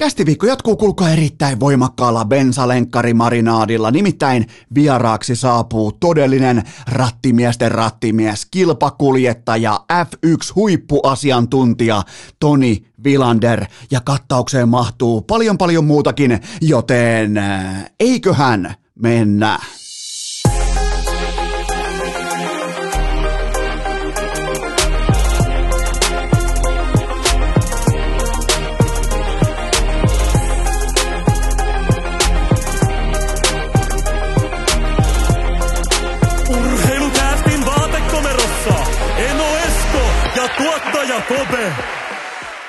Kästiviikko jatkuu kulkaa erittäin voimakkaalla bensalenkkarimarinaadilla, nimittäin vieraaksi saapuu todellinen rattimiesten rattimies, kilpakuljettaja, F1-huippuasiantuntija Toni Vilander ja kattaukseen mahtuu paljon paljon muutakin, joten äh, eiköhän mennä. Tuottaja Kope.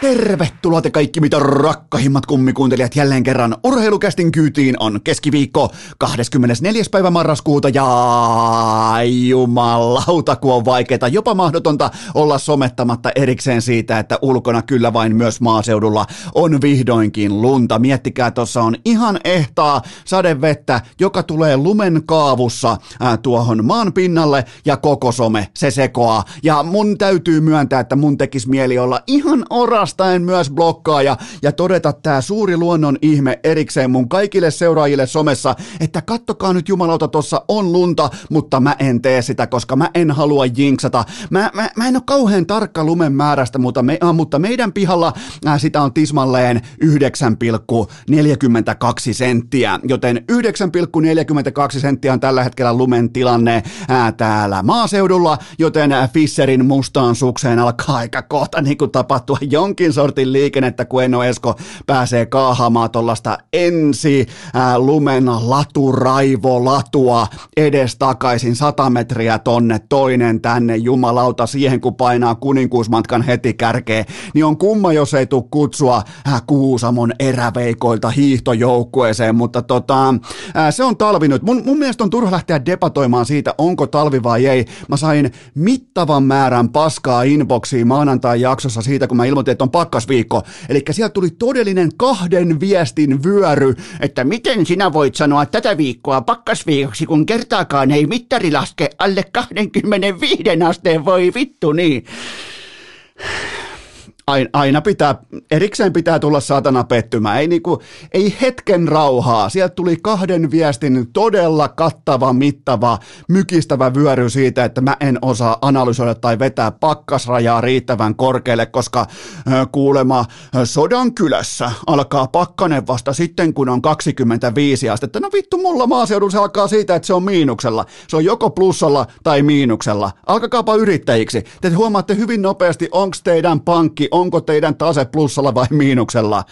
Tervetuloa te kaikki mitä rakkahimmat kummikuuntelijat jälleen kerran Urheilukästin kyytiin on keskiviikko 24. päivä marraskuuta ja jumalauta kun on vaikeeta, jopa mahdotonta olla somettamatta erikseen siitä, että ulkona kyllä vain myös maaseudulla on vihdoinkin lunta. Miettikää, tuossa on ihan ehtaa sadevettä, joka tulee lumen kaavussa ää, tuohon maan pinnalle ja koko some, se sekoaa. Ja mun täytyy myöntää, että mun tekisi mieli olla ihan orastaen myös blokkaaja ja todeta tämä suuri luonnon ihme erikseen mun kaikille seuraajille somessa, että kattokaa nyt jumalauta, tossa on lunta, mutta mä en tee sitä, koska mä en halua jinksata. Mä, mä, mä en ole kauhean tarkka lumen määrästä, mutta, me, äh, mutta meidän pihalla äh, sitä on tismalleen 9,42 senttiä, joten 9,42 senttiä on tällä hetkellä lumen tilanne äh, täällä maaseudulla, joten äh, Fisserin mustaan sukseen alkaa aika kohta niin kuin tapahtua jonkin sortin liikennettä, kun Eno Esko pääsee kaahamaan tuollaista ensi ää, lumen laturaivo-latua edes takaisin 100 metriä tonne, toinen tänne, jumalauta, siihen kun painaa kuninkuusmatkan heti kärkeen, niin on kumma, jos ei tule kutsua ää, Kuusamon eräveikoilta hiihtojoukkueeseen, mutta tota, ää, se on talvi nyt. Mun, mun mielestä on turha lähteä debatoimaan siitä, onko talvi vai ei. Mä sain mittavan määrän paskaa inboxiin maanantai jaksossa siitä, kun mä ilmoitin, että on pakkasviikko. Eli sieltä tuli todellinen kahden viestin vyöry, että miten sinä voit sanoa tätä viikkoa pakkasviikoksi, kun kertaakaan ei mittari laske alle 25 asteen, voi vittu niin aina pitää, erikseen pitää tulla saatana pettymään. Ei, niinku, ei hetken rauhaa. Sieltä tuli kahden viestin todella kattava, mittava, mykistävä vyöry siitä, että mä en osaa analysoida tai vetää pakkasrajaa riittävän korkealle, koska kuulema sodan kylässä alkaa pakkanen vasta sitten, kun on 25 astetta. No vittu, mulla maaseudulla se alkaa siitä, että se on miinuksella. Se on joko plussalla tai miinuksella. Alkakaapa yrittäjiksi. Te huomaatte hyvin nopeasti, onko teidän pankki, onko teidän tase plussalla vai miinuksella,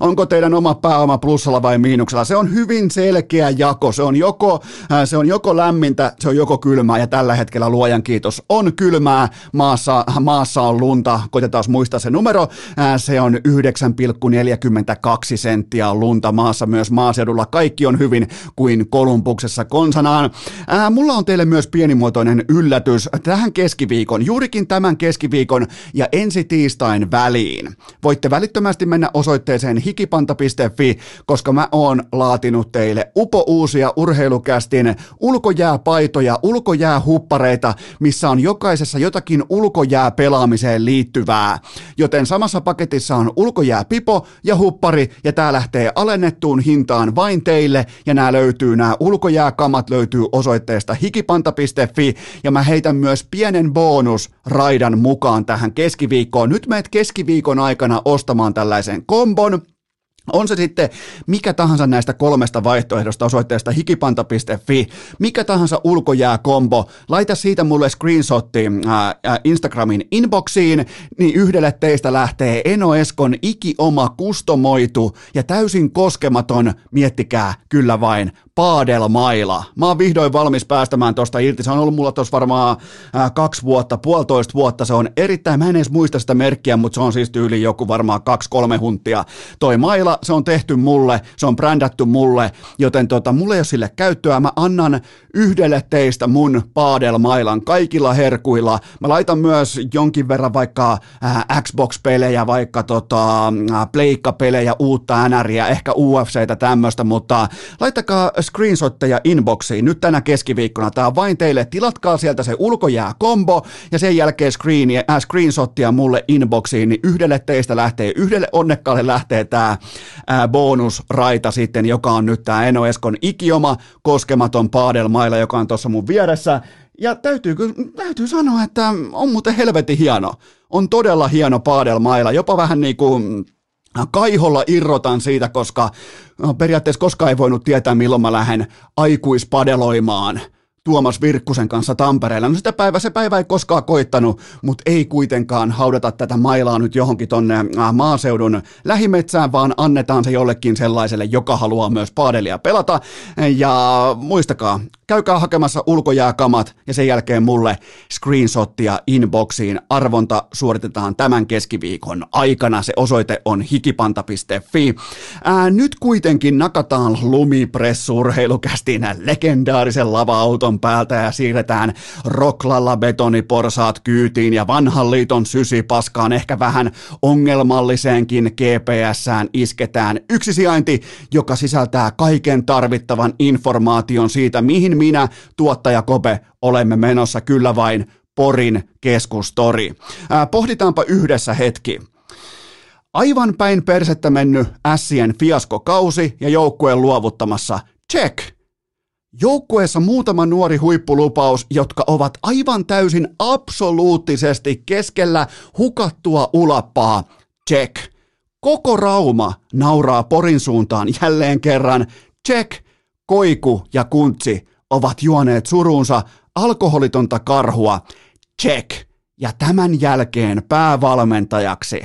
onko teidän oma pääoma plussalla vai miinuksella. Se on hyvin selkeä jako, se on joko, äh, se on joko lämmintä, se on joko kylmää ja tällä hetkellä luojan kiitos on kylmää, maassa, maassa on lunta, koitetaan muistaa se numero, äh, se on 9,42 senttiä lunta maassa myös maaseudulla, kaikki on hyvin kuin Kolumbuksessa konsanaan. Ää, mulla on teille myös pienimuotoinen yllätys. Tähän keskiviikon, juurikin tämän keskiviikon ja ensi tiistain väliin. Voitte välittömästi mennä osoitteeseen hikipanta.fi, koska mä oon laatinut teille upo uusia urheilukästin ulkojääpaitoja, ulkojäähuppareita, missä on jokaisessa jotakin ulkojää pelaamiseen liittyvää. Joten samassa paketissa on ulkojääpipo ja huppari, ja tää lähtee alennettuun hintaan vain teille, ja nämä löytyy, nämä ulkojääkamat löytyy osoitteesta hikipanta.fi, ja mä heitän myös pienen bonus raidan mukaan tähän keskiviikkoon. Nyt meet keskiviikon aikana ostamaan tällaisen kombon, on se sitten mikä tahansa näistä kolmesta vaihtoehdosta osoitteesta hikipanta.fi, mikä tahansa ulkojääkombo, laita siitä mulle screenshotti äh, Instagramin inboxiin, niin yhdelle teistä lähtee Eno Eskon ikioma kustomoitu ja täysin koskematon, miettikää kyllä vain, paadelmaila. Mä oon vihdoin valmis päästämään tosta irti. Se on ollut mulla tuossa varmaan ää, kaksi vuotta, puolitoista vuotta. Se on erittäin, mä en edes muista sitä merkkiä, mutta se on siis tyyli joku varmaan kaksi-kolme huntia. Toi maila, se on tehty mulle, se on brändätty mulle, joten tota, mulle ei ole sille käyttöä. Mä annan yhdelle teistä mun paadelmailan kaikilla herkuilla. Mä laitan myös jonkin verran vaikka ää, Xbox-pelejä, vaikka tota, Pleikka-pelejä, uutta NRiä, ehkä UFCtä tämmöistä, mutta laittakaa screenshotteja inboxiin nyt tänä keskiviikkona. Tämä on vain teille. Tilatkaa sieltä se ulkojää kombo ja sen jälkeen screeni, äh, screenshottia mulle inboxiin, niin yhdelle teistä lähtee, yhdelle onnekkaalle lähtee tämä ää, bonusraita sitten, joka on nyt tämä Eno Eskon ikioma koskematon paadelmailla, joka on tuossa mun vieressä. Ja täytyy, täytyy sanoa, että on muuten helvetin hieno. On todella hieno paadelmailla, jopa vähän niin kuin kaiholla irrotan siitä, koska no, periaatteessa koskaan ei voinut tietää, milloin mä lähden aikuispadeloimaan – Tuomas Virkkusen kanssa Tampereella. No sitä päivä, se päivä ei koskaan koittanut, mutta ei kuitenkaan haudata tätä mailaa nyt johonkin tonne maaseudun lähimetsään, vaan annetaan se jollekin sellaiselle, joka haluaa myös paadelia pelata. Ja muistakaa, käykää hakemassa ulkojääkamat ja sen jälkeen mulle screenshottia inboxiin. Arvonta suoritetaan tämän keskiviikon aikana. Se osoite on hikipanta.fi. Ää, nyt kuitenkin nakataan lumipressurheilukästin legendaarisen lava-auton päältä ja siirretään Roklalla betoniporsaat kyytiin ja vanhan liiton paskaan ehkä vähän ongelmalliseenkin GPSään isketään yksi sijainti, joka sisältää kaiken tarvittavan informaation siitä, mihin minä, tuottaja Kope, olemme menossa kyllä vain Porin keskustori. Ää, pohditaanpa yhdessä hetki. Aivan päin persettä mennyt Sien fiaskokausi ja joukkueen luovuttamassa. Check! Joukkueessa muutama nuori huippulupaus, jotka ovat aivan täysin absoluuttisesti keskellä hukattua ulappaa. Check. Koko Rauma nauraa Porin suuntaan jälleen kerran. Check. Koiku ja Kuntsi ovat juoneet suruunsa alkoholitonta karhua. Check. Ja tämän jälkeen päävalmentajaksi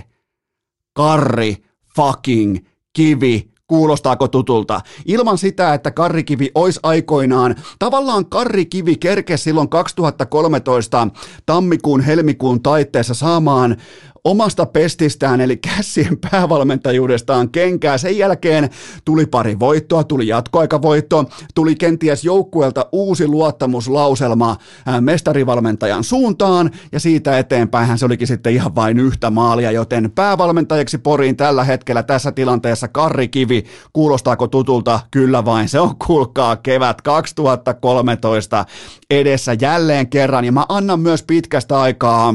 Karri fucking Kivi Kuulostaako tutulta? Ilman sitä, että Karrikivi olisi aikoinaan, tavallaan Karrikivi kerkesi silloin 2013 tammikuun helmikuun taitteessa saamaan omasta pestistään eli kässien päävalmentajuudestaan kenkää. Sen jälkeen tuli pari voittoa, tuli jatkoaikavoitto, tuli kenties joukkueelta uusi luottamuslauselma mestarivalmentajan suuntaan ja siitä eteenpäin se olikin sitten ihan vain yhtä maalia, joten päävalmentajaksi Poriin tällä hetkellä tässä tilanteessa Karri Kivi. Kuulostaako tutulta? Kyllä vain, se on kulkaa kevät 2013 edessä jälleen kerran ja mä annan myös pitkästä aikaa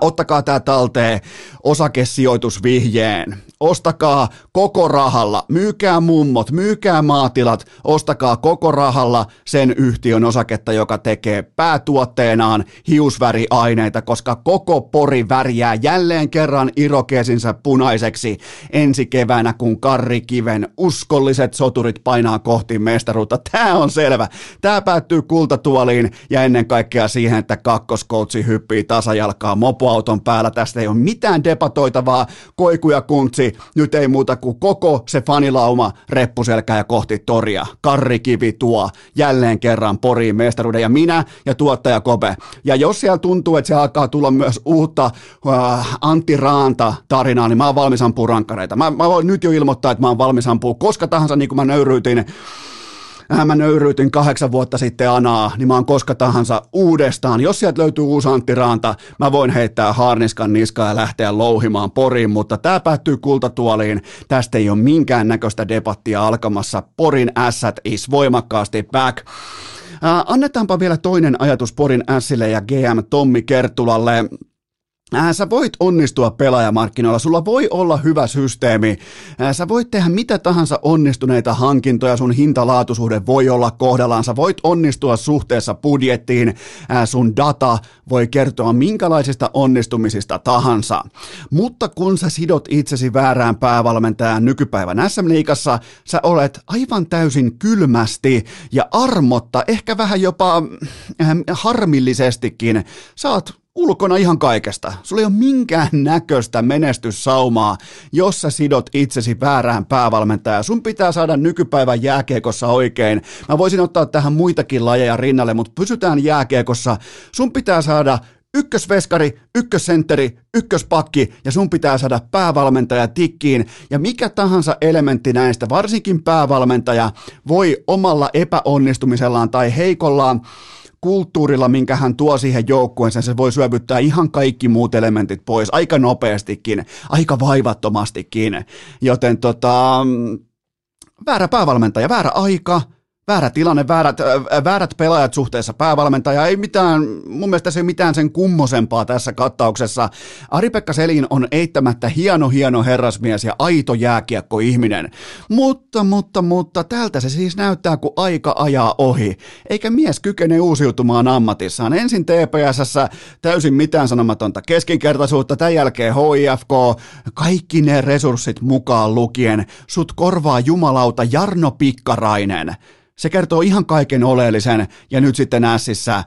Ottakaa tämä talteen osakesijoitusvihjeen ostakaa koko rahalla, myykää mummot, myykää maatilat, ostakaa koko rahalla sen yhtiön osaketta, joka tekee päätuotteenaan hiusväriaineita, koska koko pori värjää jälleen kerran irokeesinsä punaiseksi ensi keväänä, kun Karri Kiven uskolliset soturit painaa kohti mestaruutta. Tämä on selvä. Tämä päättyy kultatuoliin ja ennen kaikkea siihen, että kakkoskoutsi hyppii tasajalkaa mopoauton päällä. Tästä ei ole mitään debatoitavaa. Koiku ja kuntsi nyt ei muuta kuin koko se fanilauma reppuselkää ja kohti toria. Karri Kivi tuo jälleen kerran Poriin mestaruuden ja minä ja tuottaja Kope. Ja jos siellä tuntuu, että se alkaa tulla myös uutta uh, Antti Raanta tarinaa, niin mä oon valmis ampua rankkareita. Mä, mä voin nyt jo ilmoittaa, että mä oon valmis ampua koska tahansa, niin kuin mä nöyryytin äh, mä nöyryytin kahdeksan vuotta sitten Anaa, niin mä oon koska tahansa uudestaan. Jos sieltä löytyy uusi Antti Raanta, mä voin heittää harniskan niskaa ja lähteä louhimaan poriin, mutta tämä päättyy kultatuoliin. Tästä ei ole minkään näköistä debattia alkamassa. Porin ässät is voimakkaasti back. Äh, annetaanpa vielä toinen ajatus Porin ässille ja GM Tommi Kertulalle. Äh, sä voit onnistua pelaajamarkkinoilla, sulla voi olla hyvä systeemi, äh, sä voit tehdä mitä tahansa onnistuneita hankintoja, sun hintalaatusuhde voi olla kohdallaan, sä voit onnistua suhteessa budjettiin, äh, sun data voi kertoa minkälaisista onnistumisista tahansa. Mutta kun sä sidot itsesi väärään päävalmentajan nykypäivän SM-liigassa, sä olet aivan täysin kylmästi ja armotta, ehkä vähän jopa äh, harmillisestikin, sä oot ulkona ihan kaikesta. Sulla ei ole minkään näköistä menestyssaumaa, jos sä sidot itsesi väärään päävalmentajaan. Sun pitää saada nykypäivän jääkiekossa oikein. Mä voisin ottaa tähän muitakin lajeja rinnalle, mutta pysytään jääkiekossa. Sun pitää saada ykkösveskari, ykkössentteri, ykköspakki ja sun pitää saada päävalmentaja tikkiin ja mikä tahansa elementti näistä, varsinkin päävalmentaja, voi omalla epäonnistumisellaan tai heikollaan kulttuurilla, minkä hän tuo siihen joukkueensa, se voi syövyttää ihan kaikki muut elementit pois aika nopeastikin, aika vaivattomastikin. Joten tota, väärä päävalmentaja, väärä aika, väärä tilanne, väärät, väärät pelaajat suhteessa päävalmentaja, ei mitään, mun mielestä se ei mitään sen kummosempaa tässä kattauksessa. Ari-Pekka Selin on eittämättä hieno, hieno herrasmies ja aito jääkiekko-ihminen, mutta, mutta, mutta tältä se siis näyttää, kun aika ajaa ohi, eikä mies kykene uusiutumaan ammatissaan. Ensin TPSS täysin mitään sanomatonta keskinkertaisuutta, tämän jälkeen HIFK, kaikki ne resurssit mukaan lukien, sut korvaa jumalauta Jarno Pikkarainen. Se kertoo ihan kaiken oleellisen ja nyt sitten Ässissä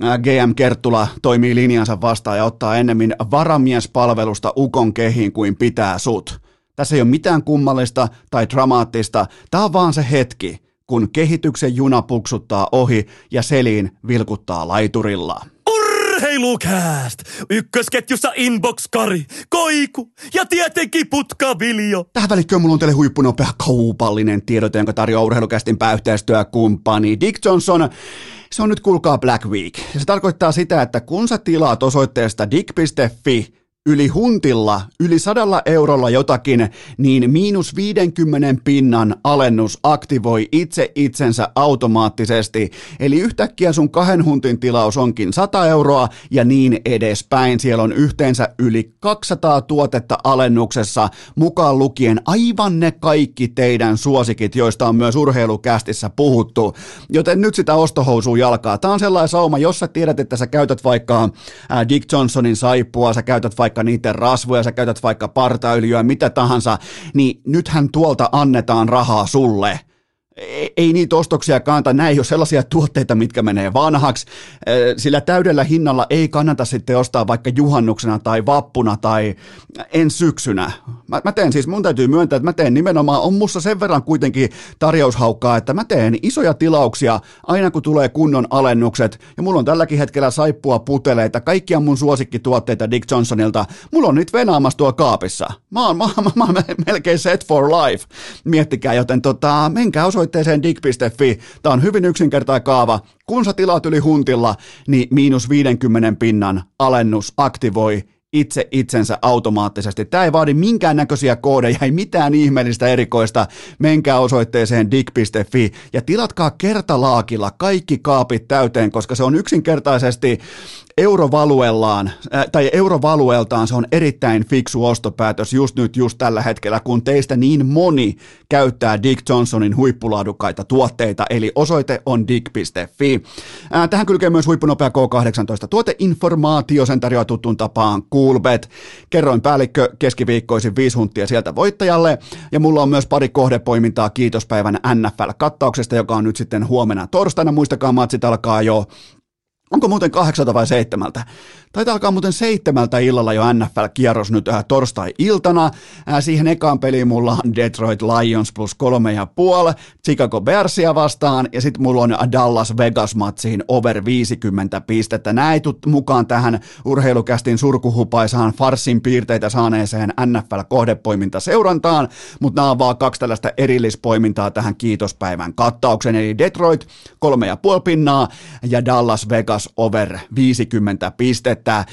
GM Kerttula toimii linjansa vastaan ja ottaa ennemmin varamiespalvelusta ukon kehiin kuin pitää sut. Tässä ei ole mitään kummallista tai dramaattista, tämä on vaan se hetki, kun kehityksen juna puksuttaa ohi ja seliin vilkuttaa laiturilla. Urheilukääst! Ykkösketjussa Inbox-Kari, Koiku ja tietenkin Putkaviljo. Tähän välikköön mulla on teille huippunopea kaupallinen tiedote, jonka tarjoaa urheilukästin pääyhteistyökumppani Dick Johnson. Se on nyt kuulkaa Black Week. Ja se tarkoittaa sitä, että kun sä tilaat osoitteesta dick.fi yli huntilla, yli sadalla eurolla jotakin, niin miinus 50 pinnan alennus aktivoi itse itsensä automaattisesti. Eli yhtäkkiä sun kahden huntin tilaus onkin 100 euroa ja niin edespäin. Siellä on yhteensä yli 200 tuotetta alennuksessa, mukaan lukien aivan ne kaikki teidän suosikit, joista on myös urheilukästissä puhuttu. Joten nyt sitä ostohousua jalkaa. Tämä on sellainen sauma, jos sä tiedät, että sä käytät vaikka Dick Johnsonin saippua, sä käytät vaikka vaikka niiden rasvoja, sä käytät vaikka partayliöä, mitä tahansa, niin nythän tuolta annetaan rahaa sulle ei niitä ostoksia kannata, näin ei ole sellaisia tuotteita, mitkä menee vanhaksi, sillä täydellä hinnalla ei kannata sitten ostaa vaikka juhannuksena tai vappuna tai en syksynä. Mä, mä teen siis, mun täytyy myöntää, että mä teen nimenomaan, on mussa sen verran kuitenkin tarjoushaukkaa, että mä teen isoja tilauksia aina kun tulee kunnon alennukset, ja mulla on tälläkin hetkellä saippua puteleita, kaikkia mun suosikkituotteita Dick Johnsonilta, mulla on nyt venaamassa tuolla kaapissa. Mä oon, mä, mä, mä, mä melkein set for life, miettikää, joten tota, menkää osoittaa osoitteeseen dig.fi. Tämä on hyvin yksinkertainen kaava. Kun sä tilaat yli huntilla, niin miinus 50 pinnan alennus aktivoi itse itsensä automaattisesti. Tämä ei vaadi minkäännäköisiä koodeja, ei mitään ihmeellistä erikoista. Menkää osoitteeseen dig.fi ja tilatkaa kertalaakilla kaikki kaapit täyteen, koska se on yksinkertaisesti eurovaluellaan, äh, tai eurovalueltaan se on erittäin fiksu ostopäätös just nyt, just tällä hetkellä, kun teistä niin moni käyttää Dick Johnsonin huippulaadukkaita tuotteita, eli osoite on dig.fi. Äh, tähän kylkee myös huippunopea K18 tuoteinformaatio, sen tarjoaa tuttuun tapaan Coolbet. Kerroin päällikkö keskiviikkoisin viisi huntia sieltä voittajalle, ja mulla on myös pari kohdepoimintaa kiitospäivän NFL-kattauksesta, joka on nyt sitten huomenna torstaina. Muistakaa, matsit alkaa jo Onko muuten kahdeksalta vai seitsemältä? Taitaa alkaa muuten seitsemältä illalla jo NFL-kierros nyt äh, torstai-iltana. Äh, siihen ekaan peliin mulla on Detroit Lions plus kolme ja puoli, Chicago Bearsia vastaan ja sitten mulla on Dallas Vegas-matsiin over 50 pistettä. Ei mukaan tähän urheilukästin surkuhupaisaan farsin piirteitä saaneeseen NFL-kohdepoiminta seurantaan, mutta nämä on vaan kaksi tällaista erillispoimintaa tähän kiitospäivän kattaukseen. Eli Detroit kolme ja puoli pinnaa ja Dallas Vegas over 50 pistettä että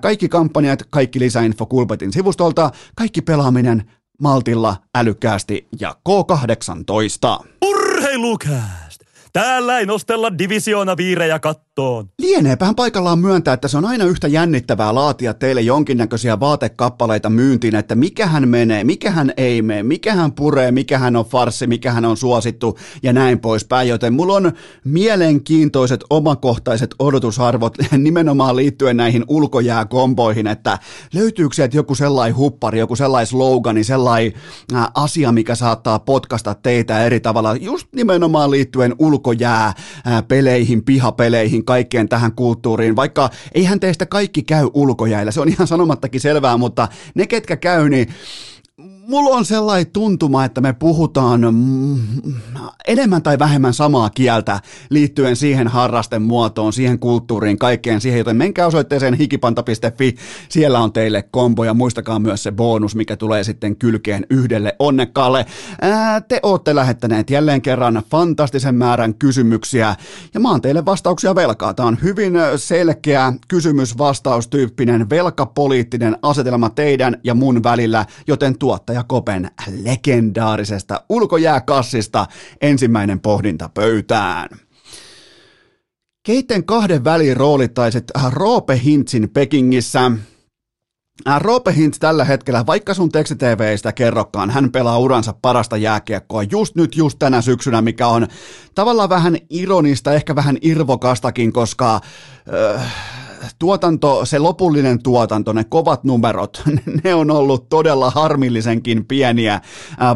kaikki kampanjat, kaikki lisäinfo Kulpetin sivustolta, kaikki pelaaminen maltilla, älykkäästi ja K18. Urheilukää! Täällä ei nostella divisioona viirejä kattoon. Lieneepähän paikallaan myöntää, että se on aina yhtä jännittävää laatia teille jonkinnäköisiä vaatekappaleita myyntiin, että mikähän menee, mikähän ei mene, mikähän puree, mikähän on farsi, mikähän on suosittu ja näin poispäin. Joten mulla on mielenkiintoiset omakohtaiset odotusarvot nimenomaan liittyen näihin ulkojääkomboihin, että löytyykö sieltä joku sellainen huppari, joku sellainen slogani, sellainen asia, mikä saattaa potkasta teitä eri tavalla, just nimenomaan liittyen ulko ulkojää peleihin, pihapeleihin, kaikkeen tähän kulttuuriin, vaikka eihän teistä kaikki käy ulkojäällä, se on ihan sanomattakin selvää, mutta ne ketkä käy, niin mulla on sellainen tuntuma, että me puhutaan mm, enemmän tai vähemmän samaa kieltä liittyen siihen harrasten muotoon, siihen kulttuuriin, kaikkeen siihen, joten menkää osoitteeseen hikipanta.fi, siellä on teille kombo ja muistakaa myös se bonus, mikä tulee sitten kylkeen yhdelle onnekkaalle. Ää, te ootte lähettäneet jälleen kerran fantastisen määrän kysymyksiä ja mä oon teille vastauksia velkaa. Tämä on hyvin selkeä kysymys-vastaustyyppinen velkapoliittinen asetelma teidän ja mun välillä, joten tuo tuottaja Kopen legendaarisesta ulkojääkassista ensimmäinen pohdinta pöytään. Keitten kahden väliin roolittaisit Roope Hintsin Pekingissä – Roope Hintz tällä hetkellä, vaikka sun tekstitv ei sitä kerrokaan, hän pelaa uransa parasta jääkiekkoa just nyt, just tänä syksynä, mikä on tavallaan vähän ironista, ehkä vähän irvokastakin, koska... Äh, tuotanto, se lopullinen tuotanto, ne kovat numerot, ne on ollut todella harmillisenkin pieniä,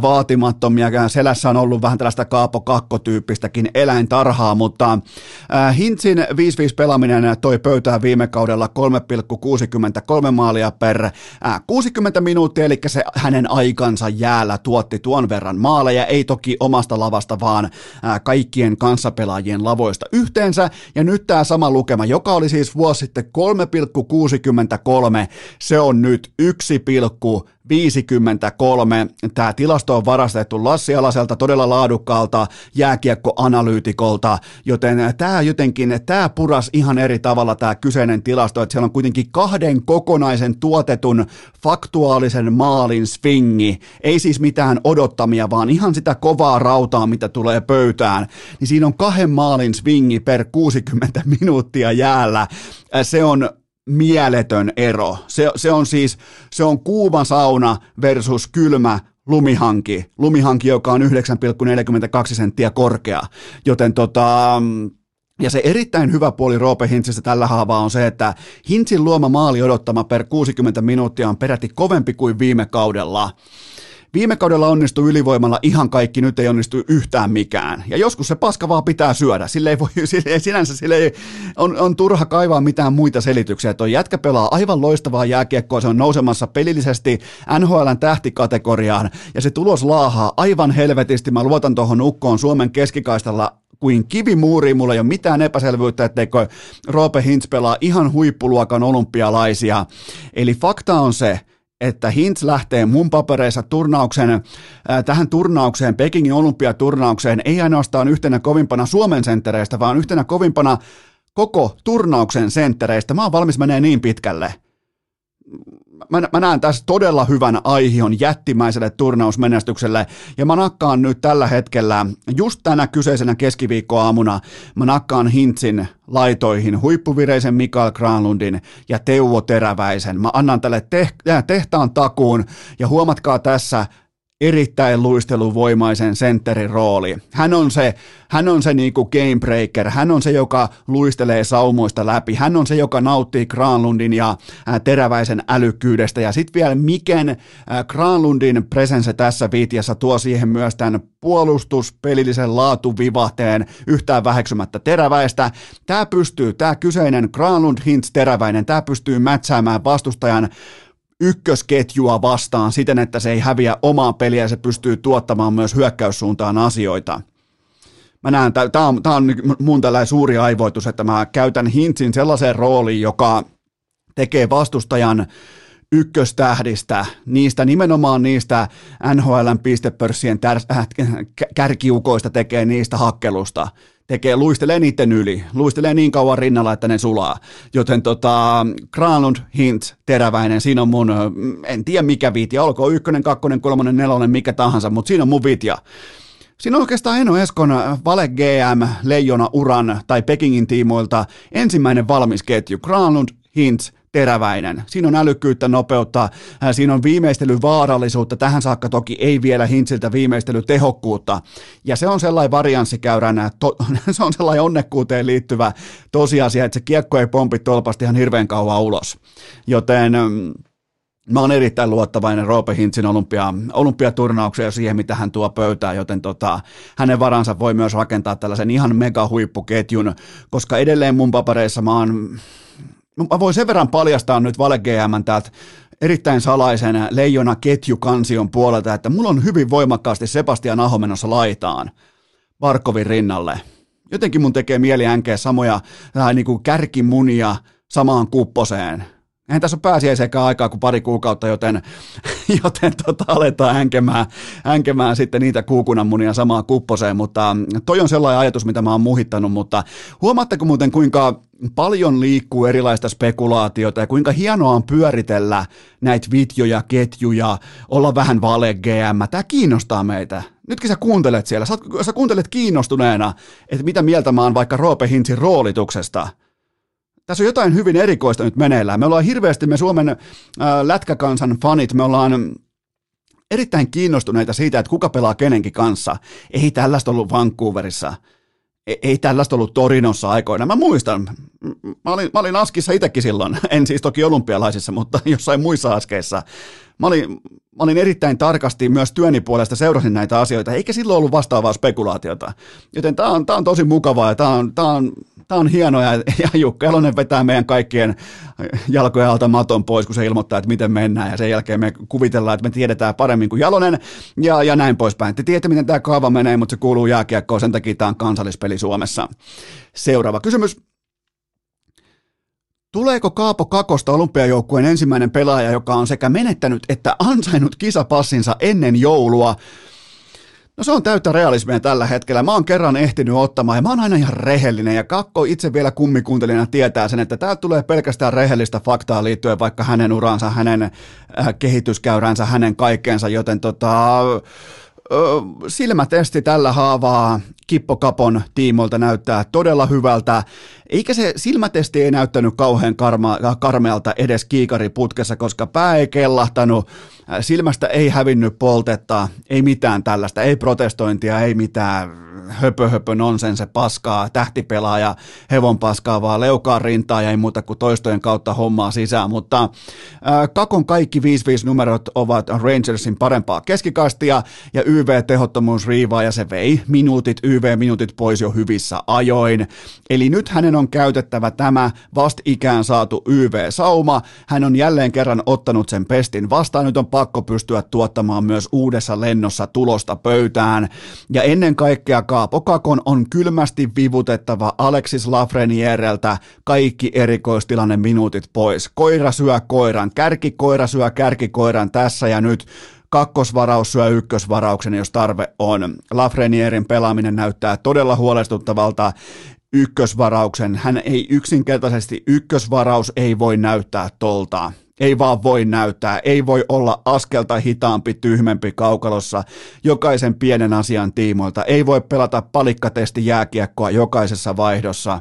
vaatimattomia. Selässä on ollut vähän tällaista Kaapo Kakko-tyyppistäkin eläintarhaa, mutta Hintsin 5-5 pelaaminen toi pöytään viime kaudella 3,63 maalia per ää, 60 minuuttia, eli se hänen aikansa jäällä tuotti tuon verran maaleja, ei toki omasta lavasta, vaan kaikkien kanssapelaajien lavoista yhteensä, ja nyt tämä sama lukema, joka oli siis vuosi sitten 3,63, se on nyt 1,53. Tämä tilasto on varastettu Lassi Alaselta todella laadukkaalta jääkiekkoanalyytikolta, joten tämä jotenkin, tämä puras ihan eri tavalla tämä kyseinen tilasto, että siellä on kuitenkin kahden kokonaisen tuotetun faktuaalisen maalin swingi, ei siis mitään odottamia, vaan ihan sitä kovaa rautaa, mitä tulee pöytään, niin siinä on kahden maalin swingi per 60 minuuttia jäällä, se on mieletön ero. Se, se on siis, se on kuuma sauna versus kylmä lumihanki. Lumihanki, joka on 9,42 senttiä korkea. Joten tota, ja se erittäin hyvä puoli Roope Hintsissä tällä haavaa on se, että Hintsin luoma maali odottama per 60 minuuttia on peräti kovempi kuin viime kaudella. Viime kaudella onnistui ylivoimalla ihan kaikki, nyt ei onnistu yhtään mikään. Ja joskus se paska vaan pitää syödä. Sille ei voi, sille, sinänsä sille ei, on, on turha kaivaa mitään muita selityksiä. Tuo jätkä pelaa aivan loistavaa jääkiekkoa, se on nousemassa pelillisesti NHLn tähtikategoriaan, ja se tulos laahaa aivan helvetisti. Mä luotan tuohon ukkoon Suomen keskikaistalla kuin kivimuuri, mulla ei ole mitään epäselvyyttä, etteikö Roope Hintz pelaa ihan huippuluokan olympialaisia. Eli fakta on se, että Hintz lähtee mun papereissa turnauksen, äh, tähän turnaukseen, Pekingin olympiaturnaukseen, ei ainoastaan yhtenä kovimpana Suomen senttereistä, vaan yhtenä kovimpana koko turnauksen senttereistä. Mä oon valmis menee niin pitkälle mä, mä näen tässä todella hyvän aihion jättimäiselle turnausmenestykselle, ja mä nakkaan nyt tällä hetkellä, just tänä kyseisenä keskiviikkoaamuna, mä nakkaan Hintsin laitoihin huippuvireisen Mikael Granlundin ja Teuvo Teräväisen. Mä annan tälle tehtaan takuun, ja huomatkaa tässä, erittäin luisteluvoimaisen sentterin rooli. Hän on se, hän on se niinku game breaker, hän on se, joka luistelee saumoista läpi, hän on se, joka nauttii Granlundin ja teräväisen älykkyydestä ja sitten vielä Miken Granlundin presence tässä viitiassa tuo siihen myös tämän puolustuspelillisen laatuvivahteen yhtään väheksymättä teräväistä. Tämä pystyy, tämä kyseinen Granlund Hintz teräväinen, tämä pystyy mätsäämään vastustajan ykkösketjua vastaan siten, että se ei häviä omaa peliä ja se pystyy tuottamaan myös hyökkäyssuuntaan asioita. Mä näen, tämä on, tää on mun tällainen suuri aivoitus, että mä käytän Hintsin sellaiseen rooliin, joka tekee vastustajan ykköstähdistä, niistä nimenomaan niistä NHLn pistepörssien tär- äh, kärkiukoista tekee niistä hakkelusta tekee, luistelee niiden yli, luistelee niin kauan rinnalla, että ne sulaa. Joten tota, Granlund, Hint, Teräväinen, siinä on mun, en tiedä mikä vitja, olkoon ykkönen, kakkonen, kolmonen, nelonen, mikä tahansa, mutta siinä on mun vitja. Siinä on oikeastaan Eno Eskon Vale GM, Leijona Uran tai Pekingin tiimoilta ensimmäinen valmis ketju. Granlund, Hintz, teräväinen. Siinä on älykkyyttä, nopeutta, äh, siinä on viimeistelyvaarallisuutta, tähän saakka toki ei vielä Hintsiltä viimeistelytehokkuutta. Ja se on sellainen varianssikäyränä, to, se on sellainen onnekkuuteen liittyvä tosiasia, että se kiekko ei pompi tolpasti ihan hirveän kauan ulos. Joten mm, Mä oon erittäin luottavainen Roope Hintsin olympia, olympiaturnauksia siihen, mitä hän tuo pöytään, joten tota, hänen varansa voi myös rakentaa tällaisen ihan mega huippuketjun, koska edelleen mun papereissa mä oon mä voin sen verran paljastaa nyt Vale GM täältä erittäin salaisen leijona ketjukansion puolelta, että mulla on hyvin voimakkaasti Sebastian Aho menossa laitaan Barkovin rinnalle. Jotenkin mun tekee mieli samoja niin kuin kärkimunia samaan kupposeen. Eihän tässä ole pääsiäisenkään aikaa kuin pari kuukautta, joten, joten tota, aletaan hänkemään, hänkemään sitten niitä kuukunanmunia samaan kupposeen, mutta toi on sellainen ajatus, mitä mä oon muhittanut, mutta huomaatteko muuten kuinka paljon liikkuu erilaista spekulaatiota ja kuinka hienoa on pyöritellä näitä vitjoja, ketjuja, olla vähän vale GM. Tämä kiinnostaa meitä. Nytkin sä kuuntelet siellä, sä, sä kuuntelet kiinnostuneena, että mitä mieltä mä oon vaikka Roope Hintsin roolituksesta – tässä on jotain hyvin erikoista nyt meneillään. Me ollaan hirveästi, me Suomen äh, lätkäkansan fanit, me ollaan erittäin kiinnostuneita siitä, että kuka pelaa kenenkin kanssa. Ei tällaista ollut Vancouverissa. Ei, ei tällaista ollut Torinossa aikoina. Mä muistan, mä olin, mä olin askissa itsekin silloin, en siis toki olympialaisissa, mutta jossain muissa askeissa. Mä olin, mä olin erittäin tarkasti myös työni puolesta seurasin näitä asioita, eikä silloin ollut vastaavaa spekulaatiota. Joten tämä on, on tosi mukavaa ja tämä on, tää on Tämä on hienoa ja, ja Jukka Elonen vetää meidän kaikkien jalkojen alta maton pois, kun se ilmoittaa, että miten mennään ja sen jälkeen me kuvitellaan, että me tiedetään paremmin kuin Jalonen ja, ja näin poispäin. Te tiedätte, miten tämä kaava menee, mutta se kuuluu jääkiekkoon, sen takia tämä on kansallispeli Suomessa. Seuraava kysymys. Tuleeko Kaapo Kakosta olympiajoukkueen ensimmäinen pelaaja, joka on sekä menettänyt että ansainnut kisapassinsa ennen joulua? No se on täyttä realismia tällä hetkellä. Mä oon kerran ehtinyt ottamaan ja mä oon aina ihan rehellinen ja Kakko itse vielä kummikuuntelijana tietää sen, että täältä tulee pelkästään rehellistä faktaa liittyen vaikka hänen uransa, hänen äh, kehityskäyränsä, hänen kaikkeensa, joten tota, silmätesti tällä haavaa Kippo Kapon tiimolta näyttää todella hyvältä. Eikä se silmätesti ei näyttänyt kauhean karma, karmealta edes kiikariputkessa, koska pää ei kellahtanut, silmästä ei hävinnyt poltetta, ei mitään tällaista, ei protestointia, ei mitään höpö höpö nonsense paskaa, tähtipelaaja, hevon paskaa, vaan leukaan rintaa ja ei muuta kuin toistojen kautta hommaa sisään, mutta äh, Kakon kaikki 5-5 numerot ovat Rangersin parempaa keskikastia ja YV-tehottomuus riivaa ja se vei minuutit, YV-minuutit pois jo hyvissä ajoin. Eli nyt hänen on käytettävä tämä ikään saatu YV-sauma. Hän on jälleen kerran ottanut sen pestin vastaan. Nyt on pakko pystyä tuottamaan myös uudessa lennossa tulosta pöytään. Ja ennen kaikkea Kaapo Kakon on kylmästi vivutettava Alexis Lafreniereltä kaikki erikoistilanne minuutit pois. Koira syö koiran, kärki koira syö kärki koiran tässä ja nyt kakkosvaraus syö ykkösvarauksen, jos tarve on. Lafrenierin pelaaminen näyttää todella huolestuttavalta ykkösvarauksen. Hän ei yksinkertaisesti, ykkösvaraus ei voi näyttää tolta. Ei vaan voi näyttää, ei voi olla askelta hitaampi, tyhmempi kaukalossa jokaisen pienen asian tiimoilta. Ei voi pelata palikkatesti jääkiekkoa jokaisessa vaihdossa.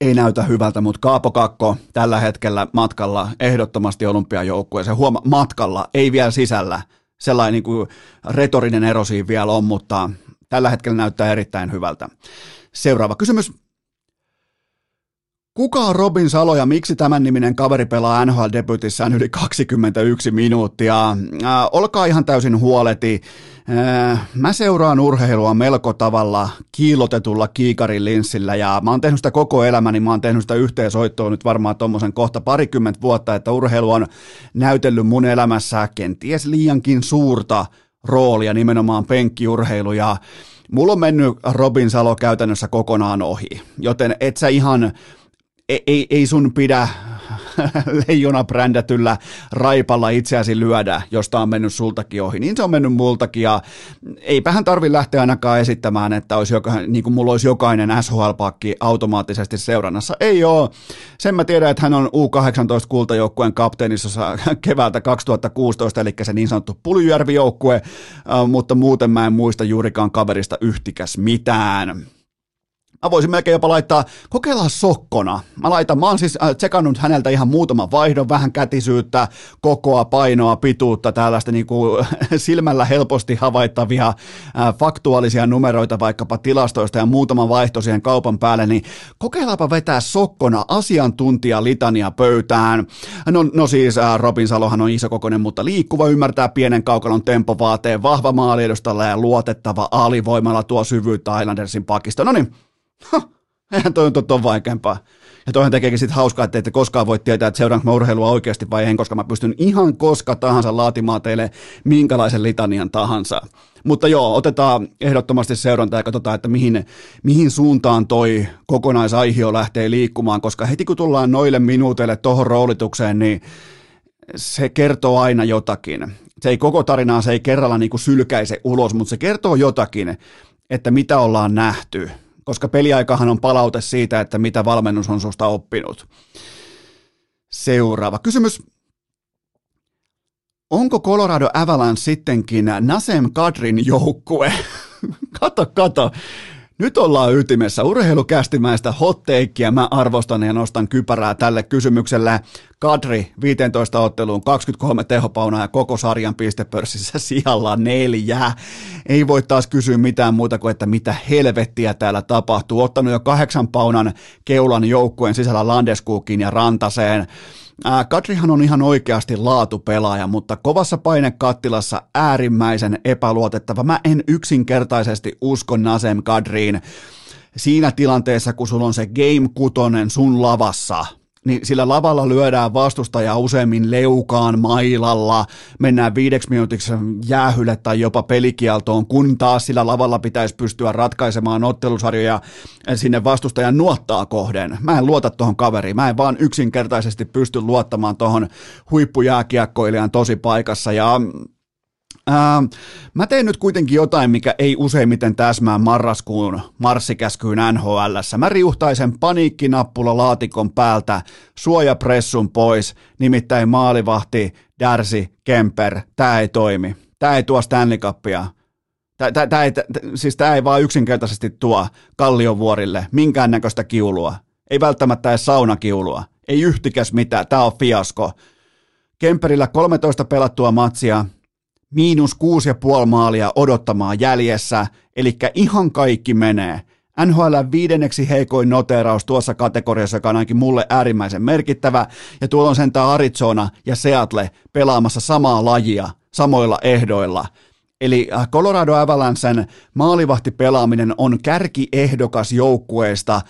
Ei näytä hyvältä, mutta Kaapo Kakko tällä hetkellä matkalla ehdottomasti olympiajoukkueeseen. Huoma, matkalla, ei vielä sisällä. Sellainen niin kuin retorinen ero siinä vielä on, mutta tällä hetkellä näyttää erittäin hyvältä. Seuraava kysymys. Kuka on Robin Salo ja miksi tämän niminen kaveri pelaa NHL-debytissään yli 21 minuuttia? Äh, olkaa ihan täysin huoleti. Äh, mä seuraan urheilua melko tavalla kiilotetulla kiikarin linssillä ja mä oon tehnyt sitä koko elämäni, mä oon tehnyt sitä yhteensoittoa nyt varmaan tuommoisen kohta parikymmentä vuotta, että urheilu on näytellyt mun elämässä kenties liiankin suurta roolia nimenomaan penkkiurheilu ja mulla on mennyt Robin Salo käytännössä kokonaan ohi, joten et sä ihan ei, ei sun pidä leijona brändätyllä raipalla itseäsi lyödä, josta on mennyt sultakin ohi. Niin se on mennyt multakin ja eipä hän tarvi lähteä ainakaan esittämään, että olisi joka, niin kuin mulla olisi jokainen SHL-pakki automaattisesti seurannassa. Ei ole. Sen mä tiedän, että hän on U18-kultajoukkueen kapteenissa keväältä 2016, eli se niin sanottu Puljujärvi-joukkue, äh, mutta muuten mä en muista juurikaan kaverista yhtikäs mitään. Mä voisin melkein jopa laittaa, kokeillaan sokkona. Mä laitan, mä oon siis äh, tsekannut häneltä ihan muutaman vaihdon, vähän kätisyyttä, kokoa, painoa, pituutta, tällaista niin kuin silmällä helposti havaittavia äh, faktuaalisia numeroita vaikkapa tilastoista ja muutaman vaihto siihen kaupan päälle, niin kokeillaanpa vetää sokkona asiantuntija litania pöytään. No, no siis äh, Robin Salohan on isokokoinen, mutta liikkuva, ymmärtää pienen kaukalon tempovaateen, vahva maaliedustalla ja luotettava alivoimalla tuo syvyyttä Islandersin pakista. No niin, Eihän toi on ton vaikeampaa. Ja toihan tekeekin sitten hauskaa, että ette koskaan voi tietää, että seuraanko mä urheilua oikeasti vai en, koska mä pystyn ihan koska tahansa laatimaan teille minkälaisen litanian tahansa. Mutta joo, otetaan ehdottomasti seurantaa ja katsotaan, että mihin, mihin suuntaan toi kokonaisaihio lähtee liikkumaan, koska heti kun tullaan noille minuuteille tuohon roolitukseen, niin se kertoo aina jotakin. Se ei koko tarinaa, se ei kerralla niin kuin sylkäise ulos, mutta se kertoo jotakin, että mitä ollaan nähty, koska peliaikahan on palaute siitä, että mitä valmennus on susta oppinut. Seuraava kysymys. Onko Colorado Avalanche sittenkin Nasem Kadrin joukkue? kato, kato. Nyt ollaan ytimessä urheilukästimäistä hotteikkiä. Mä arvostan ja nostan kypärää tälle kysymykselle. Kadri 15 otteluun 23 tehopaunaa ja koko sarjan pistepörssissä sijalla neljä. Ei voi taas kysyä mitään muuta kuin, että mitä helvettiä täällä tapahtuu. Ottanut jo kahdeksan paunan keulan joukkueen sisällä Landeskuukin ja Rantaseen. Kadrihan on ihan oikeasti laatupelaaja, mutta kovassa painekattilassa äärimmäisen epäluotettava. Mä en yksinkertaisesti usko Nasem Kadriin siinä tilanteessa, kun sulla on se game kutonen sun lavassa – niin sillä lavalla lyödään vastustajaa useimmin leukaan mailalla, mennään viideksi minuutiksi jäähylle tai jopa pelikieltoon, kun taas sillä lavalla pitäisi pystyä ratkaisemaan ottelusarjoja sinne vastustajan nuottaa kohden. Mä en luota tuohon kaveriin, mä en vaan yksinkertaisesti pysty luottamaan tuohon huippujääkiekkoilijan tosi paikassa ja mä teen nyt kuitenkin jotain, mikä ei useimmiten täsmää marraskuun marssikäskyyn NHL. Mä riuhtaisen paniikkinappula laatikon päältä suojapressun pois, nimittäin maalivahti, Darcy, Kemper, tää ei toimi. Tää ei tuo Stanley Cupia. Tää, tää, tää ei, siis tää ei vaan yksinkertaisesti tuo Kalliovuorille minkäännäköistä kiulua. Ei välttämättä edes saunakiulua. Ei yhtikäs mitään, tää on fiasko. Kemperillä 13 pelattua matsia, miinus kuusi ja puoli maalia odottamaan jäljessä, eli ihan kaikki menee. NHL viidenneksi heikoin noteraus tuossa kategoriassa, joka on ainakin mulle äärimmäisen merkittävä, ja tuolla on sentään Arizona ja Seattle pelaamassa samaa lajia samoilla ehdoilla. Eli äh, Colorado Avalancen maalivahtipelaaminen on kärkiehdokas joukkueesta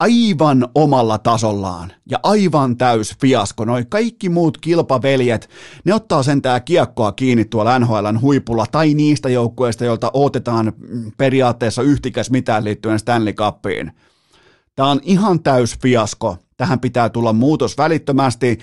aivan omalla tasollaan ja aivan täys fiasko. Noi kaikki muut kilpaveljet, ne ottaa sentää kiekkoa kiinni tuolla NHLn huipulla tai niistä joukkueista, joilta otetaan periaatteessa yhtikäs mitään liittyen Stanley Cupiin. Tämä on ihan täys fiasko. Tähän pitää tulla muutos välittömästi.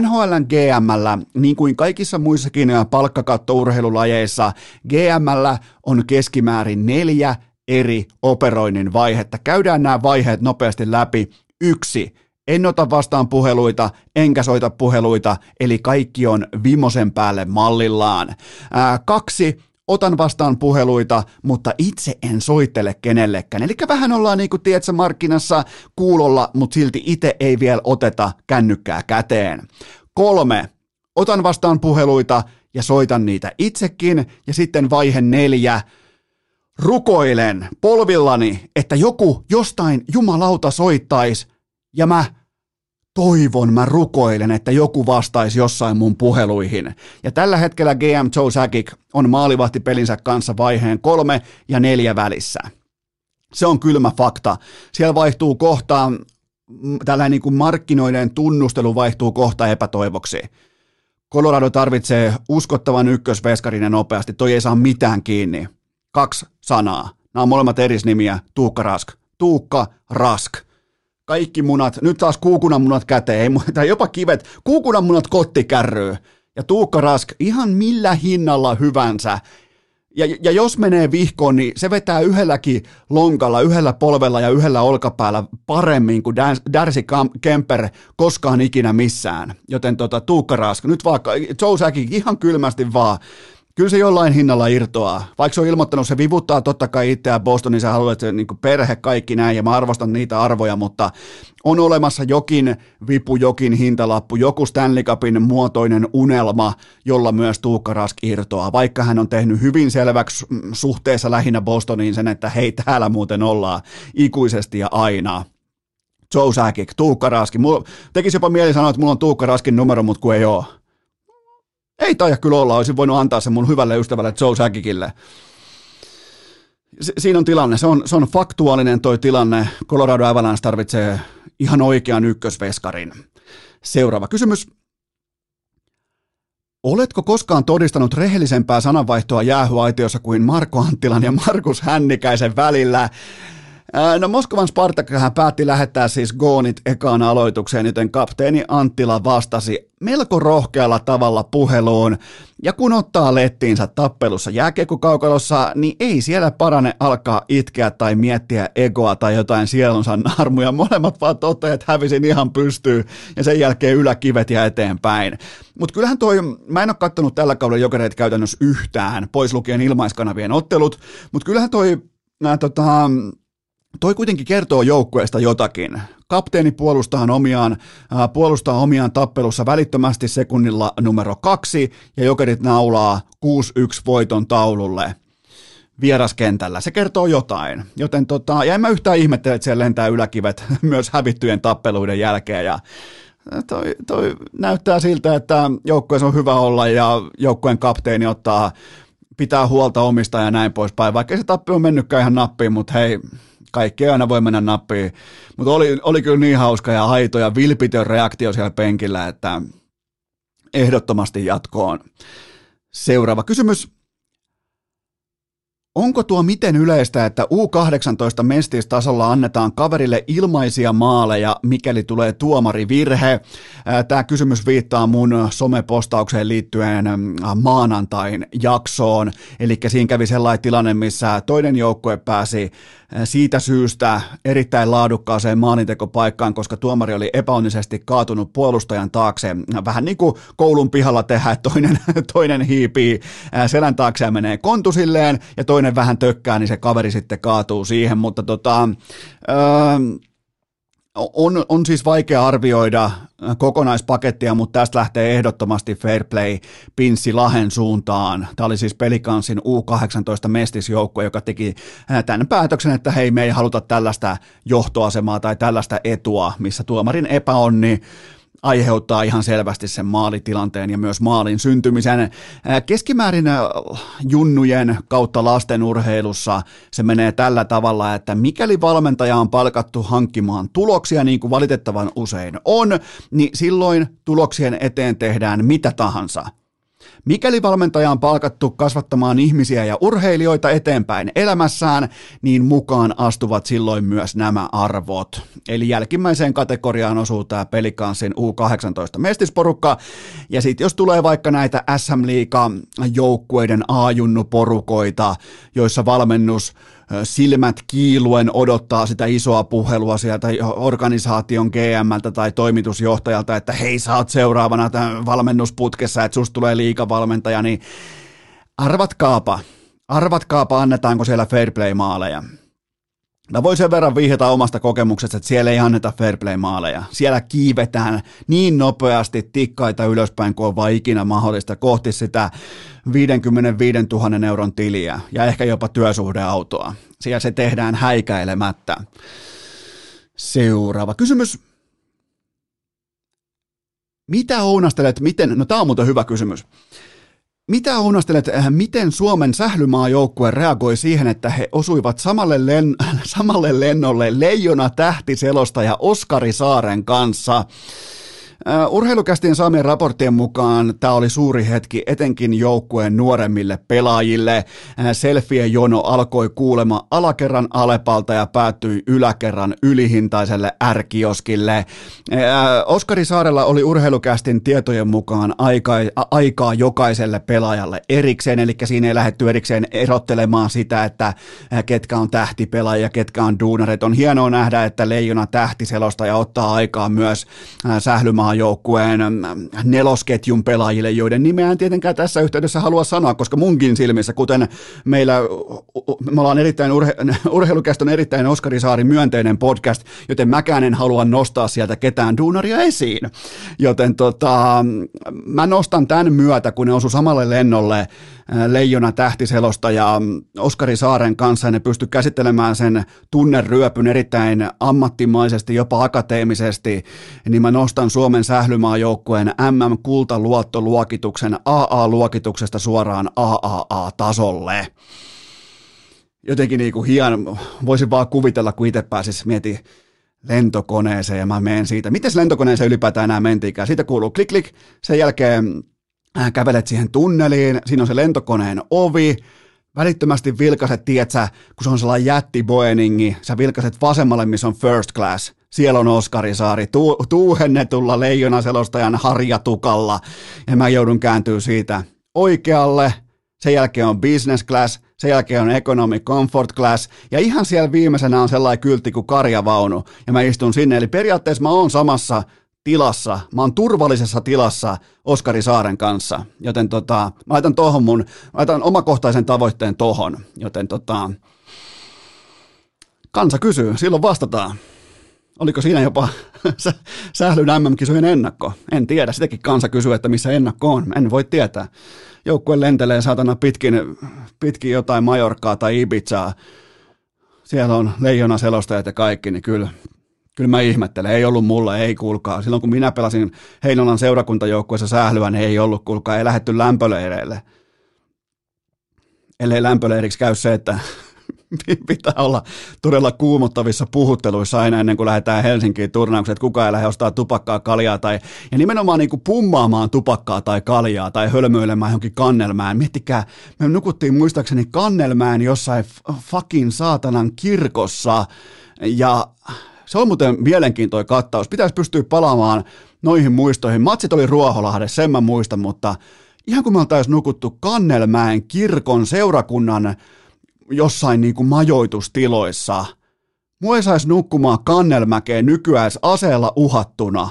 NHLn GMllä, niin kuin kaikissa muissakin palkkakattourheilulajeissa, GMllä on keskimäärin neljä eri operoinnin vaihetta. Käydään nämä vaiheet nopeasti läpi. Yksi, en ota vastaan puheluita, enkä soita puheluita, eli kaikki on vimosen päälle mallillaan. Ää, kaksi, otan vastaan puheluita, mutta itse en soittele kenellekään. Eli vähän ollaan niin kuin, tiedätkö, markkinassa kuulolla, mutta silti itse ei vielä oteta kännykkää käteen. Kolme, otan vastaan puheluita ja soitan niitä itsekin. Ja sitten vaihe neljä, rukoilen polvillani, että joku jostain jumalauta soittaisi ja mä toivon, mä rukoilen, että joku vastaisi jossain mun puheluihin. Ja tällä hetkellä GM Joe Sakic on maalivahtipelinsä kanssa vaiheen kolme ja neljä välissä. Se on kylmä fakta. Siellä vaihtuu kohta, tällainen niin kuin markkinoiden tunnustelu vaihtuu kohta epätoivoksi. Colorado tarvitsee uskottavan ykkösveskarin ja nopeasti. Toi ei saa mitään kiinni kaksi sanaa. Nämä on molemmat erisnimiä, Tuukka Rask. Tuukka Rask. Kaikki munat, nyt taas kuukunanmunat käteen, ei, tai jopa kivet, kuukunanmunat kottikärryy. Ja Tuukka Rask ihan millä hinnalla hyvänsä. Ja, ja jos menee vihkoon, niin se vetää yhdelläkin lonkalla, yhdellä polvella ja yhdellä olkapäällä paremmin kuin Darcy Kemper koskaan ikinä missään. Joten tota, Tuukka Rask, nyt vaikka Joe Säki ihan kylmästi vaan kyllä se jollain hinnalla irtoaa. Vaikka se on ilmoittanut, se vivuttaa totta kai itseään Bostonin, sä haluat, että niin perhe, kaikki näin, ja mä arvostan niitä arvoja, mutta on olemassa jokin vipu, jokin hintalappu, joku Stanley Cupin muotoinen unelma, jolla myös Tuukka Rask irtoaa, vaikka hän on tehnyt hyvin selväksi suhteessa lähinnä Bostoniin sen, että hei, täällä muuten ollaan ikuisesti ja aina. Joe Sakic, Tuukka Raski. Mulla tekisi jopa mieli sanoa, että mulla on Tuukka Raskin numero, mutta kun ei ole. Ei taida kyllä olla, olisin voinut antaa sen mun hyvälle ystävälle Joe Sagikille. siinä on tilanne, se on, se on faktuaalinen toi tilanne. Colorado Avalanche tarvitsee ihan oikean ykkösveskarin. Seuraava kysymys. Oletko koskaan todistanut rehellisempää sananvaihtoa jäähyaitiossa kuin Marko Anttilan ja Markus Hännikäisen välillä? No Moskovan Spartakhan päätti lähettää siis Goonit ekaan aloitukseen, joten kapteeni Anttila vastasi melko rohkealla tavalla puheluun. Ja kun ottaa lettiinsä tappelussa jääkiekkokaukalossa, niin ei siellä parane alkaa itkeä tai miettiä egoa tai jotain sielunsa narmuja. Molemmat vaan toteaa, että hävisin ihan pystyy ja sen jälkeen yläkivet ja eteenpäin. Mutta kyllähän toi, mä en ole kattonut tällä kaudella jokereita käytännössä yhtään, pois lukien ilmaiskanavien ottelut, mutta kyllähän toi nää, tota, Toi kuitenkin kertoo joukkueesta jotakin. Kapteeni puolustaa omiaan, äh, puolustaa omiaan tappelussa välittömästi sekunnilla numero kaksi ja jokerit naulaa 6-1 voiton taululle vieraskentällä. Se kertoo jotain. Joten tota, ja en mä yhtään ihmettele, että siellä lentää yläkivet myös hävittyjen tappeluiden jälkeen ja toi, toi näyttää siltä, että joukkueessa on hyvä olla ja joukkueen kapteeni ottaa pitää huolta omista ja näin poispäin. Vaikka se tappi on mennytkään ihan nappiin, mutta hei, kaikki aina voi mennä nappiin. Mutta oli, oli kyllä niin hauska ja aito ja vilpitön reaktio siellä penkillä, että ehdottomasti jatkoon. Seuraava kysymys. Onko tuo miten yleistä, että U18 mestistasolla annetaan kaverille ilmaisia maaleja, mikäli tulee tuomarivirhe? Tämä kysymys viittaa mun somepostaukseen liittyen maanantain jaksoon. Eli siinä kävi sellainen tilanne, missä toinen joukkue pääsi siitä syystä erittäin laadukkaaseen maalintekopaikkaan, koska tuomari oli epäonnisesti kaatunut puolustajan taakse. Vähän niin kuin koulun pihalla tehdään, toinen, toinen hiipii selän taakse ja menee kontusilleen, ja toinen vähän tökkää, niin se kaveri sitten kaatuu siihen, mutta tota, öö, on, on siis vaikea arvioida kokonaispakettia, mutta tästä lähtee ehdottomasti fair play Pinssi Lahen suuntaan. Tämä oli siis Pelikansin U18 mestisjoukko, joka teki tämän päätöksen, että hei, me ei haluta tällaista johtoasemaa tai tällaista etua, missä tuomarin epäonni aiheuttaa ihan selvästi sen maalitilanteen ja myös maalin syntymisen. Keskimäärin junnujen kautta lastenurheilussa se menee tällä tavalla, että mikäli valmentaja on palkattu hankkimaan tuloksia, niin kuin valitettavan usein on, niin silloin tuloksien eteen tehdään mitä tahansa – Mikäli valmentaja on palkattu kasvattamaan ihmisiä ja urheilijoita eteenpäin elämässään, niin mukaan astuvat silloin myös nämä arvot. Eli jälkimmäiseen kategoriaan osuu tämä Pelikansin U18 mestisporukka, ja sitten jos tulee vaikka näitä SM Liiga joukkueiden A-junnu-porukoita, joissa valmennus silmät kiiluen odottaa sitä isoa puhelua sieltä organisaation GMltä tai toimitusjohtajalta, että hei sä oot seuraavana tämän valmennusputkessa, että susta tulee liikavalmentaja, niin arvatkaapa, arvatkaapa annetaanko siellä fair play maaleja. Mä voin sen verran vihjata omasta kokemuksesta, että siellä ei anneta fairplay-maaleja. Siellä kiivetään niin nopeasti tikkaita ylöspäin kuin on vaan ikinä mahdollista kohti sitä 55 000 euron tiliä ja ehkä jopa työsuhdeautoa. Siellä se tehdään häikäilemättä. Seuraava kysymys. Mitä ounastelet, miten, no tämä on muuten hyvä kysymys. Mitä unostelet, äh, miten Suomen sählymaajoukkue reagoi siihen, että he osuivat samalle, len, samalle lennolle Leijona Tähtiselosta ja Oskari Saaren kanssa? Urheilukästien saamien raporttien mukaan tämä oli suuri hetki etenkin joukkueen nuoremmille pelaajille. Selfien jono alkoi kuulema alakerran Alepalta ja päättyi yläkerran ylihintaiselle ärkioskille. Oskari Saarella oli urheilukästin tietojen mukaan aika, aikaa jokaiselle pelaajalle erikseen, eli siinä ei lähdetty erikseen erottelemaan sitä, että ketkä on tähtipelaajia, ketkä on duunarit. On hienoa nähdä, että Leijona tähtiselosta ja ottaa aikaa myös sählymaa maajoukkueen nelosketjun pelaajille, joiden nimeä en tietenkään tässä yhteydessä halua sanoa, koska munkin silmissä, kuten meillä, me ollaan erittäin urhe, urheilukästön erittäin Oskari Saari myönteinen podcast, joten mäkään en halua nostaa sieltä ketään duunaria esiin. Joten tota, mä nostan tämän myötä, kun ne osu samalle lennolle Leijona tähtiselosta ja Oskari Saaren kanssa ne pysty käsittelemään sen tunneryöpyn erittäin ammattimaisesti, jopa akateemisesti, niin mä nostan Suomen sählymaajoukkueen MM-kultaluottoluokituksen AA-luokituksesta suoraan AAA-tasolle. jotenkin niin kuin hieno, voisin vaan kuvitella, kun itse pääsis mieti lentokoneeseen ja mä menen siitä. Miten lentokoneeseen ylipäätään enää mentiikään? Siitä kuuluu klik klik, sen jälkeen äh, kävelet siihen tunneliin, siinä on se lentokoneen ovi, välittömästi vilkaset, tietsä, kun se on sellainen jätti Boeingi, sä vilkaset vasemmalle, missä on first class, siellä on Oskarisaari tu- tuuhennetulla leijonaselostajan harjatukalla, ja mä joudun kääntyä siitä oikealle, sen jälkeen on business class, sen jälkeen on economy comfort class, ja ihan siellä viimeisenä on sellainen kyltti kuin karjavaunu, ja mä istun sinne, eli periaatteessa mä oon samassa tilassa, mä oon turvallisessa tilassa Oskari Saaren kanssa, joten tota, mä laitan tohon mun, mä laitan omakohtaisen tavoitteen tohon, joten tota, kansa kysyy, silloin vastataan. Oliko siinä jopa sählyn MM-kisojen ennakko? En tiedä, sitäkin kansa kysyy, että missä ennakko on, en voi tietää. Joukkue lentelee saatana pitkin, pitkin jotain Majorkaa tai Ibizaa, siellä on leijona selostajat ja kaikki, niin kyllä, kyllä mä ihmettelen, ei ollut mulla, ei kuulkaa. Silloin kun minä pelasin Heinolan seurakuntajoukkueessa sählyä, niin ei ollut kuulkaa, ei lähetty lämpöleireille. Ellei lämpöleiriksi käy se, että pitää olla todella kuumottavissa puhutteluissa aina ennen kuin lähdetään Helsinkiin turnaukseen, että kukaan ei lähde ostaa tupakkaa, kaljaa tai, ja nimenomaan niin kuin pummaamaan tupakkaa tai kaljaa tai hölmöilemään johonkin kannelmään. Miettikää, me nukuttiin muistaakseni kannelmään jossain fucking saatanan kirkossa ja se on muuten mielenkiintoinen kattaus. Pitäisi pystyä palaamaan noihin muistoihin. Matsit oli Ruoholahdessa, sen mä muistan, mutta ihan kun me oltaisiin nukuttu Kannelmäen kirkon seurakunnan jossain niin kuin majoitustiloissa. Mua ei saisi nukkumaan Kannelmäkeen nykyään aseella uhattuna.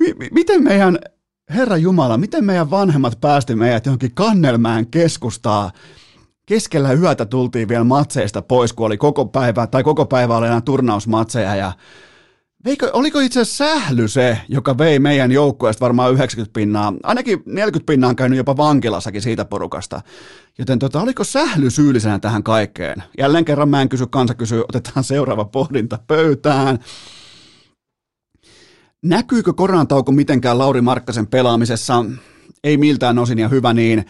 miten meidän, Herra Jumala, miten meidän vanhemmat päästi meidät johonkin Kannelmään keskustaa keskellä yötä tultiin vielä matseista pois, kun oli koko päivä, tai koko päivä oli enää turnausmatseja, ja Veikö, oliko itse asiassa Sähly se, joka vei meidän joukkueesta varmaan 90 pinnaa, ainakin 40 pinnaa on käynyt jopa vankilassakin siitä porukasta. Joten tota, oliko Sähly syyllisenä tähän kaikkeen? Jälleen kerran mä en kysy, kansa kysyy, otetaan seuraava pohdinta pöytään. Näkyykö koronatauko mitenkään Lauri Markkasen pelaamisessa? Ei miltään osin ja hyvä niin. Äh,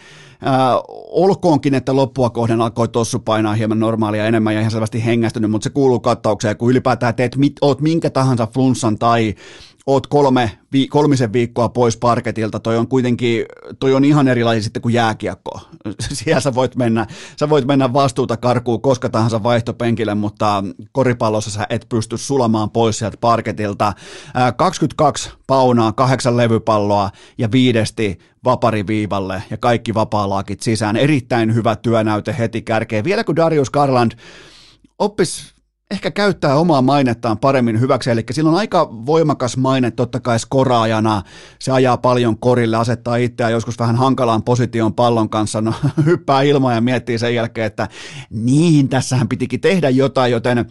olkoonkin, että loppua kohden alkoi tossu painaa hieman normaalia enemmän ja ihan selvästi hengästynyt, mutta se kuuluu kattaukseen, kun ylipäätään teet, mit, oot minkä tahansa flunssan tai oot kolme, vi, kolmisen viikkoa pois parketilta, toi on kuitenkin, toi on ihan erilainen sitten kuin jääkiekko. Siellä sä voit mennä, sä voit mennä vastuuta karkuun koska tahansa vaihtopenkille, mutta koripallossa sä et pysty sulamaan pois sieltä parketilta. 22 paunaa, kahdeksan levypalloa ja viidesti vapariviivalle ja kaikki vapaalaakit sisään. Erittäin hyvä työnäyte heti kärkeen. Vielä kun Darius Garland oppis ehkä käyttää omaa mainettaan paremmin hyväksi, eli sillä on aika voimakas maine totta kai skoraajana, se ajaa paljon korille, asettaa itseään joskus vähän hankalaan positioon pallon kanssa, no, hyppää ilmaa ja miettii sen jälkeen, että niin, tässähän pitikin tehdä jotain, joten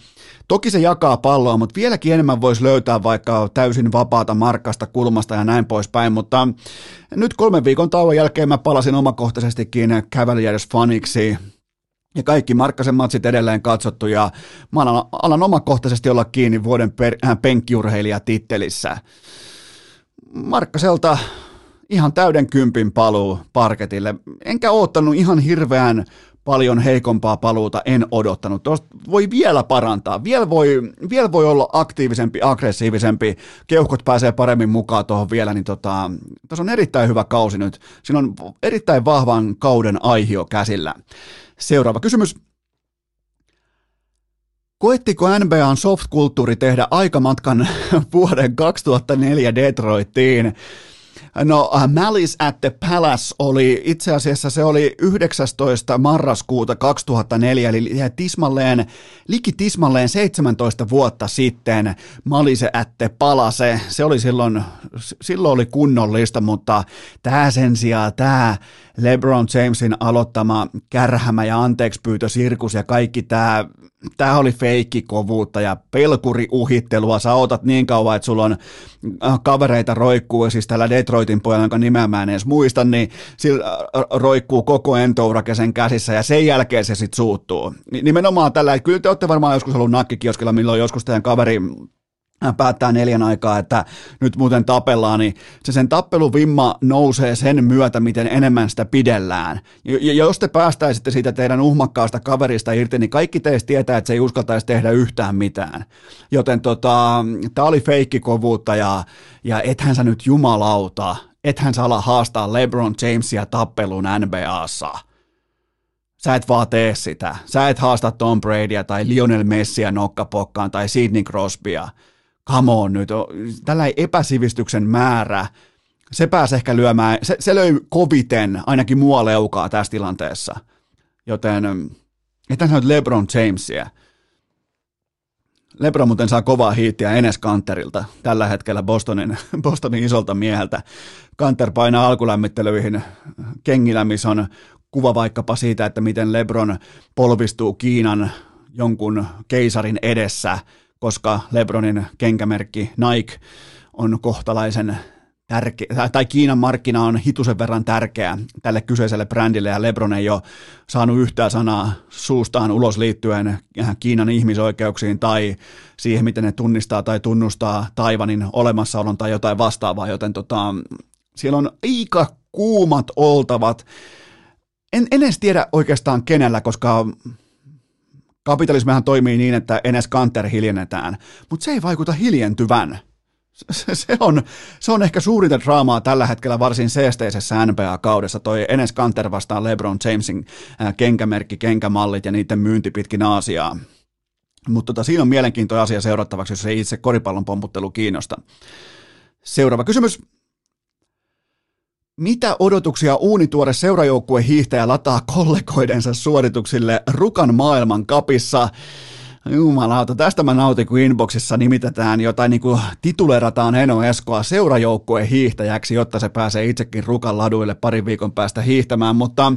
toki se jakaa palloa, mutta vieläkin enemmän voisi löytää vaikka täysin vapaata markkasta kulmasta ja näin poispäin, mutta nyt kolmen viikon tauon jälkeen mä palasin omakohtaisestikin Cavaliers faniksi, ja kaikki Markkasen matsit edelleen katsottu ja mä alan, alan omakohtaisesti olla kiinni vuoden per, äh, penkkiurheilija tittelissä. Markkaselta ihan täyden kympin paluu parketille. Enkä oottanut ihan hirveän paljon heikompaa paluuta, en odottanut. Tuosta voi vielä parantaa, vielä voi, vielä voi olla aktiivisempi, aggressiivisempi, keuhkot pääsee paremmin mukaan tuohon vielä, niin tota, tuossa on erittäin hyvä kausi nyt. Siinä on erittäin vahvan kauden aihio käsillä. Seuraava kysymys. Koettiko NBAn soft-kulttuuri tehdä aikamatkan vuoden 2004 Detroittiin? No uh, Malice at the Palace oli, itse asiassa se oli 19. marraskuuta 2004, eli tismalleen, liki tismalleen 17 vuotta sitten Malice at the Palace. Se oli silloin, silloin oli kunnollista, mutta tämä sen sijaan, tämä LeBron Jamesin aloittama kärhämä ja anteeksi pyytö, sirkus ja kaikki tämä tämä oli feikkikovuutta ja pelkuriuhittelua. Sä otat niin kauan, että sulla on äh, kavereita roikkuu, siis tällä Detroitin pojalla, jonka nimeä mä en edes muista, niin sillä äh, roikkuu koko entourake sen käsissä ja sen jälkeen se sitten suuttuu. Nimenomaan tällä, kyllä te olette varmaan joskus ollut nakkikioskilla, milloin joskus teidän kaveri päättää neljän aikaa, että nyt muuten tapellaan, niin se sen tappeluvimma nousee sen myötä, miten enemmän sitä pidellään. Ja jos te päästäisitte siitä teidän uhmakkaasta kaverista irti, niin kaikki teistä tietää, että se ei uskaltaisi tehdä yhtään mitään. Joten tota, tämä oli feikkikovuutta ja, ja ethän sä nyt jumalauta, ethän sä ala haastaa LeBron Jamesia tappeluun NBAssa. Sä et vaan tee sitä. Sä et haasta Tom Bradya tai Lionel Messia nokkapokkaan tai Sidney Crosbya come on nyt, tällainen epäsivistyksen määrä, se pääsi ehkä lyömään, se, se löi koviten ainakin mua leukaa tässä tilanteessa. Joten, että nyt LeBron Jamesia. LeBron muuten saa kovaa hiittiä Enes Kanterilta tällä hetkellä Bostonin, Bostonin isolta mieheltä. Kanter painaa alkulämmittelyihin kengillä, missä on kuva vaikkapa siitä, että miten LeBron polvistuu Kiinan jonkun keisarin edessä – koska Lebronin kenkämerkki Nike on kohtalaisen tärkeä, tai Kiinan markkina on hitusen verran tärkeä tälle kyseiselle brändille, ja Lebron ei ole saanut yhtään sanaa suustaan ulos liittyen Kiinan ihmisoikeuksiin tai siihen, miten ne tunnistaa tai tunnustaa Taivanin olemassaolon tai jotain vastaavaa, joten tota, siellä on aika kuumat oltavat. En, en edes tiedä oikeastaan kenellä, koska Kapitalismihan toimii niin, että Enes Kanter hiljennetään, mutta se ei vaikuta hiljentyvän. Se on, se on ehkä suurinta draamaa tällä hetkellä varsin seesteisessä NBA-kaudessa, toi Enes Kanter vastaan LeBron Jamesin kenkämerkki, kenkämallit ja niiden myynti pitkin Aasiaa. Mutta tota, siinä on mielenkiintoinen asia seurattavaksi, jos ei itse koripallon pomputtelu kiinnosta. Seuraava kysymys. Mitä odotuksia uunituore seurajoukkue hiihtäjä lataa kollegoidensa suorituksille Rukan maailman kapissa? Jumalauta, tästä mä nautin, kun inboxissa nimitetään jotain niin kuin titulerataan Eno Eskoa seurajoukkueen hiihtäjäksi, jotta se pääsee itsekin Rukan laduille parin viikon päästä hiihtämään, mutta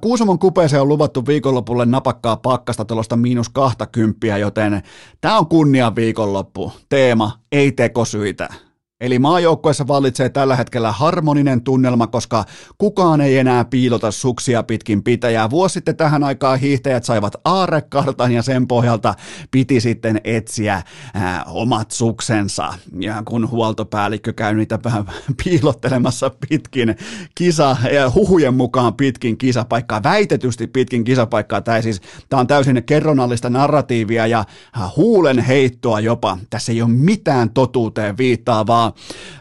Kuusamon kupeeseen on luvattu viikonlopulle napakkaa pakkasta tuollaista miinus 20, joten tämä on kunnia viikonloppu. Teema, ei tekosyitä. Eli maajoukkueessa vallitsee tällä hetkellä harmoninen tunnelma, koska kukaan ei enää piilota suksia pitkin pitäjää. Vuosi sitten tähän aikaan hiihtäjät saivat aarekartan ja sen pohjalta piti sitten etsiä ää, omat suksensa. Ja kun huoltopäällikkö käy niitä piilottelemassa pitkin kisa, ja huhujen mukaan pitkin kisapaikkaa, väitetysti pitkin kisapaikkaa, tämä siis, tämä on täysin kerronallista narratiivia ja huulen heittoa jopa. Tässä ei ole mitään totuuteen viittaavaa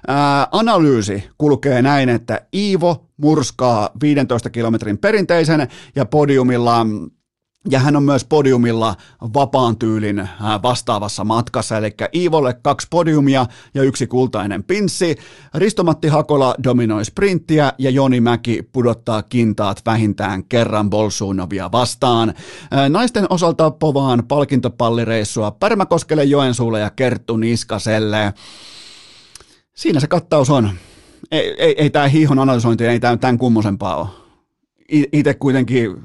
Ää, analyysi kulkee näin, että Iivo murskaa 15 kilometrin perinteisen ja podiumilla ja hän on myös podiumilla vapaan tyylin vastaavassa matkassa, eli Iivolle kaksi podiumia ja yksi kultainen pinssi. Ristomatti Hakola dominoi sprinttiä ja Joni Mäki pudottaa kintaat vähintään kerran Bolsuunovia vastaan. Naisten osalta povaan palkintopallireissua Pärmäkoskelle, Joensuulle ja Kerttu Niskaselle. Siinä se kattaus on. Ei, ei, ei tämä hiihon analysointi, ei tämä tämän kummosempaa ole. Itse kuitenkin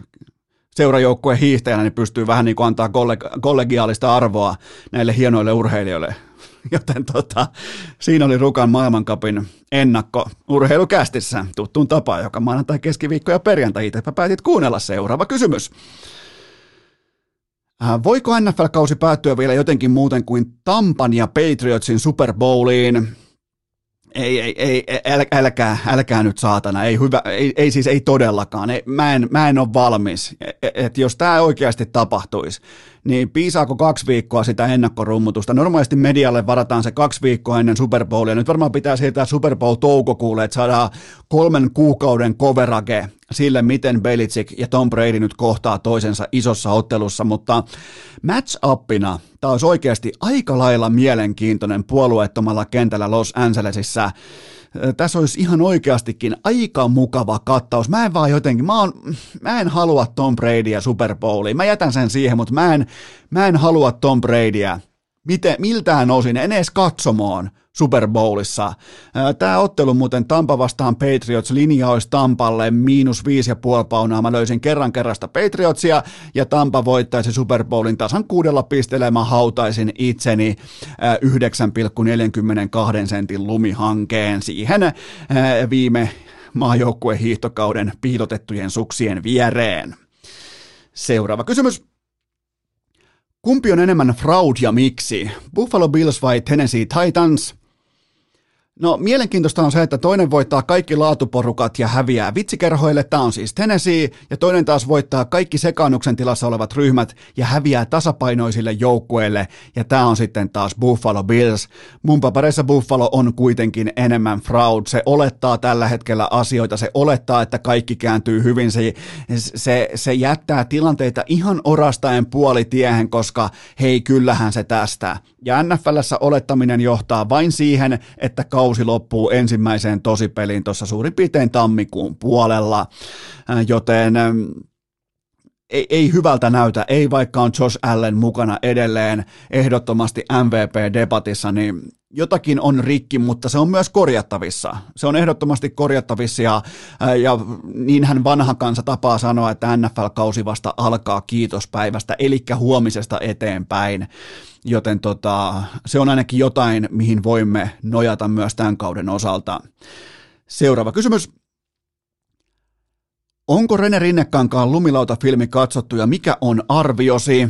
seurajoukkueen hiihtäjänä niin pystyy vähän niin kuin antaa kolleg- kollegiaalista arvoa näille hienoille urheilijoille. Joten tota, siinä oli Rukan maailmankapin ennakko urheilukästissä tuttuun tapaan, joka maanantai, keskiviikko ja perjantai. Itse päätit kuunnella seuraava kysymys. Äh, voiko NFL-kausi päättyä vielä jotenkin muuten kuin Tampan ja Patriotsin Super Bowliin? Ei, ei, ei, äl, älkää, älkää nyt saatana, ei, hyvä, ei, ei siis ei todellakaan, ei, mä, en, mä en ole valmis, että et jos tämä oikeasti tapahtuisi, niin piisaako kaksi viikkoa sitä ennakkorummutusta? Normaalisti medialle varataan se kaksi viikkoa ennen Super Bowlia. Nyt varmaan pitää siirtää Super Bowl toukokuulle, että saadaan kolmen kuukauden coverage sille, miten Belichick ja Tom Brady nyt kohtaa toisensa isossa ottelussa, mutta match-uppina tämä olisi oikeasti aika lailla mielenkiintoinen puolueettomalla kentällä Los Angelesissa tässä olisi ihan oikeastikin aika mukava kattaus. Mä en vaan jotenkin, mä, on, mä en halua Tom Bradyä Super Bowliin. Mä jätän sen siihen, mutta mä en, mä en halua Tom Bradyä miten, miltään osin, en edes katsomaan Super Bowlissa. Tämä ottelu muuten Tampa vastaan Patriots linja olisi Tampalle miinus viisi ja puoli paunaa. Mä löysin kerran kerrasta Patriotsia ja Tampa voittaisi Super Bowlin tasan kuudella pisteellä. Mä hautaisin itseni 9,42 sentin lumihankeen siihen viime maajoukkueen hiihtokauden piilotettujen suksien viereen. Seuraava kysymys. Kumpi on enemmän fraud ja miksi? Buffalo Bills vai Tennessee Titans? No mielenkiintoista on se, että toinen voittaa kaikki laatuporukat ja häviää vitsikerhoille, tämä on siis Tennessee, ja toinen taas voittaa kaikki sekaannuksen tilassa olevat ryhmät ja häviää tasapainoisille joukkueille, ja tämä on sitten taas Buffalo Bills. Mun papereissa Buffalo on kuitenkin enemmän fraud, se olettaa tällä hetkellä asioita, se olettaa, että kaikki kääntyy hyvin, se, se, se jättää tilanteita ihan orastaen puolitiehen, koska hei, kyllähän se tästä. Ja NFLssä olettaminen johtaa vain siihen, että kausi loppuu ensimmäiseen tosipeliin tuossa suurin piirtein tammikuun puolella, joten ei, ei hyvältä näytä, ei vaikka on Josh Allen mukana edelleen ehdottomasti MVP-debatissa, niin jotakin on rikki, mutta se on myös korjattavissa. Se on ehdottomasti korjattavissa ja, äh, ja niinhän vanha kansa tapaa sanoa, että NFL-kausi vasta alkaa kiitospäivästä, eli huomisesta eteenpäin. Joten tota, se on ainakin jotain, mihin voimme nojata myös tämän kauden osalta. Seuraava kysymys. Onko Rene Rinnekankaan lumilauta-filmi katsottu ja mikä on arviosi?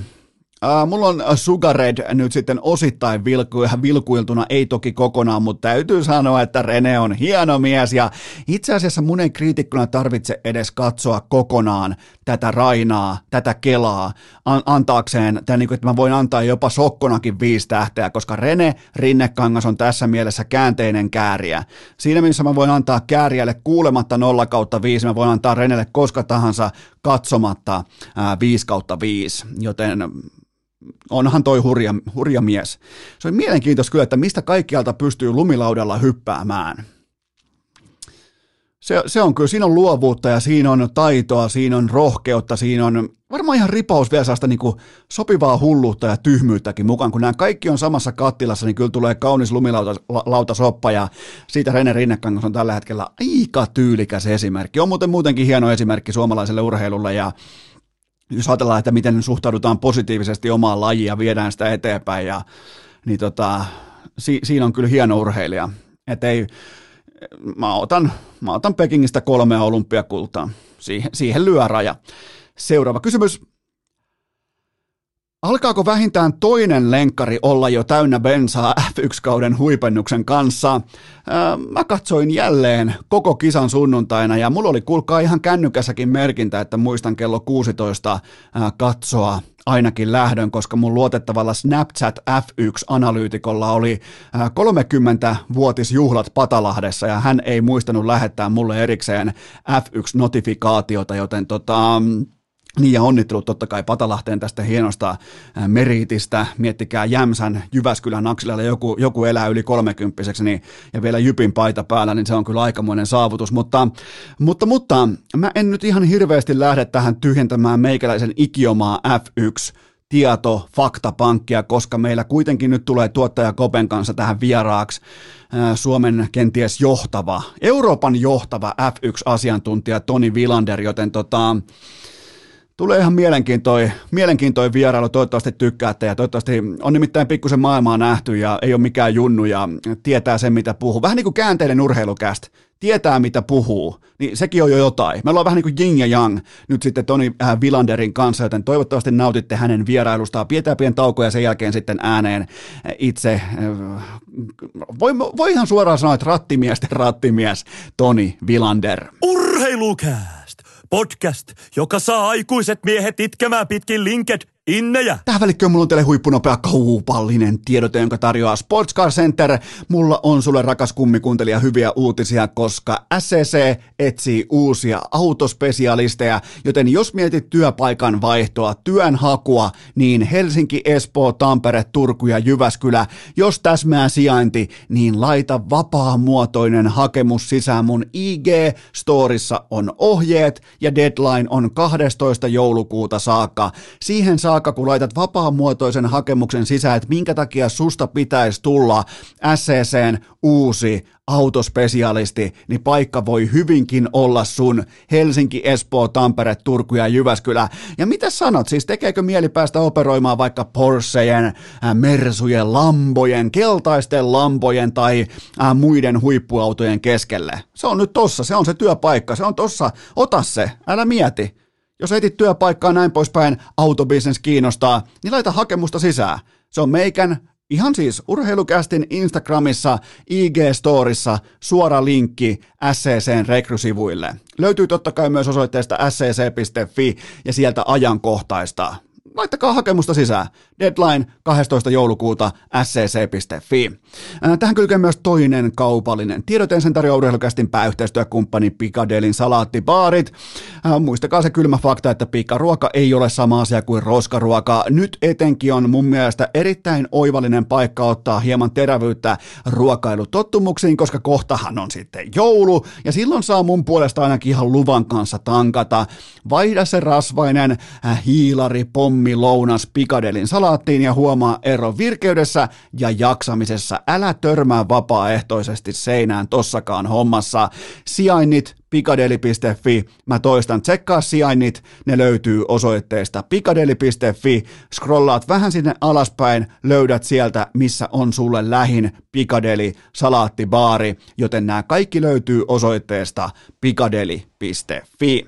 Uh, mulla on Sugar Red nyt sitten osittain vilku, vilkuiltuna, ei toki kokonaan, mutta täytyy sanoa, että Rene on hieno mies ja itse asiassa mun ei kriitikkona tarvitse edes katsoa kokonaan tätä Rainaa, tätä Kelaa an- antaakseen, tai niin kuin, että mä voin antaa jopa sokkonakin viisi tähteä, koska Rene Rinnekangas on tässä mielessä käänteinen kääriä. Siinä missä mä voin antaa kääriälle kuulematta 0 kautta 5, mä voin antaa Renelle koska tahansa katsomatta ää, 5 kautta 5, joten onhan toi hurja, hurja mies. Se on mielenkiintoista kyllä, että mistä kaikkialta pystyy lumilaudalla hyppäämään. Se, se on kyllä, siinä on luovuutta ja siinä on taitoa, siinä on rohkeutta, siinä on varmaan ihan ripaus vielä sellaista niin sopivaa hulluutta ja tyhmyyttäkin mukaan. Kun nämä kaikki on samassa kattilassa, niin kyllä tulee kaunis lumilautasoppa ja siitä Rene Rinnekangas on tällä hetkellä aika tyylikäs esimerkki. On muuten muutenkin hieno esimerkki suomalaiselle urheilulle ja jos ajatellaan, että miten suhtaudutaan positiivisesti omaan lajiin ja viedään sitä eteenpäin, ja, niin tota, si, siinä on kyllä hieno urheilija. Et ei, mä, otan, mä otan Pekingistä kolmea olympiakultaa. Siihen, siihen lyö raja. Seuraava kysymys. Alkaako vähintään toinen lenkkari olla jo täynnä bensaa F1-kauden huipennuksen kanssa? Mä katsoin jälleen koko kisan sunnuntaina ja mulla oli kuulkaa ihan kännykässäkin merkintä, että muistan kello 16 katsoa ainakin lähdön, koska mun luotettavalla Snapchat F1-analyytikolla oli 30-vuotisjuhlat Patalahdessa ja hän ei muistanut lähettää mulle erikseen F1-notifikaatiota, joten tota, niin ja onnittelut totta kai Patalahteen tästä hienosta meriitistä. Miettikää Jämsän Jyväskylän akselilla joku, joku elää yli kolmekymppiseksi niin, ja vielä Jypin paita päällä, niin se on kyllä aikamoinen saavutus. Mutta, mutta, mutta mä en nyt ihan hirveästi lähde tähän tyhjentämään meikäläisen ikiomaa F1 tieto, faktapankkia, koska meillä kuitenkin nyt tulee tuottaja Kopen kanssa tähän vieraaksi Suomen kenties johtava, Euroopan johtava F1-asiantuntija Toni Vilander, joten tota, Tulee ihan mielenkiintoinen, mielenkiintoinen vierailu, toivottavasti tykkäätte ja toivottavasti on nimittäin pikkusen maailmaa nähty ja ei ole mikään junnu ja tietää sen mitä puhuu. Vähän niin kuin käänteinen urheilukästä, tietää mitä puhuu, niin sekin on jo jotain. Me ollaan vähän niin kuin Jing ja Yang nyt sitten Toni äh, Vilanderin kanssa, joten toivottavasti nautitte hänen vierailustaan. Pidetään pieni tauko ja sen jälkeen sitten ääneen äh, itse, äh, voi, voi ihan suoraan sanoa, että rattimiesten rattimies Toni Vilander. Urheilukää! Podcast, joka saa aikuiset miehet itkemään pitkin linked Innejä! Tähän välikköön mulla on teille huippunopea kaupallinen tiedote, jonka tarjoaa Sportscar Center. Mulla on sulle rakas kummikuuntelija hyviä uutisia, koska SCC etsii uusia autospesialisteja, joten jos mietit työpaikan vaihtoa, työn hakua, niin Helsinki, Espoo, Tampere, Turku ja Jyväskylä, jos täsmää sijainti, niin laita vapaamuotoinen hakemus sisään mun IG-storissa on ohjeet ja deadline on 12. joulukuuta saakka. Siihen saa saakka, kun laitat vapaamuotoisen hakemuksen sisään, että minkä takia susta pitäisi tulla SCCn uusi autospesialisti, niin paikka voi hyvinkin olla sun Helsinki, Espoo, Tampere, Turku ja Jyväskylä. Ja mitä sanot, siis tekeekö mieli päästä operoimaan vaikka Porschejen, äh, Mersujen, Lambojen, keltaisten Lambojen tai äh, muiden huippuautojen keskelle? Se on nyt tossa, se on se työpaikka, se on tossa, ota se, älä mieti Jos etit työpaikkaa näin poispäin, autobusiness kiinnostaa, niin laita hakemusta sisään. Se on meikän Ihan siis urheilukästin Instagramissa, IG-storissa suora linkki SCCn rekrysivuille. Löytyy totta kai myös osoitteesta scc.fi ja sieltä ajankohtaista laittakaa hakemusta sisään. Deadline 12. joulukuuta scc.fi. Tähän kylkee myös toinen kaupallinen. Tiedoteen sen tarjoaa urheilukästin pääyhteistyökumppani Pikadelin salaattibaarit. Muistakaa se kylmä fakta, että pikaruoka ei ole sama asia kuin roskaruoka. Nyt etenkin on mun mielestä erittäin oivallinen paikka ottaa hieman terävyyttä ruokailutottumuksiin, koska kohtahan on sitten joulu, ja silloin saa mun puolesta ainakin ihan luvan kanssa tankata. Vaihda se rasvainen hiilari, pommi, pommi lounas pikadelin salaattiin ja huomaa ero virkeydessä ja jaksamisessa. Älä törmää vapaaehtoisesti seinään tossakaan hommassa. Sijainnit pikadeli.fi. Mä toistan, tsekkaa sijainnit, ne löytyy osoitteesta pikadeli.fi. Scrollaat vähän sinne alaspäin, löydät sieltä, missä on sulle lähin Pikadeli salaattibaari, joten nämä kaikki löytyy osoitteesta pikadeli.fi.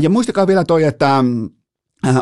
Ja muistakaa vielä toi, että Äh,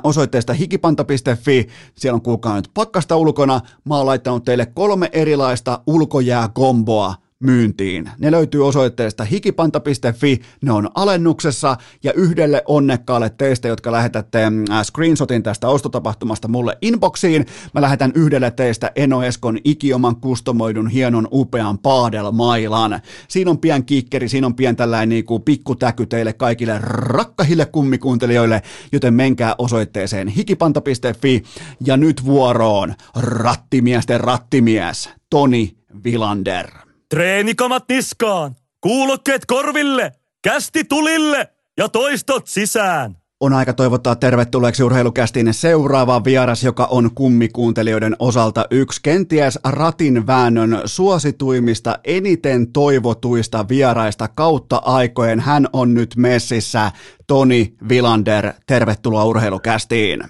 osoitteesta hikipanta.fi. Siellä on kuulkaa nyt pakkasta ulkona. Mä oon laittanut teille kolme erilaista ulkojääkomboa myyntiin. Ne löytyy osoitteesta hikipanta.fi, ne on alennuksessa ja yhdelle onnekkaalle teistä, jotka lähetätte mm, äh, screenshotin tästä ostotapahtumasta mulle inboxiin, mä lähetän yhdelle teistä Eno Eskon ikioman kustomoidun hienon upean paadelmailan. Siinä on pien kikkeri, siinä on pien tällainen niin kuin pikkutäky teille kaikille rakkahille kummikuuntelijoille, joten menkää osoitteeseen hikipanta.fi ja nyt vuoroon rattimiesten rattimies Toni Vilander. Treenikamat niskaan, kuulokkeet korville, kästi tulille ja toistot sisään. On aika toivottaa tervetulleeksi urheilukästiin seuraava vieras, joka on kummikuuntelijoiden osalta yksi kenties ratin väännön suosituimmista, eniten toivotuista vieraista kautta aikojen. Hän on nyt messissä. Toni Vilander, tervetuloa urheilukästiin.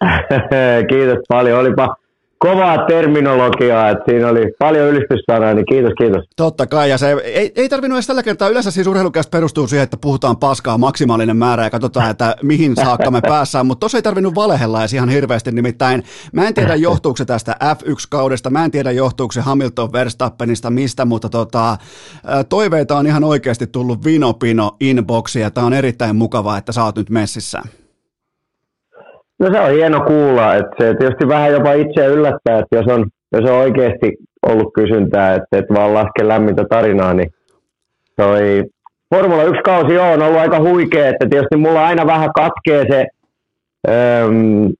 Kiitos paljon. Olipa kovaa terminologiaa, että siinä oli paljon ylistyssanoja, niin kiitos, kiitos. Totta kai, ja se ei, ei tarvinnut edes tällä kertaa, yleensä siis urheilukästä perustuu siihen, että puhutaan paskaa maksimaalinen määrä ja katsotaan, että mihin saakka me päässään, mutta tuossa ei tarvinnut valehella edes ihan hirveästi, nimittäin mä en tiedä johtuuko se tästä F1-kaudesta, mä en tiedä johtuuko se Hamilton Verstappenista mistä, mutta tota, toiveita on ihan oikeasti tullut vinopino inboxia, ja tämä on erittäin mukavaa, että sä oot nyt messissä. No se on hieno kuulla, että se tietysti vähän jopa itse yllättää, että jos on, jos on oikeasti ollut kysyntää, että et vaan laske lämmintä tarinaa, niin toi Formula 1-kausi on ollut aika huikea, että tietysti mulla aina vähän katkee se äm,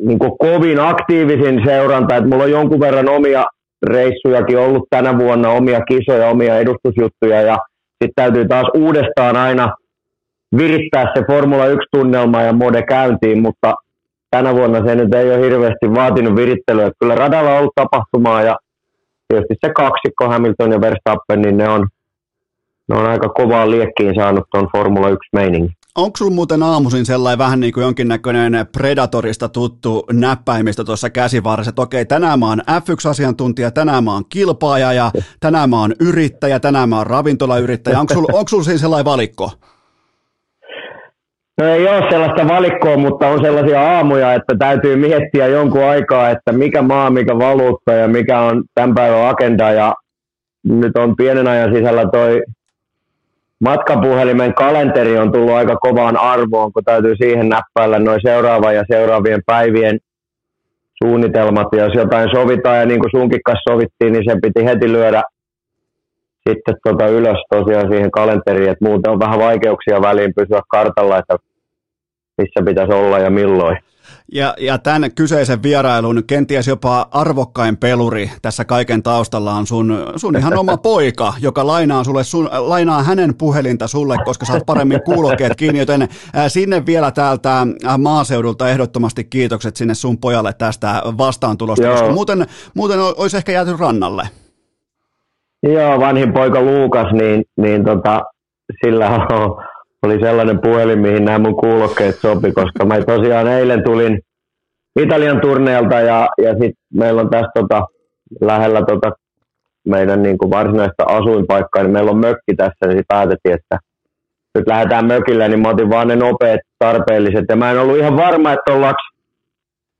niin kovin aktiivisin seuranta, että mulla on jonkun verran omia reissujakin ollut tänä vuonna, omia kisoja, omia edustusjuttuja ja sitten täytyy taas uudestaan aina virittää se Formula 1-tunnelma ja mode käyntiin, mutta tänä vuonna se nyt ei ole hirveästi vaatinut virittelyä. Kyllä radalla on ollut tapahtumaa ja tietysti se kaksikko Hamilton ja Verstappen, niin ne on, ne on aika kovaa liekkiin saanut tuon Formula 1-meiningin. Onko sulla muuten aamuisin sellainen vähän niin kuin jonkinnäköinen Predatorista tuttu näppäimistä tuossa käsivarressa, että okei, tänään mä oon F1-asiantuntija, tänään mä oon kilpaaja ja tänään mä oon yrittäjä, tänään mä oon ravintolayrittäjä. Onko sulla, onko sulla siis sellainen valikko? No ei ole sellaista valikkoa, mutta on sellaisia aamuja, että täytyy miettiä jonkun aikaa, että mikä maa, mikä valuutta ja mikä on tämän päivän agenda. Ja nyt on pienen ajan sisällä toi matkapuhelimen kalenteri on tullut aika kovaan arvoon, kun täytyy siihen näppäillä noin seuraavan ja seuraavien päivien suunnitelmat. Ja jos jotain sovitaan ja niin kuin sunkin kanssa sovittiin, niin se piti heti lyödä sitten tota ylös tosiaan siihen kalenteriin, että muuten on vähän vaikeuksia väliin pysyä kartalla, että missä pitäisi olla ja milloin. Ja, ja tämän kyseisen vierailun kenties jopa arvokkain peluri tässä kaiken taustalla on sun, sun ihan oma poika, joka lainaa, sulle sun, lainaa hänen puhelinta sulle, koska saat paremmin kuulokkeet kiinni, joten sinne vielä täältä maaseudulta ehdottomasti kiitokset sinne sun pojalle tästä vastaantulosta, Joo. koska muuten, muuten olisi ehkä jääty rannalle. Joo, vanhin poika Luukas, niin, niin tota, sillä on oli sellainen puhelin, mihin nämä mun kuulokkeet sopi, koska mä tosiaan eilen tulin Italian turneelta ja, ja sitten meillä on tässä tota, lähellä tota, meidän niin kuin varsinaista asuinpaikkaa, niin meillä on mökki tässä, niin päätettiin, että nyt lähdetään mökille, niin mä otin vaan ne nopeat tarpeelliset. Ja mä en ollut ihan varma, että ollaanko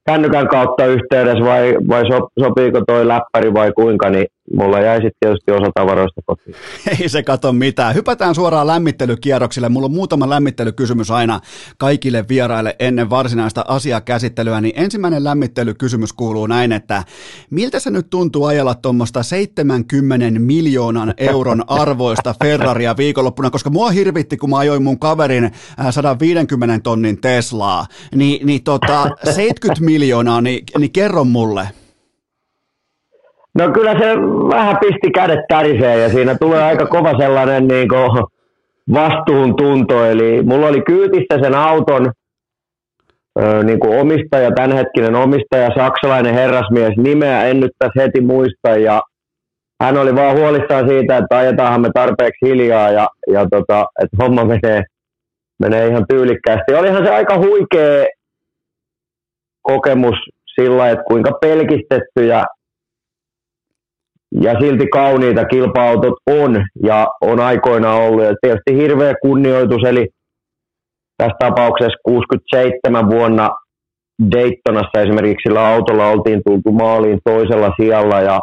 kännykän kautta yhteydessä vai, vai so, sopiiko toi läppäri vai kuinka, niin mulla jäi sitten tietysti osa tavaroista kotiin. Ei se kato mitään. Hypätään suoraan lämmittelykierroksille. Mulla on muutama lämmittelykysymys aina kaikille vieraille ennen varsinaista asiakäsittelyä. Niin ensimmäinen lämmittelykysymys kuuluu näin, että miltä se nyt tuntuu ajalla tuommoista 70 miljoonan euron arvoista Ferraria viikonloppuna, koska mua hirvitti, kun mä ajoin mun kaverin 150 äh, tonnin Teslaa, niin, niin tota, 70 miljoonaa, niin, niin kerro mulle. No kyllä se vähän pisti kädet täriseen ja siinä tulee aika kova sellainen niin kuin vastuuntunto. Eli mulla oli kyytissä sen auton niin kuin omistaja, tämänhetkinen omistaja, saksalainen herrasmies, nimeä en nyt tässä heti muista ja hän oli vaan huolissaan siitä, että ajetaanhan me tarpeeksi hiljaa ja, ja tota, että homma menee, menee ihan tyylikkäästi. Olihan se aika huikea kokemus sillä, että kuinka pelkistettyjä ja silti kauniita kilpa-autot on ja on aikoina ollut. Ja tietysti hirveä kunnioitus, eli tässä tapauksessa 67 vuonna Daytonassa esimerkiksi sillä autolla oltiin tultu maaliin toisella sijalla ja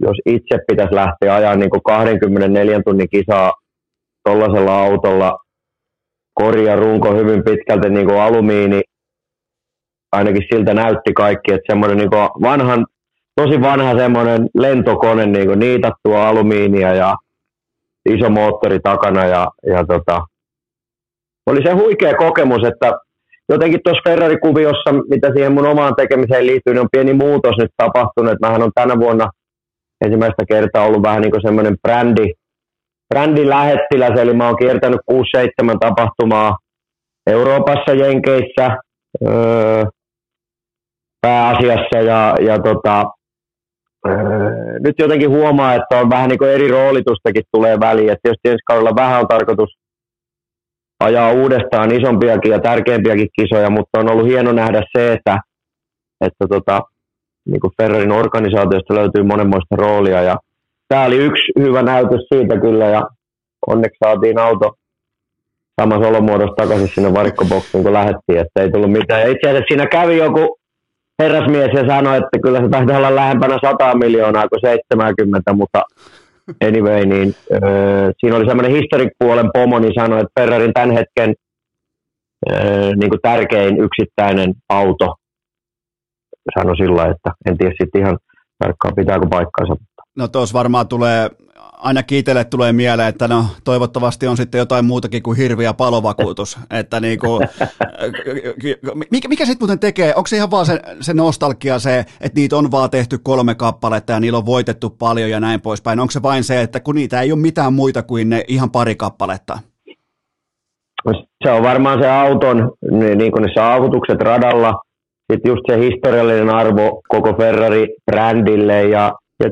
jos itse pitäisi lähteä ajaa niin 24 tunnin kisaa tuollaisella autolla, korja runko hyvin pitkälti niin alumiini, ainakin siltä näytti kaikki, että semmoinen niin vanhan tosi vanha semmoinen lentokone, niin kuin niitattua alumiinia ja iso moottori takana ja, ja tota, oli se huikea kokemus, että jotenkin tuossa Ferrari-kuviossa, mitä siihen mun omaan tekemiseen liittyy, niin on pieni muutos nyt tapahtunut. Mähän on tänä vuonna ensimmäistä kertaa ollut vähän niin kuin semmoinen brändi, brändin lähettiläs, eli mä oon kiertänyt 6-7 tapahtumaa Euroopassa, Jenkeissä, öö, pääasiassa ja, ja tota, Öö, nyt jotenkin huomaa, että on vähän niin kuin eri roolitustakin tulee väliin. Että tietysti ensi kaudella vähän on tarkoitus ajaa uudestaan isompiakin ja tärkeämpiäkin kisoja, mutta on ollut hieno nähdä se, että, että tota, niin kuin Ferrarin organisaatiosta löytyy monenmoista roolia. Ja tämä oli yksi hyvä näytös siitä kyllä ja onneksi saatiin auto samassa olomuodossa takaisin sinne varikkoboksiin, kun lähdettiin, että ei tullut mitään. Ja itse asiassa siinä kävi joku herrasmies ja sanoi, että kyllä se taitaa olla lähempänä 100 miljoonaa kuin 70, mutta anyway, niin äh, siinä oli semmoinen historic-puolen pomo, niin sanoi, että Ferrarin tämän hetken äh, niin kuin tärkein yksittäinen auto, sanoi sillä, että en tiedä sitten ihan tarkkaan pitääkö paikkaansa. No tuossa varmaan tulee aina kiitelle tulee mieleen, että no toivottavasti on sitten jotain muutakin kuin hirviä palovakuutus. Että niin kuin, mikä, mikä sitten muuten tekee, onko se ihan vaan se, se nostalgia se, että niitä on vaan tehty kolme kappaletta ja niillä on voitettu paljon ja näin poispäin. Onko se vain se, että kun niitä ei ole mitään muita kuin ne ihan pari kappaletta? Se on varmaan se auton, niin kuin ne saavutukset radalla, sitten just se historiallinen arvo koko Ferrari-brändille ja, ja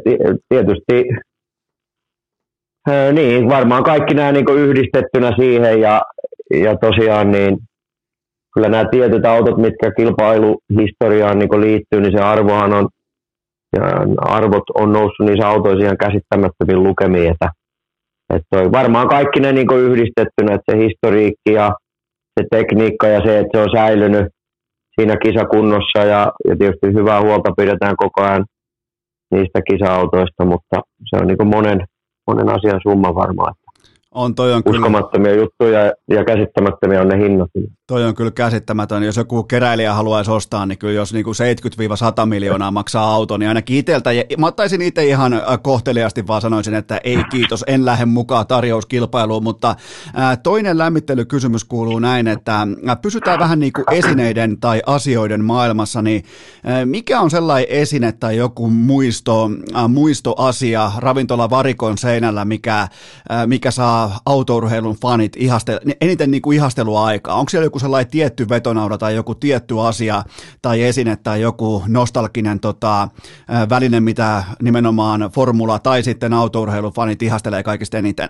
tietysti niin, varmaan kaikki nämä niin yhdistettynä siihen ja, ja tosiaan niin kyllä nämä tietyt autot, mitkä kilpailuhistoriaan niin liittyy, niin se arvohan on, ja arvot on noussut niissä autoissa ihan käsittämättömiin lukemiin, että, että toi, varmaan kaikki ne niin yhdistettynä, että se historiikki ja se tekniikka ja se, että se on säilynyt siinä kisakunnossa ja, ja tietysti hyvää huolta pidetään koko ajan niistä kisa-autoista, mutta se on niin monen, monen asian summa varmaan. On, toi on Uskomattomia kyllä, juttuja ja käsittämättömiä on ne hinnat. Toi on kyllä käsittämätön. Jos joku keräilijä haluaisi ostaa, niin kyllä jos niinku 70-100 miljoonaa maksaa auto, niin ainakin itseltä, mä ottaisin itse ihan äh, kohteliasti vaan sanoisin, että ei kiitos, en lähde mukaan tarjouskilpailuun, mutta äh, toinen lämmittelykysymys kuuluu näin, että äh, pysytään vähän niin kuin esineiden tai asioiden maailmassa, niin mikä on sellainen esine tai joku muisto, muistoasia ravintola varikon seinällä, mikä, mikä saa autourheilun fanit ihaste, eniten niin kuin ihasteluaikaa? Onko siellä joku sellainen tietty vetonauda tai joku tietty asia tai esine tai joku nostalginen tota, väline, mitä nimenomaan formula tai sitten autourheilun fanit ihastelee kaikista eniten?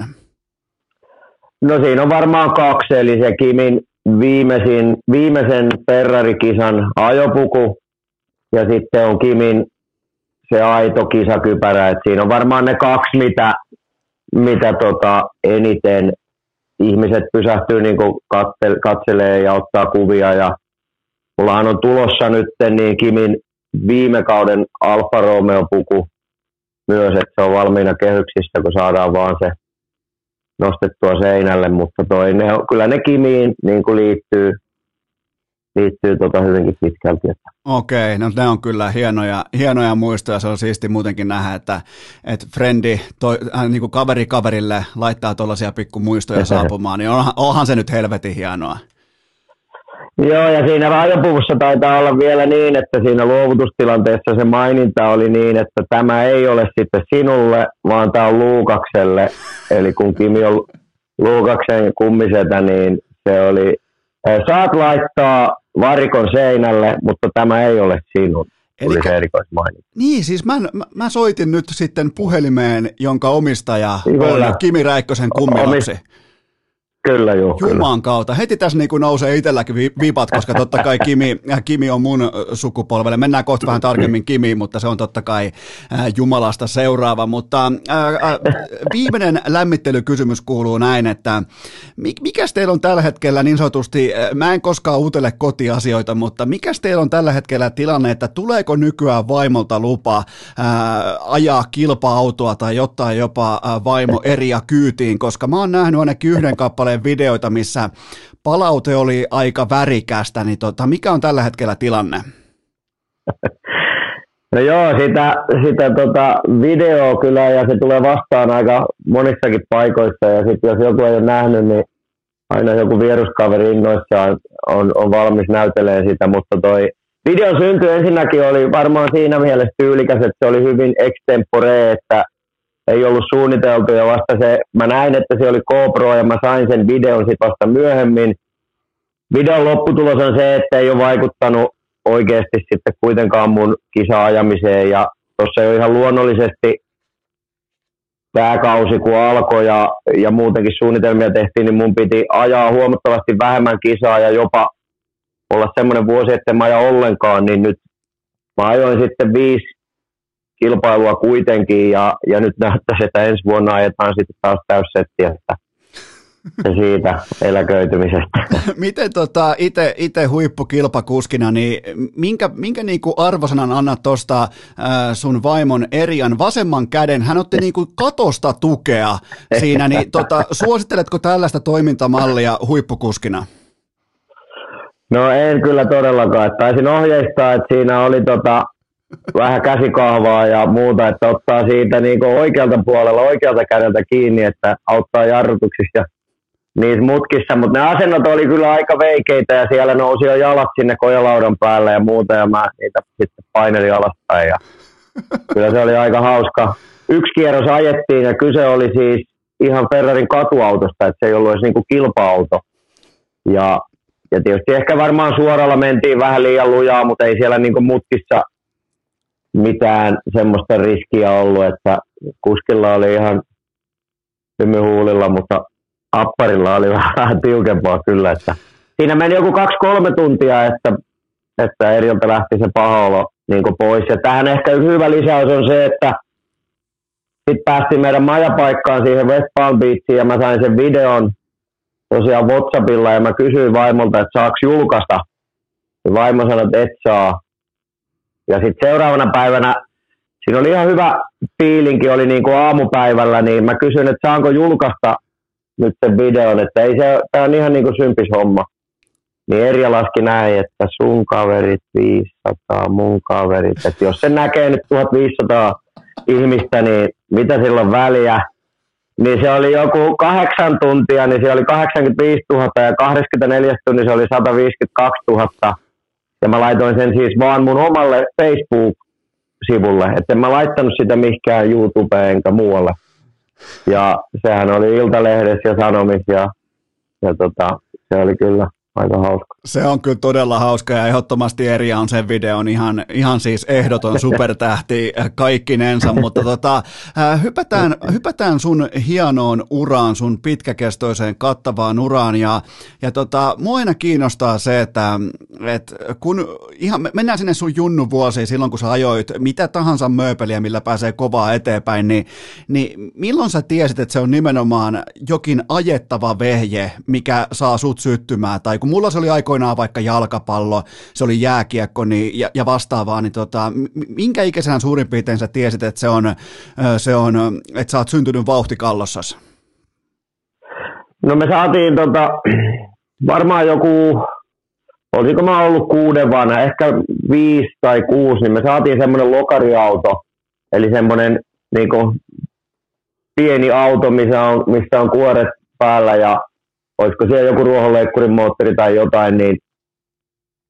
No siinä on varmaan kaksi, eli se Kimin viimeisin, viimeisen Ferrari-kisan ajopuku ja sitten on Kimin se aito kisakypärä. Et siinä on varmaan ne kaksi, mitä mitä tota eniten ihmiset pysähtyy niin katse, katselee ja ottaa kuvia ja mullahan on tulossa nyt niin Kimin viime kauden Alfa Romeo-puku myös, että se on valmiina kehyksissä, kun saadaan vaan se nostettua seinälle, mutta toi, ne, kyllä ne Kimiin niin kuin liittyy, liittyy tota hyvinkin pitkälti. Okei, no ne on kyllä hienoja, hienoja muistoja. Se on siisti muutenkin nähdä, että, että frendi, toi, äh, niin kuin kaveri kaverille laittaa tuollaisia pikkumuistoja saapumaan, niin onhan, onhan se nyt helvetin hienoa. Joo, ja siinä rajapuvussa taitaa olla vielä niin, että siinä luovutustilanteessa se maininta oli niin, että tämä ei ole sitten sinulle, vaan tämä on Luukakselle. Eli kun Kimi on Luukaksen kummisetä, niin se oli, saat laittaa varikon seinälle, mutta tämä ei ole sinun. Eli se erikoismaininta. Niin, siis mä, mä, mä, soitin nyt sitten puhelimeen, jonka omistaja Kyllä. on Kimi Räikkösen kummilapsi. Omis, Kyllä joo. Kyllä. kautta. Heti tässä niin kuin nousee itselläkin vipat, koska totta kai Kimi, äh, Kimi on mun sukupolvelle. Mennään kohta vähän tarkemmin Kimiin, mutta se on totta kai äh, Jumalasta seuraava. Mutta äh, äh, viimeinen lämmittelykysymys kuuluu näin, että mikä teillä on tällä hetkellä niin sanotusti, äh, mä en koskaan uutele kotiasioita, mutta mikä teillä on tällä hetkellä tilanne, että tuleeko nykyään vaimolta lupa äh, ajaa kilpa-autoa tai jotain jopa äh, vaimo eriä kyytiin, koska mä oon nähnyt ainakin yhden kappaleen paljon videoita, missä palaute oli aika värikästä, niin tota, mikä on tällä hetkellä tilanne? No joo, sitä, sitä tota videoa kyllä ja se tulee vastaan aika monissakin paikoissa ja sitten jos joku ei ole nähnyt, niin aina joku vieruskaveri innoissaan on, on valmis näytelemään sitä, mutta toi videon synty ensinnäkin oli varmaan siinä mielessä tyylikäs, että se oli hyvin extempore, että ei ollut suunniteltu ja vasta se, mä näin, että se oli GoPro ja mä sain sen videon sitten vasta myöhemmin. Videon lopputulos on se, että ei ole vaikuttanut oikeasti sitten kuitenkaan mun kisa-ajamiseen ja tuossa jo ihan luonnollisesti tämä kausi kun alkoi ja, ja muutenkin suunnitelmia tehtiin, niin mun piti ajaa huomattavasti vähemmän kisaa ja jopa olla semmoinen vuosi, että mä aja ollenkaan, niin nyt mä ajoin sitten viisi kilpailua kuitenkin ja, ja nyt näyttäisi, että ensi vuonna ajetaan sitten taas täyssetti, että siitä eläköitymisestä. Miten tota, itse huippukilpakuskina, niin minkä, minkä niinku arvosanan annat tuosta sun vaimon Erian vasemman käden? Hän otti niinku katosta tukea siinä, niin tota, suositteletko tällaista toimintamallia huippukuskina? No en kyllä todellakaan. Taisin ohjeistaa, että siinä oli tota, vähän käsikahvaa ja muuta, että ottaa siitä niin oikealta puolella, oikealta kädeltä kiinni, että auttaa jarrutuksissa ja niissä mutkissa, mutta ne asennot oli kyllä aika veikeitä ja siellä nousi jo jalat sinne kojalaudan päälle ja muuta ja mä niitä sitten painelin alaspäin ja kyllä se oli aika hauska. Yksi kierros ajettiin ja kyse oli siis ihan Ferrarin katuautosta, että se ei ollut edes niin kilpa-auto. Ja, ja tietysti ehkä varmaan suoralla mentiin vähän liian lujaa, mutta ei siellä niin mutkissa mitään semmoista riskiä ollut, että kuskilla oli ihan hymyhuulilla, mutta apparilla oli vähän tiukempaa kyllä, että siinä meni joku kaksi-kolme tuntia, että, että Eriltä lähti se paha olo niin pois. Ja tähän ehkä hyvä lisäys on se, että sitten päästiin meidän majapaikkaan siihen West Palm Beachiin ja mä sain sen videon tosiaan Whatsappilla ja mä kysyin vaimolta, että saaks julkaista. Ja vaimo sanoi, että et saa. Ja sitten seuraavana päivänä, siinä oli ihan hyvä fiilinki, oli niin kuin aamupäivällä, niin mä kysyin, että saanko julkaista nyt sen videon, että ei se, tämä on ihan niin kuin sympis homma. Niin Erja laski näin, että sun kaverit 500, mun kaverit. Että jos se näkee nyt 1500 ihmistä, niin mitä sillä on väliä? Niin se oli joku kahdeksan tuntia, niin se oli 85 000 ja 24 tunnissa oli 152 000 ja mä laitoin sen siis vaan mun omalle Facebook-sivulle, että mä laittanut sitä mihinkään YouTubeen enkä muualle. Ja sehän oli Iltalehdessä ja Sanomis ja, ja tota, se oli kyllä aika hauska. Se on kyllä todella hauska ja ehdottomasti Eria on sen videon ihan, ihan siis ehdoton supertähti kaikkinensa, mutta tota, hypätään, hypätään sun hienoon uraan, sun pitkäkestoiseen kattavaan uraan ja, ja tota, mua aina kiinnostaa se, että, että kun ihan, mennään sinne sun junnu vuosiin silloin, kun sä ajoit mitä tahansa mööpeliä, millä pääsee kovaa eteenpäin, niin, niin milloin sä tiesit, että se on nimenomaan jokin ajettava vehje, mikä saa sut syttymään, tai kun mulla se oli aikoinaan vaikka jalkapallo, se oli jääkiekko niin, ja, ja vastaavaa, niin tota, minkä ikäisenä suurin piirtein sä tiesit, että se on, se on että sä oot syntynyt vauhtikallossas? No me saatiin tota, varmaan joku, olisiko mä ollut kuuden vanha, ehkä viisi tai kuusi, niin me saatiin semmoinen lokariauto, eli semmoinen niin pieni auto, missä on, missä on kuoret päällä ja olisiko siellä joku ruohonleikkurin moottori tai jotain, niin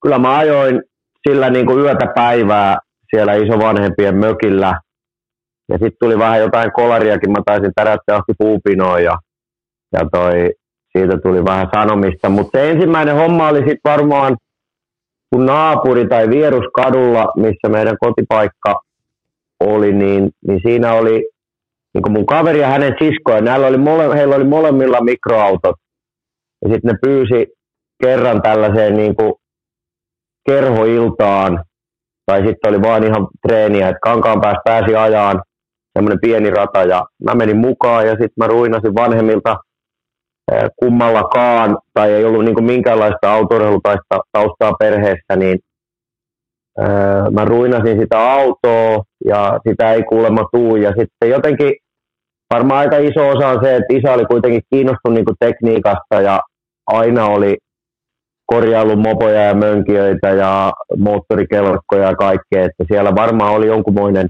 kyllä mä ajoin sillä niin kuin yötä päivää siellä isovanhempien mökillä. Ja sitten tuli vähän jotain kolariakin, mä taisin täräyttää johonkin puupinoon ja, ja toi, siitä tuli vähän sanomista. Mutta se ensimmäinen homma oli sitten varmaan, kun naapuri tai vierus kadulla, missä meidän kotipaikka oli, niin, niin siinä oli niin mun kaveri ja hänen siskoja, näillä oli mole, heillä oli molemmilla mikroautot. Ja sitten ne pyysi kerran tällaiseen niin kuin kerhoiltaan, tai sitten oli vaan ihan treeniä, että kankaan päästä pääsi ajaan semmoinen pieni rata, ja mä menin mukaan, ja sitten mä ruinasin vanhemmilta kummallakaan, tai ei ollut niin kuin minkäänlaista autourheilutaista taustaa perheessä, niin mä ruinasin sitä autoa, ja sitä ei kuulemma tuu, ja sitten jotenkin varmaan aika iso osa on se, että isä oli kuitenkin kiinnostunut niin kuin tekniikasta, ja aina oli korjaillut mopoja ja mönkijöitä ja moottorikelkkoja ja kaikkea, että siellä varmaan oli jonkunmoinen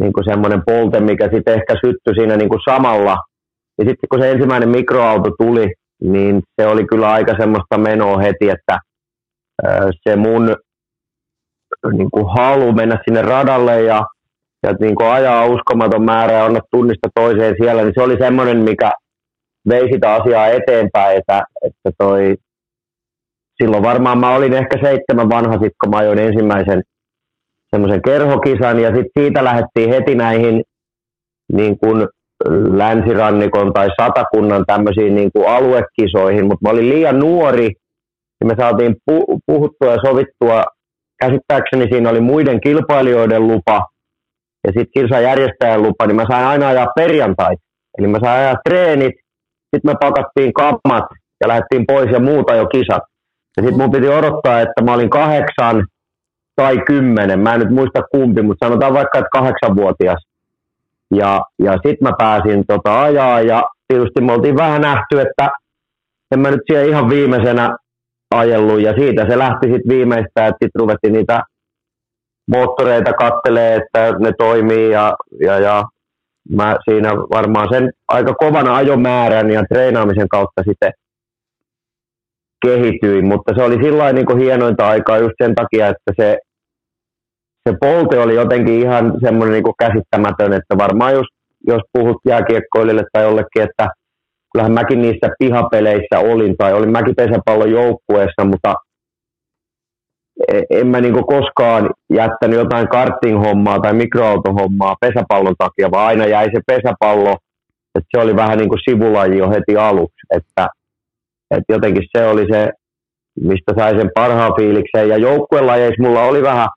niin kuin semmoinen polte, mikä sitten ehkä syttyi siinä niin kuin samalla. Ja sitten kun se ensimmäinen mikroauto tuli, niin se oli kyllä aika semmoista menoa heti, että se mun niin kuin halu mennä sinne radalle ja, ja niin kuin ajaa uskomaton määrä ja onnat tunnista toiseen siellä, niin se oli semmoinen, mikä vei sitä asiaa eteenpäin, että, että toi, silloin varmaan mä olin ehkä seitsemän vanha sitten, kun mä ajoin ensimmäisen semmoisen kerhokisan, ja sitten siitä lähdettiin heti näihin niin kuin länsirannikon tai satakunnan tämmöisiin niin kuin aluekisoihin, mutta mä olin liian nuori, ja me saatiin pu- puhuttua ja sovittua, käsittääkseni siinä oli muiden kilpailijoiden lupa, ja sitten kilsan järjestäjän lupa, niin mä sain aina ajaa perjantai. Eli mä sain ajaa treenit, sitten me pakattiin kammat ja lähdettiin pois ja muuta jo kisat. Ja sitten mun piti odottaa, että mä olin kahdeksan tai kymmenen, mä en nyt muista kumpi, mutta sanotaan vaikka, että kahdeksanvuotias. Ja, ja sitten mä pääsin tota ajaa ja tietysti me oltiin vähän nähty, että en mä nyt siellä ihan viimeisenä ajellut ja siitä se lähti sitten viimeistä, että sitten ruvettiin niitä moottoreita kattelee, että ne toimii ja, ja, ja mä siinä varmaan sen aika kovan ajomäärän ja treenaamisen kautta sitten kehityin, mutta se oli sillä niin hienointa aikaa just sen takia, että se, se polte oli jotenkin ihan semmoinen niin käsittämätön, että varmaan just, jos puhut jääkiekkoille tai jollekin, että kyllähän mäkin niissä pihapeleissä olin tai olin mäkin pesäpallon joukkueessa, mutta en mä niin koskaan jättänyt jotain karting-hommaa tai mikroautohommaa pesäpallon takia, vaan aina jäi se pesäpallo, että se oli vähän niin kuin sivulaji jo heti aluksi, että et jotenkin se oli se, mistä sai sen parhaan fiiliksen. Ja joukkuelajeissa mulla oli vähän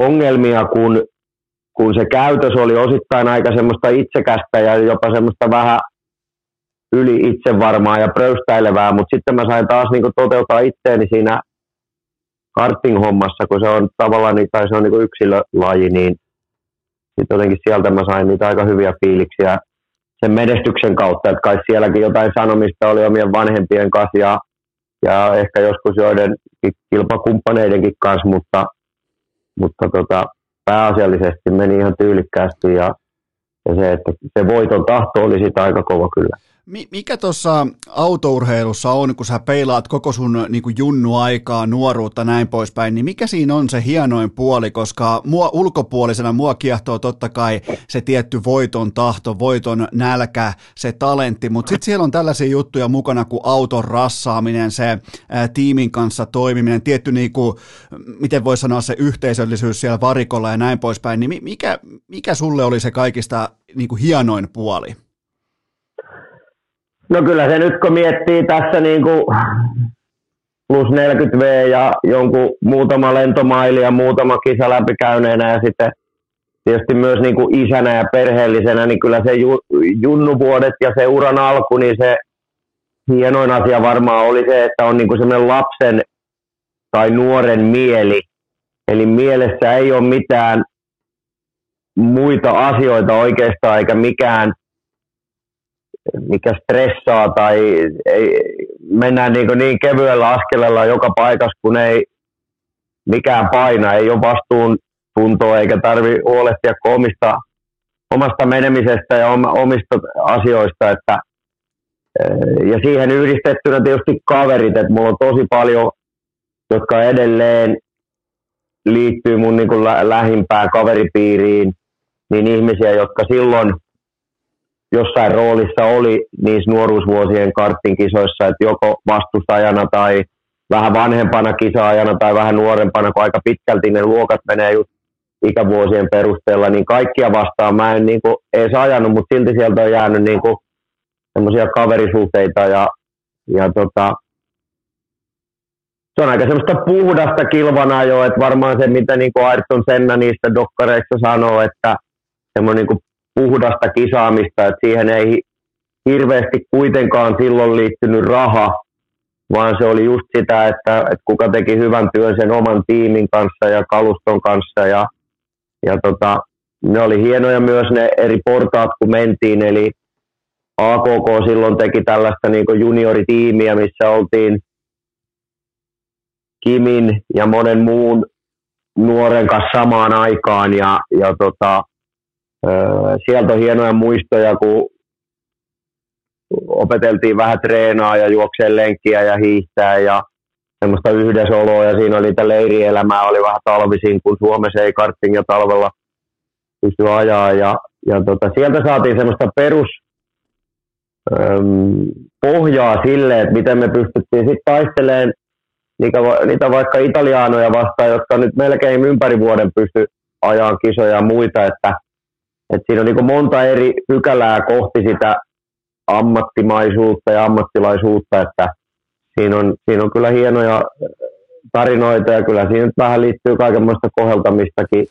ongelmia, kun, kun se käytös oli osittain aika semmoista itsekästä ja jopa semmoista vähän yli itsevarmaa ja pröystäilevää, mutta sitten mä sain taas niin toteuttaa itseäni siinä karting-hommassa, kun se on tavallaan, tai se on niin yksilölaji, niin sitten jotenkin sieltä mä sain niitä aika hyviä fiiliksiä sen menestyksen kautta, että kai sielläkin jotain sanomista oli omien vanhempien kanssa ja, ja ehkä joskus joiden kilpakumppaneidenkin kanssa, mutta, mutta tota, pääasiallisesti meni ihan tyylikkäästi ja, ja se, että se voiton tahto oli sitä aika kova kyllä. Mikä tuossa autourheilussa on, kun sä peilaat koko sun niin kuin junnu-aikaa, nuoruutta näin poispäin, niin mikä siinä on se hienoin puoli, koska mua ulkopuolisena mua kiehtoo totta kai se tietty voiton tahto, voiton nälkä, se talentti, mutta sitten siellä on tällaisia juttuja mukana kuin auton rassaaminen, se ää, tiimin kanssa toimiminen, tietty niin kuin, miten voi sanoa se yhteisöllisyys siellä varikolla ja näin poispäin, niin mikä, mikä sulle oli se kaikista niin kuin hienoin puoli? No kyllä se nyt kun miettii tässä niin kuin plus 40 V ja jonkun muutama lentomaili ja muutama kisa läpikäyneenä ja sitten tietysti myös niin kuin isänä ja perheellisenä, niin kyllä se junnuvuodet ja se uran alku, niin se hienoin asia varmaan oli se, että on niin kuin semmoinen lapsen tai nuoren mieli. Eli mielessä ei ole mitään muita asioita oikeastaan, eikä mikään mikä stressaa tai ei, mennään niin, niin kevyellä askelella joka paikassa, kun ei mikään paina, ei ole vastuun tuntoa eikä tarvi huolehtia omista, omasta menemisestä ja omista asioista. Että, eh, ja siihen yhdistettynä tietysti kaverit, että mulla on tosi paljon, jotka edelleen liittyy mun niin kuin lähimpään kaveripiiriin, niin ihmisiä, jotka silloin – jossain roolissa oli niissä nuoruusvuosien kartin kisoissa, että joko vastustajana tai vähän vanhempana kisaajana tai vähän nuorempana, kun aika pitkälti ne luokat menee just ikävuosien perusteella, niin kaikkia vastaan. Mä en niin kuin edes ajanut, mutta silti sieltä on jäänyt niin kuin semmoisia kaverisuhteita ja, ja tota, se on aika semmoista puhdasta kilvana jo, että varmaan se, mitä niin kuin Ayrton Senna niistä dokkareista sanoo, että semmoinen niin puhdasta kisaamista, että siihen ei hirveästi kuitenkaan silloin liittynyt raha, vaan se oli just sitä, että, että kuka teki hyvän työn sen oman tiimin kanssa ja kaluston kanssa ja, ja tota, ne oli hienoja myös ne eri portaat, kun mentiin, eli AKK silloin teki tällaista niin junioritiimiä, missä oltiin Kimin ja monen muun nuoren kanssa samaan aikaan ja, ja tota, Sieltä on hienoja muistoja, kun opeteltiin vähän treenaa ja juokseen lenkkiä ja hiihtää ja semmoista yhdessäoloa ja siinä oli niitä leirielämää, oli vähän talvisin, kun Suomessa ei karttingia talvella pysty ajaa. Ja, ja tota, sieltä saatiin semmoista perus äm, pohjaa sille, että miten me pystyttiin sitten taistelemaan niitä, niitä vaikka italiaanoja vastaan, jotka nyt melkein ympäri vuoden pysty ajaa kisoja ja muita, että et siinä on niin monta eri pykälää kohti sitä ammattimaisuutta ja ammattilaisuutta, että siinä on, siinä on kyllä hienoja tarinoita ja kyllä siinä vähän liittyy kaikenlaista koheltamistakin.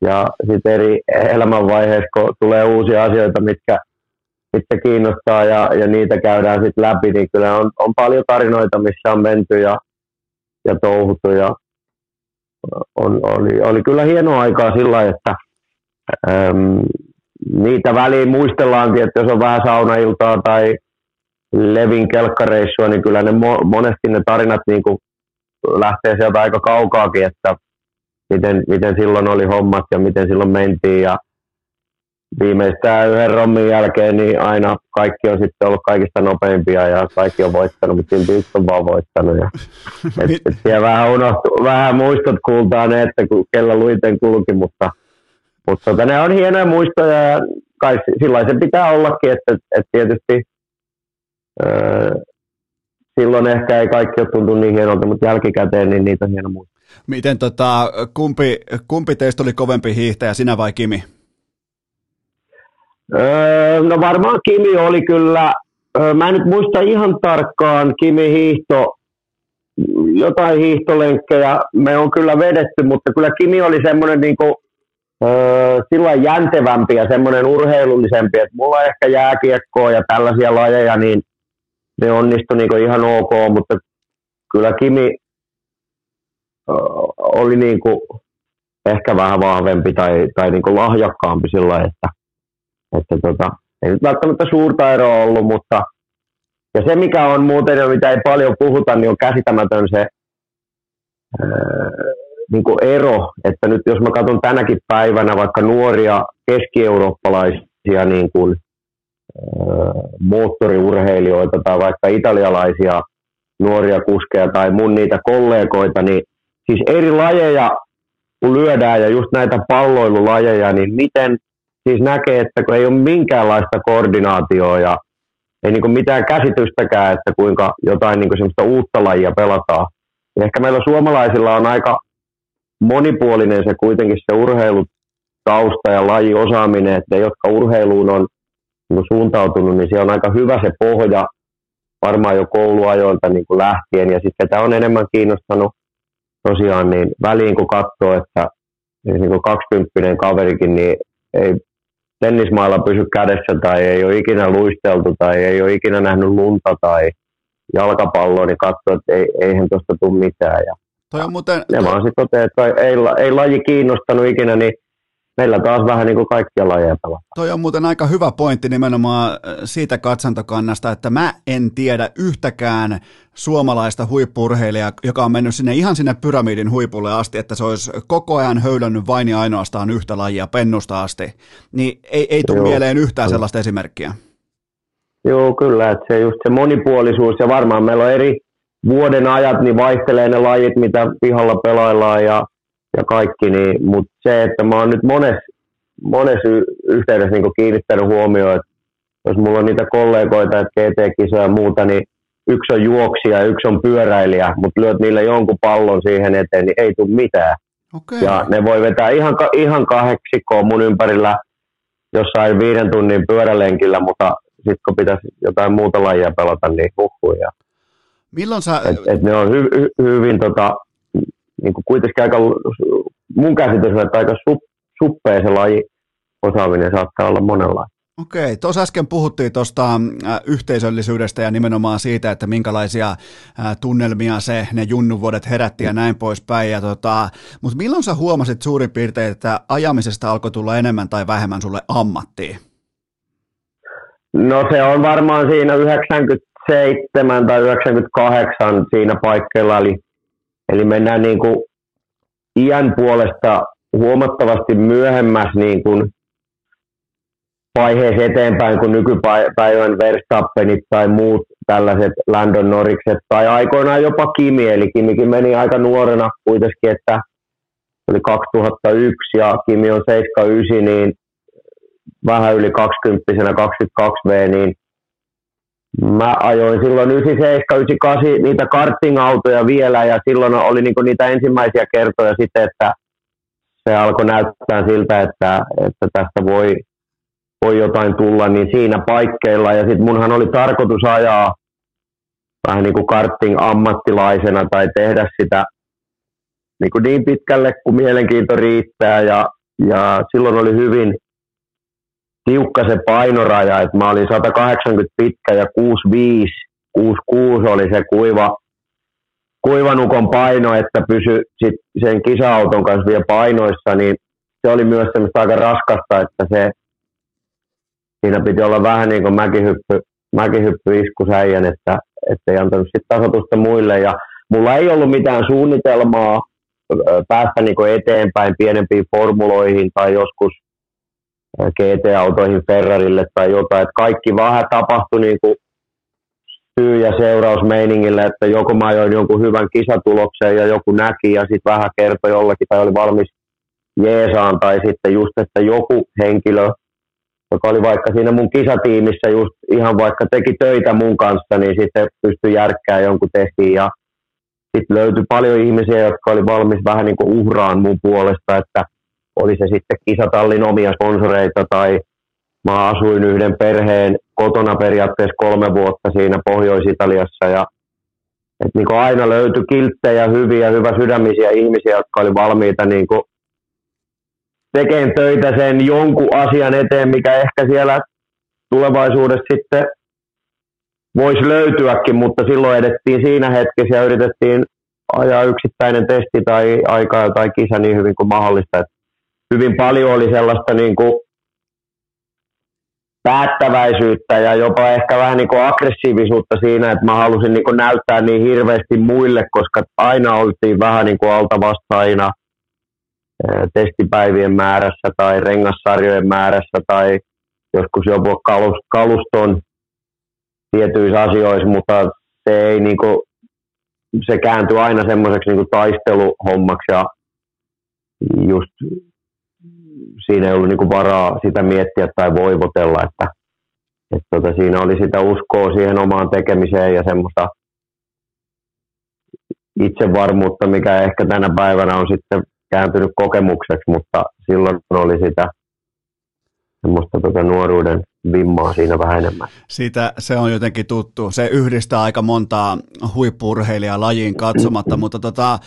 Ja sitten eri elämänvaiheissa, kun tulee uusia asioita, mitkä, mitkä kiinnostaa ja, ja niitä käydään sitten läpi, niin kyllä on, on paljon tarinoita, missä on menty ja, ja touhuttu ja on, oli, oli kyllä hienoa aikaa sillä että Öm, niitä väliin muistellaankin, että jos on vähän saunailtaa tai Levin kelkkareissua, niin kyllä ne mo- monesti ne tarinat niin kuin lähtee sieltä aika kaukaakin, että miten, miten silloin oli hommat ja miten silloin mentiin ja viimeistään yhden rommin jälkeen niin aina kaikki on sitten ollut kaikista nopeimpia ja kaikki on voittanut, mutta silti yksi on vaan voittanut. Ja, et, et siellä vähän, unohtu, vähän muistot kuultaa ne, että kellä luiten kulki, mutta – mutta tota, ne on hienoja muistoja ja kai sillä se pitää ollakin, että, että tietysti öö, silloin ehkä ei kaikki ole tuntunut niin hienolta, mutta jälkikäteen niin niitä on hieno muistaa. Miten tota, kumpi, kumpi teistä oli kovempi hiihtäjä, sinä vai Kimi? Öö, no varmaan Kimi oli kyllä, öö, mä en nyt muista ihan tarkkaan, Kimi hiihto, jotain hiihtolenkkejä me on kyllä vedetty, mutta kyllä Kimi oli semmoinen niin kuin, öö, sillä jäntevämpi ja semmoinen urheilullisempi, että mulla ehkä jääkiekkoa ja tällaisia lajeja, niin ne onnistui niin ihan ok, mutta kyllä Kimi oli niin kuin ehkä vähän vahvempi tai, tai niin kuin lahjakkaampi sillä että, että tota, ei nyt välttämättä suurta eroa ollut, mutta ja se mikä on muuten ja mitä ei paljon puhuta, niin on käsittämätön se öö, niin kuin ero, että nyt jos mä katson tänäkin päivänä vaikka nuoria keski-eurooppalaisia niin kuin, moottoriurheilijoita tai vaikka italialaisia nuoria kuskeja tai mun niitä kollegoita, niin siis eri lajeja kun lyödään ja just näitä palloilulajeja, niin miten siis näkee, että kun ei ole minkäänlaista koordinaatioa ja ei niin mitään käsitystäkään, että kuinka jotain niin semmoista uutta lajia pelataan. Ehkä meillä suomalaisilla on aika monipuolinen se kuitenkin se urheilutausta ja lajiosaaminen, että jotka urheiluun on niin suuntautunut, niin siellä on aika hyvä se pohja varmaan jo kouluajoilta niin kuin lähtien. Ja sitten tämä on enemmän kiinnostanut tosiaan niin väliin kun katsoo, että niin kuin 20 kaverikin niin ei tennismailla pysy kädessä tai ei ole ikinä luisteltu tai ei ole ikinä nähnyt lunta tai jalkapalloa, niin katsoo, että ei, eihän tuosta tule mitään. Ja Toi on muuten... Ne vaan sitten toteaa, että ei, ei laji kiinnostanut ikinä, niin meillä taas vähän niin kuin kaikkia lajeja pelaa. Toi on muuten aika hyvä pointti nimenomaan äh, siitä katsantokannasta, että mä en tiedä yhtäkään suomalaista huippurheilijaa, joka on mennyt sinne ihan sinne pyramidin huipulle asti, että se olisi koko ajan höylännyt vain ja ainoastaan yhtä lajia pennusta asti. Niin ei, ei tule mieleen yhtään sellaista esimerkkiä. Joo, kyllä, että se just se monipuolisuus ja varmaan meillä on eri vuoden ajat, niin vaihtelee ne lajit, mitä pihalla pelaillaan ja ja kaikki, niin, mutta se, että mä oon nyt monessa mones yhteydessä niin kiinnittänyt huomioon, että jos mulla on niitä kollegoita, että GT-kisoja ja muuta, niin yksi on juoksija ja yksi on pyöräilijä, mutta lyöt niille jonkun pallon siihen eteen, niin ei tule mitään. Okay. Ja ne voi vetää ihan, ihan kahdeksikkoon mun ympärillä jossain viiden tunnin pyörälenkillä, mutta sitten kun pitäisi jotain muuta lajia pelata, niin huhhuja. Milloin sä... Et, et ne on hy, hy, hyvin tota, niin kuin kuitenkin aika, mun käsitys on, että aika sup, suppea se laji osaaminen saattaa olla monella. Okei, tuossa äsken puhuttiin tuosta äh, yhteisöllisyydestä ja nimenomaan siitä, että minkälaisia äh, tunnelmia se ne junnuvuodet herätti ja näin poispäin. Ja tota, Mutta milloin sä huomasit suurin piirtein, että ajamisesta alkoi tulla enemmän tai vähemmän sulle ammattiin? No se on varmaan siinä 97 tai 98 siinä paikkeilla, eli Eli mennään niin kuin iän puolesta huomattavasti myöhemmässä niin kuin vaiheessa eteenpäin kuin nykypäivän Verstappenit tai muut tällaiset Landon Norrikset tai aikoinaan jopa Kimi, eli Kimikin meni aika nuorena kuitenkin, että oli 2001 ja Kimi on 79, niin vähän yli 20 22V, niin Mä ajoin silloin 97, 98 niitä karting-autoja vielä ja silloin oli niinku niitä ensimmäisiä kertoja sitten, että se alkoi näyttää siltä, että, että tästä voi, voi jotain tulla, niin siinä paikkeilla. Ja sitten munhan oli tarkoitus ajaa vähän niin kuin karting-ammattilaisena tai tehdä sitä niin, kuin niin pitkälle, kuin mielenkiinto riittää. Ja, ja silloin oli hyvin tiukka se painoraja, että mä olin 180 pitkä ja 65, 66 oli se kuiva, kuivanukon paino, että pysy sit sen kisa-auton kanssa vielä painoissa, niin se oli myös semmoista aika raskasta, että se, siinä piti olla vähän niin kuin mäkihyppy, mäkihyppy iskusäijän, että ei antanut sitten tasotusta muille. Ja mulla ei ollut mitään suunnitelmaa päästä niin eteenpäin pienempiin formuloihin tai joskus GT-autoihin Ferrarille tai jotain. Että kaikki vähän tapahtui niin kuin syy- ja seurausmeiningillä, että joko mä ajoin jonkun hyvän kisatuloksen ja joku näki ja sitten vähän kertoi jollekin tai oli valmis jeesaan tai sitten just, että joku henkilö, joka oli vaikka siinä mun kisatiimissä just ihan vaikka teki töitä mun kanssa, niin sitten pystyi järkkää jonkun testiin ja sitten löytyi paljon ihmisiä, jotka oli valmis vähän niin kuin uhraan mun puolesta, että oli se sitten kisatallin omia sponsoreita tai mä asuin yhden perheen kotona periaatteessa kolme vuotta siinä Pohjois-Italiassa ja et niin kuin aina löytyi kilttejä, hyviä, hyvä sydämisiä ihmisiä, jotka oli valmiita niin kuin tekemään töitä sen jonkun asian eteen, mikä ehkä siellä tulevaisuudessa sitten voisi löytyäkin, mutta silloin edettiin siinä hetkessä ja yritettiin ajaa yksittäinen testi tai aikaa tai kisa niin hyvin kuin mahdollista. Et hyvin paljon oli sellaista niin kuin päättäväisyyttä ja jopa ehkä vähän niin kuin aggressiivisuutta siinä, että mä halusin niin kuin näyttää niin hirveästi muille, koska aina oltiin vähän niin kuin alta vastaina testipäivien määrässä tai rengassarjojen määrässä tai joskus jopa kaluston tietyissä asioissa, mutta se ei niin kuin, se kääntyy aina semmoiseksi niin taisteluhommaksi ja just siinä ei ollut niin kuin varaa sitä miettiä tai voivotella, että, että tota, siinä oli sitä uskoa siihen omaan tekemiseen ja semmoista itsevarmuutta, mikä ehkä tänä päivänä on sitten kääntynyt kokemukseksi, mutta silloin oli sitä semmoista tota nuoruuden vimmaa siinä vähän enemmän. Siitä se on jotenkin tuttu. Se yhdistää aika montaa huippurheilijaa lajiin katsomatta, mutta tota,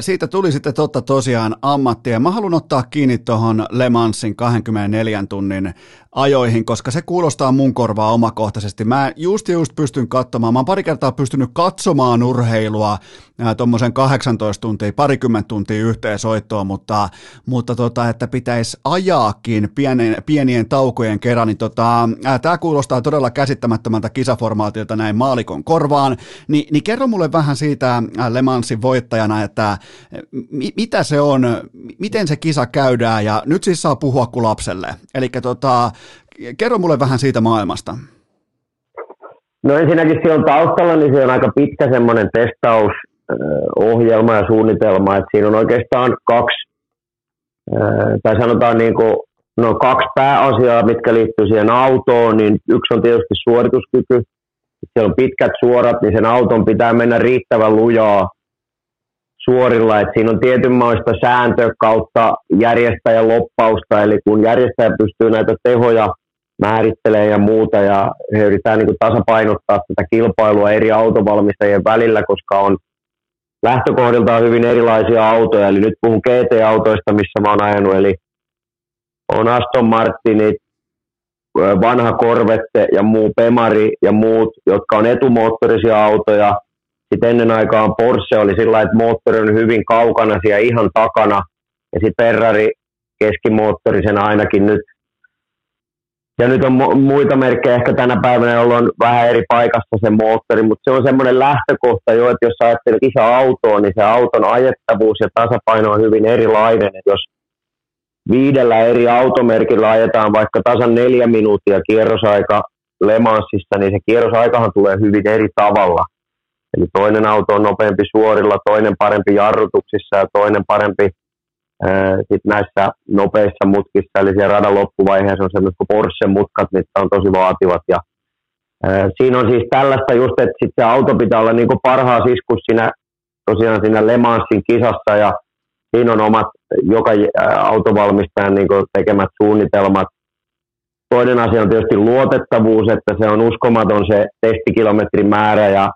siitä tuli sitten totta tosiaan ammattia. Mä haluan ottaa kiinni tuohon Le Mansin 24 tunnin ajoihin, koska se kuulostaa mun korvaa omakohtaisesti. Mä just just pystyn katsomaan, mä oon pari kertaa pystynyt katsomaan urheilua tuommoisen 18 tuntia, parikymmentä tuntia yhteen soittoon, mutta, mutta tota, että pitäisi ajaakin pienien, pienien taukojen kerran, niin tota, tämä kuulostaa todella käsittämättömältä kisaformaatilta näin maalikon korvaan, Ni, niin kerro mulle vähän siitä Le Mansin voittajana, että mi, mitä se on, miten se kisa käydään, ja nyt siis saa puhua kuin lapselle. Eli tota, kerro mulle vähän siitä maailmasta. No ensinnäkin siellä taustalla, niin se on aika pitkä semmoinen testausohjelma ja suunnitelma, että siinä on oikeastaan kaksi, tai sanotaan niin kuin, no kaksi pääasiaa, mitkä liittyy siihen autoon, niin yksi on tietysti suorituskyky, siellä on pitkät suorat, niin sen auton pitää mennä riittävän lujaa suorilla, että siinä on tietynlaista sääntöä kautta järjestäjän loppausta, eli kun järjestäjä pystyy näitä tehoja määrittelee ja muuta, ja he yritetään niin tasapainottaa tätä kilpailua eri autovalmistajien välillä, koska on lähtökohdiltaan hyvin erilaisia autoja, eli nyt puhun GT-autoista, missä mä oon ajanut, eli on Aston Martinit, vanha Corvette ja muu Pemari ja muut, jotka on etumoottorisia autoja. Sitten ennen aikaan Porsche oli sillä että moottori on hyvin kaukana siellä ihan takana. Ja sitten Ferrari keskimoottorisena ainakin nyt ja nyt on muita merkkejä ehkä tänä päivänä, jolloin vähän eri paikassa se moottori, mutta se on semmoinen lähtökohta jo, että jos ajattelet iso autoa, niin se auton ajettavuus ja tasapaino on hyvin erilainen. Että jos viidellä eri automerkillä ajetaan vaikka tasan neljä minuuttia kierrosaika Le Mansissa, niin se kierrosaikahan tulee hyvin eri tavalla. Eli toinen auto on nopeampi suorilla, toinen parempi jarrutuksissa ja toinen parempi sit näissä nopeissa mutkissa, eli siellä radan loppuvaiheessa on semmoiset kuin Porsche-mutkat, mitkä on tosi vaativat. Ja, siinä on siis tällaista just, että sit se auto pitää olla niin parhaa siskus siinä, tosiaan siinä Le Mansin kisassa, ja siinä on omat joka autovalmistajan niin tekemät suunnitelmat. Toinen asia on tietysti luotettavuus, että se on uskomaton se testikilometrin määrä ja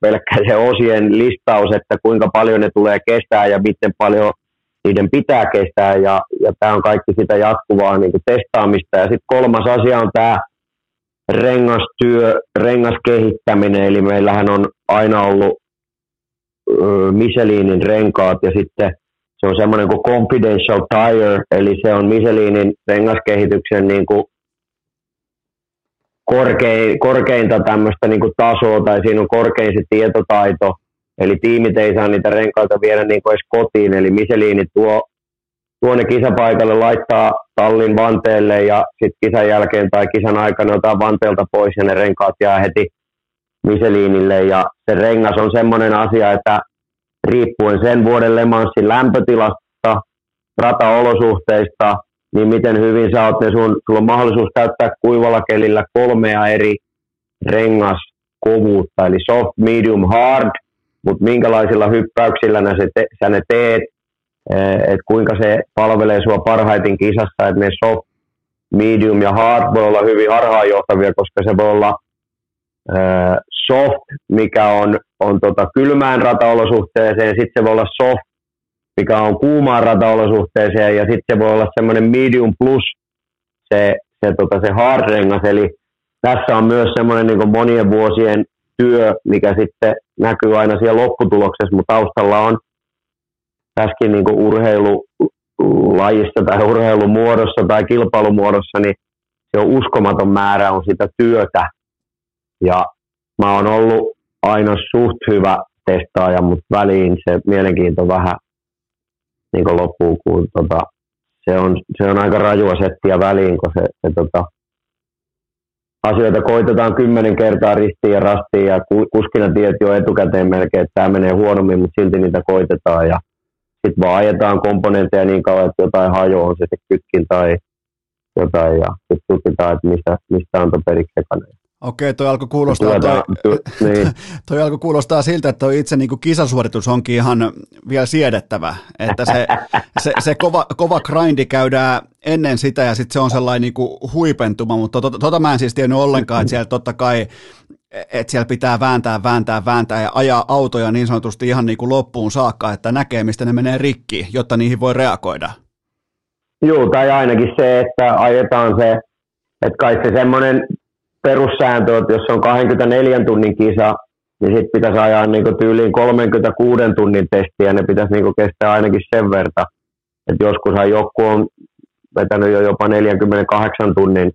pelkkä se osien listaus, että kuinka paljon ne tulee kestää ja miten paljon niiden pitää kestää ja, ja tämä on kaikki sitä jatkuvaa niin kuin testaamista. Ja sitten kolmas asia on tämä rengastyö, rengaskehittäminen, eli meillähän on aina ollut Michelinin renkaat ja sitten se on semmoinen kuin confidential tire, eli se on Michelinin rengaskehityksen niin kuin korkein, korkeinta tämmöistä niin kuin tasoa tai siinä on korkein se tietotaito Eli tiimit ei saa niitä renkaita viedä niin kuin edes kotiin, eli Michelin tuo, tuo ne kisapaikalle, laittaa tallin vanteelle ja sitten kisan jälkeen tai kisan aikana ottaa vanteelta pois ja ne renkaat jää heti Michelinille. Ja se rengas on semmoinen asia, että riippuen sen vuoden Le Mansin lämpötilasta, rataolosuhteista, niin miten hyvin sä oot ne sun, sulla on mahdollisuus täyttää kuivalla kelillä kolmea eri rengaskovuutta, eli soft, medium, hard – mutta minkälaisilla hyppäyksillä ne se te, sä ne teet, eh, että kuinka se palvelee sua parhaiten kisassa, että ne soft, medium ja hard voi olla hyvin harhaanjohtavia, koska se voi olla äh, soft, mikä on, on tota kylmään rataolosuhteeseen, sitten se voi olla soft, mikä on kuumaan rataolosuhteeseen, ja sitten se voi olla semmoinen medium plus se, se, tota, se hard rengas, eli tässä on myös semmoinen niin monien vuosien työ, mikä sitten näkyy aina siellä lopputuloksessa, mutta taustalla on tässäkin niin urheilulajissa tai urheilumuodossa tai kilpailumuodossa, niin se on uskomaton määrä on sitä työtä. Ja mä oon ollut aina suht hyvä testaaja, mutta väliin se mielenkiinto vähän niin loppuu, kun tota, se on, se on aika rajua settiä väliin, kun se, se tota, asioita koitetaan kymmenen kertaa ristiin ja rastiin ja kuskina tiedät jo etukäteen melkein, että tämä menee huonommin, mutta silti niitä koitetaan ja sitten vaan ajetaan komponentteja niin kauan, että jotain hajoaa, on se se kytkin tai jotain ja sitten tutkitaan, että mistä, mistä antoi periksi. Okei, toi alkoi kuulostaa, toi, niin. toi alkoi kuulostaa siltä, että toi itse niin kisasuoritus onkin ihan vielä siedettävä, että se, se, se kova, kova grindi käydään ennen sitä ja sitten se on sellainen niin kuin huipentuma, mutta tota, tota mä en siis tiennyt ollenkaan, että siellä totta kai että siellä pitää vääntää, vääntää, vääntää ja ajaa autoja niin sanotusti ihan niin kuin loppuun saakka, että näkee, mistä ne menee rikki, jotta niihin voi reagoida. Joo, tai ainakin se, että ajetaan se, että kai se semmoinen perussääntö, että jos on 24 tunnin kisa, niin sitten pitäisi ajaa niin tyyliin 36 tunnin testiä, ne pitäisi niin kestää ainakin sen verran. Että joskushan joku on vetänyt jo jopa 48 tunnin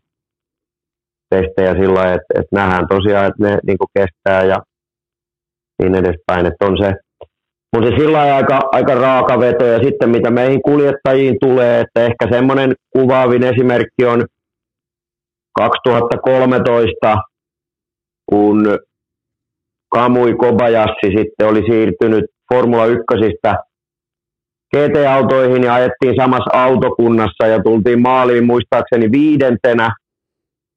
testejä sillä lailla, että, että nähdään tosiaan, että ne niin kestää ja niin edespäin. Että on se, on se sillä aika, aika raaka veto ja sitten mitä meihin kuljettajiin tulee, että ehkä semmoinen kuvaavin esimerkki on 2013, kun Kamui Kobayassi sitten oli siirtynyt Formula 1 GT-autoihin ja ajettiin samassa autokunnassa ja tultiin maaliin muistaakseni viidentenä,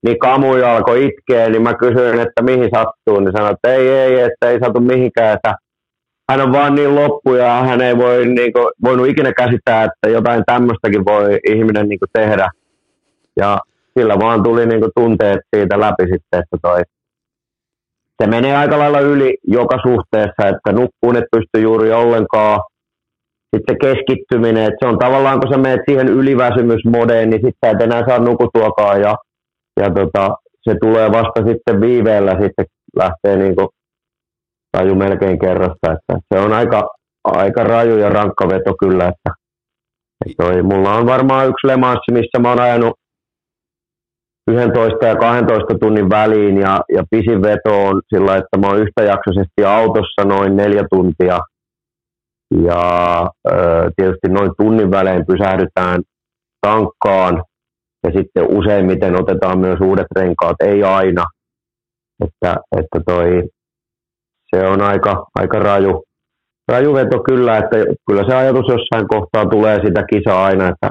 niin Kamui alkoi itkeä, niin mä kysyin, että mihin sattuu, niin sanoin, että ei, ei, että ei satu mihinkään, että hän on vaan niin loppu ja hän ei voi, niin kuin, voinut ikinä käsittää, että jotain tämmöistäkin voi ihminen niin kuin, tehdä. Ja sillä vaan tuli niin kuin, tunteet siitä läpi sitten, että toi, se menee aika lailla yli joka suhteessa, että nukkuun et pysty juuri ollenkaan. Sitten keskittyminen, että se on tavallaan, kun sä menet siihen yliväsymysmodeen, niin sitten et enää saa nukutuakaan ja, ja tota, se tulee vasta sitten viiveellä, sitten lähtee niin kuin taju melkein kerrasta, että se on aika, aika raju ja rankka veto kyllä, että, että toi, mulla on varmaan yksi lemanssi, missä mä oon ajanut 11 ja 12 tunnin väliin ja, ja pisin veto on sillä, että mä oon yhtäjaksoisesti autossa noin neljä tuntia. Ja ö, tietysti noin tunnin välein pysähdytään tankkaan ja sitten useimmiten otetaan myös uudet renkaat, ei aina, että, että toi, se on aika, aika raju, raju veto kyllä, että kyllä se ajatus jossain kohtaa tulee sitä kisaa aina, että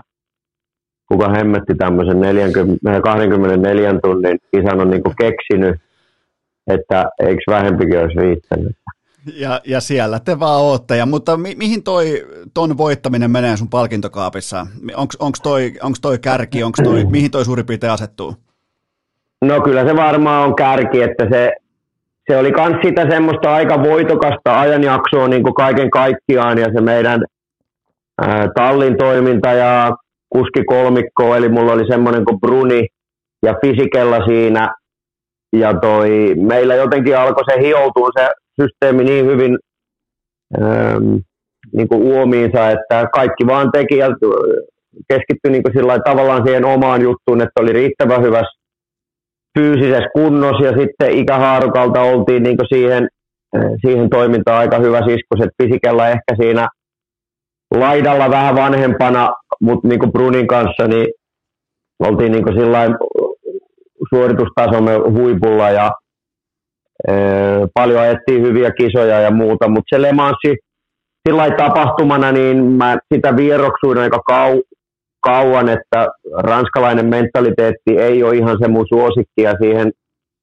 kuka hemmetti tämmöisen 40, 24 tunnin kisan on niin keksinyt, että eikö vähempikin olisi riittänyt. Ja, ja siellä te vaan ootte. Ja, mutta mi, mihin toi ton voittaminen menee sun palkintokaapissa? Onko toi, onks toi kärki, onks toi, mihin toi suurin piirtein asettuu? No kyllä se varmaan on kärki, että se, se oli myös sitä semmoista aika voitokasta ajanjaksoa niin kuin kaiken kaikkiaan ja se meidän ää, tallin toiminta ja kuskikolmikko, eli mulla oli semmoinen kuin Bruni ja Fisikella siinä, ja toi, meillä jotenkin alkoi se hioutua se systeemi niin hyvin ähm, niin kuin uomiinsa, että kaikki vaan teki ja keskittyi niin kuin tavallaan siihen omaan juttuun, että oli riittävän hyvässä fyysisessä kunnossa ja sitten ikähaarukalta oltiin niin kuin siihen, äh, siihen toimintaan aika hyvä siskus, että Fisikella ehkä siinä laidalla vähän vanhempana, mutta niin kuin Brunin kanssa niin oltiin niin kuin suoritustasomme huipulla ja e, paljon ajettiin hyviä kisoja ja muuta, mutta se Le Mansi sillä tapahtumana, niin mä sitä vieroksuin aika kau, kauan, että ranskalainen mentaliteetti ei ole ihan se mun suosikki ja siihen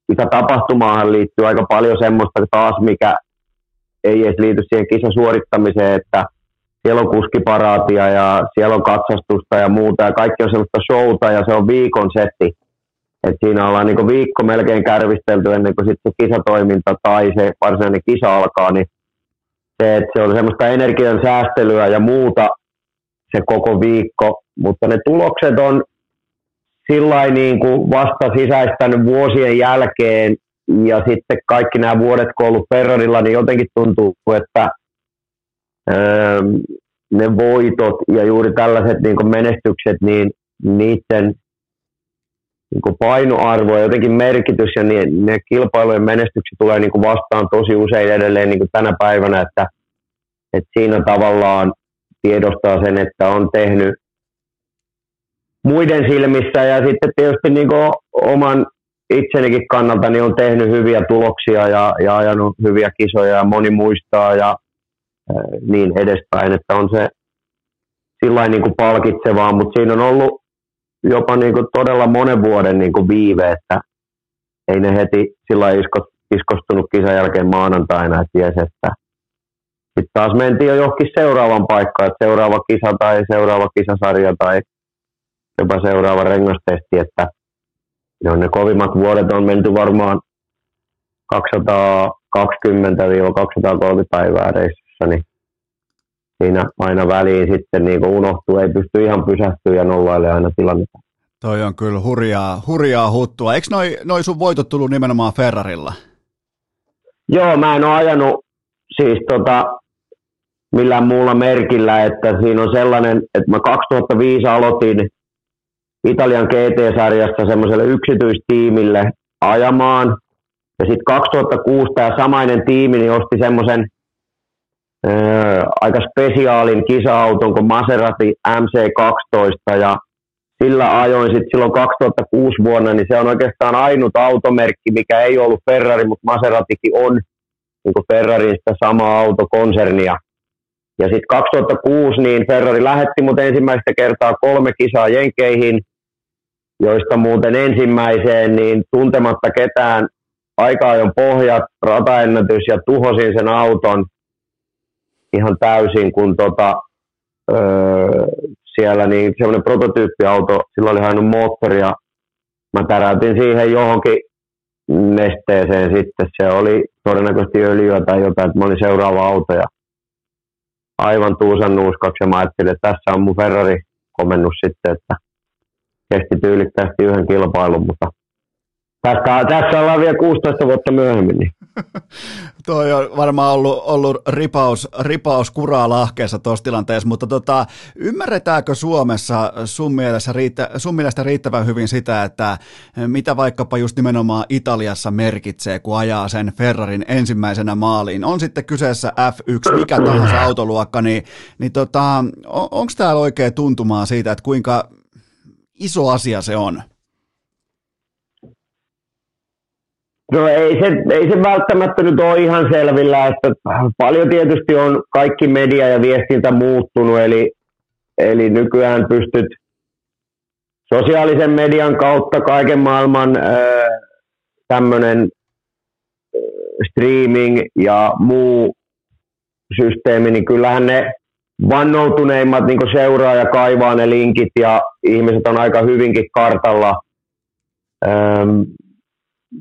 mitä tapahtumaahan liittyy aika paljon semmoista taas, mikä ei edes liity siihen kisasuorittamiseen, että siellä on kuskiparaatia ja siellä on katsastusta ja muuta ja kaikki on sellaista showta ja se on viikon setti. Et siinä ollaan niin viikko melkein kärvistelty ennen kuin sitten kisatoiminta tai se varsinainen kisa alkaa, niin se, että se on semmoista energian säästelyä ja muuta se koko viikko, mutta ne tulokset on sillä niin kuin vasta sisäistänyt vuosien jälkeen ja sitten kaikki nämä vuodet, kun ollut Ferrarilla, niin jotenkin tuntuu, että öö, ne voitot ja juuri tällaiset niin menestykset, niin niiden niin painoarvo ja jotenkin merkitys ja ne, ne kilpailujen menestykset tulee niin vastaan tosi usein edelleen niin tänä päivänä, että, että siinä tavallaan tiedostaa sen, että on tehnyt muiden silmissä ja sitten tietysti niin kuin oman itsenikin kannalta niin on tehnyt hyviä tuloksia ja, ja ajanut hyviä kisoja ja moni muistaa ja niin edespäin, että on se sillä niin kuin palkitsevaa, mutta siinä on ollut jopa niin kuin todella monen vuoden niin kuin viive, että ei ne heti sillä isko, iskostunut kisan jälkeen maanantaina, että ties, että sitten taas mentiin jo johonkin seuraavan paikkaan, että seuraava kisa tai seuraava kisasarja tai jopa seuraava rengastesti, että ne on ne kovimmat vuodet on menty varmaan 220-230 päivää reissussa, niin siinä aina väliin sitten niin unohtuu, ei pysty ihan pysähtyä ja nollaille aina tilannetta. Toi on kyllä hurjaa, hurjaa huttua. Eikö noi, noi sun voitot tullut nimenomaan Ferrarilla? Joo, mä en ole ajanut siis tota, millään muulla merkillä, että siinä on sellainen, että mä 2005 aloitin Italian GT-sarjasta semmoiselle yksityistiimille ajamaan. Ja sitten 2006 tämä samainen tiimi niin osti semmoisen aika spesiaalin kisa-auton kuin Maserati MC12 ja sillä ajoin sitten silloin 2006 vuonna, niin se on oikeastaan ainut automerkki, mikä ei ollut Ferrari, mutta Maseratikin on niin kuin Ferrarin sitä samaa autokonsernia. Ja sitten 2006 niin Ferrari lähetti mut ensimmäistä kertaa kolme kisaa Jenkeihin, joista muuten ensimmäiseen niin tuntematta ketään aika ajon pohjat, rataennätys ja tuhosin sen auton ihan täysin, kun tota, öö, siellä niin semmoinen prototyyppiauto, sillä oli ainut moottori ja mä täräytin siihen johonkin nesteeseen sitten. Se oli todennäköisesti öljyä tai jotain, että mä olin seuraava auto ja aivan tuusan nuuskaksi ja mä ajattelin, että tässä on mun Ferrari komennus sitten, että kesti tyylikkäästi yhden kilpailun, mutta tässä, tässä ollaan vielä 16 vuotta myöhemmin. Niin. Toi on varmaan ollut, ollut ripaus, ripaus kuraa lahkeessa tuossa tilanteessa, mutta tota, ymmärretäänkö Suomessa sun mielestä, riittä, sun mielestä riittävän hyvin sitä, että mitä vaikkapa just nimenomaan Italiassa merkitsee, kun ajaa sen Ferrarin ensimmäisenä maaliin? On sitten kyseessä F1, mikä tahansa autoluokka, niin, niin tota, on, onko täällä oikea tuntumaa siitä, että kuinka iso asia se on? No ei se, ei se välttämättä nyt ole ihan selvillä, että paljon tietysti on kaikki media ja viestintä muuttunut, eli, eli nykyään pystyt sosiaalisen median kautta kaiken maailman tämmöinen streaming ja muu systeemi, niin kyllähän ne vannoutuneimmat niin seuraa ja kaivaa ne linkit ja ihmiset on aika hyvinkin kartalla. Öm,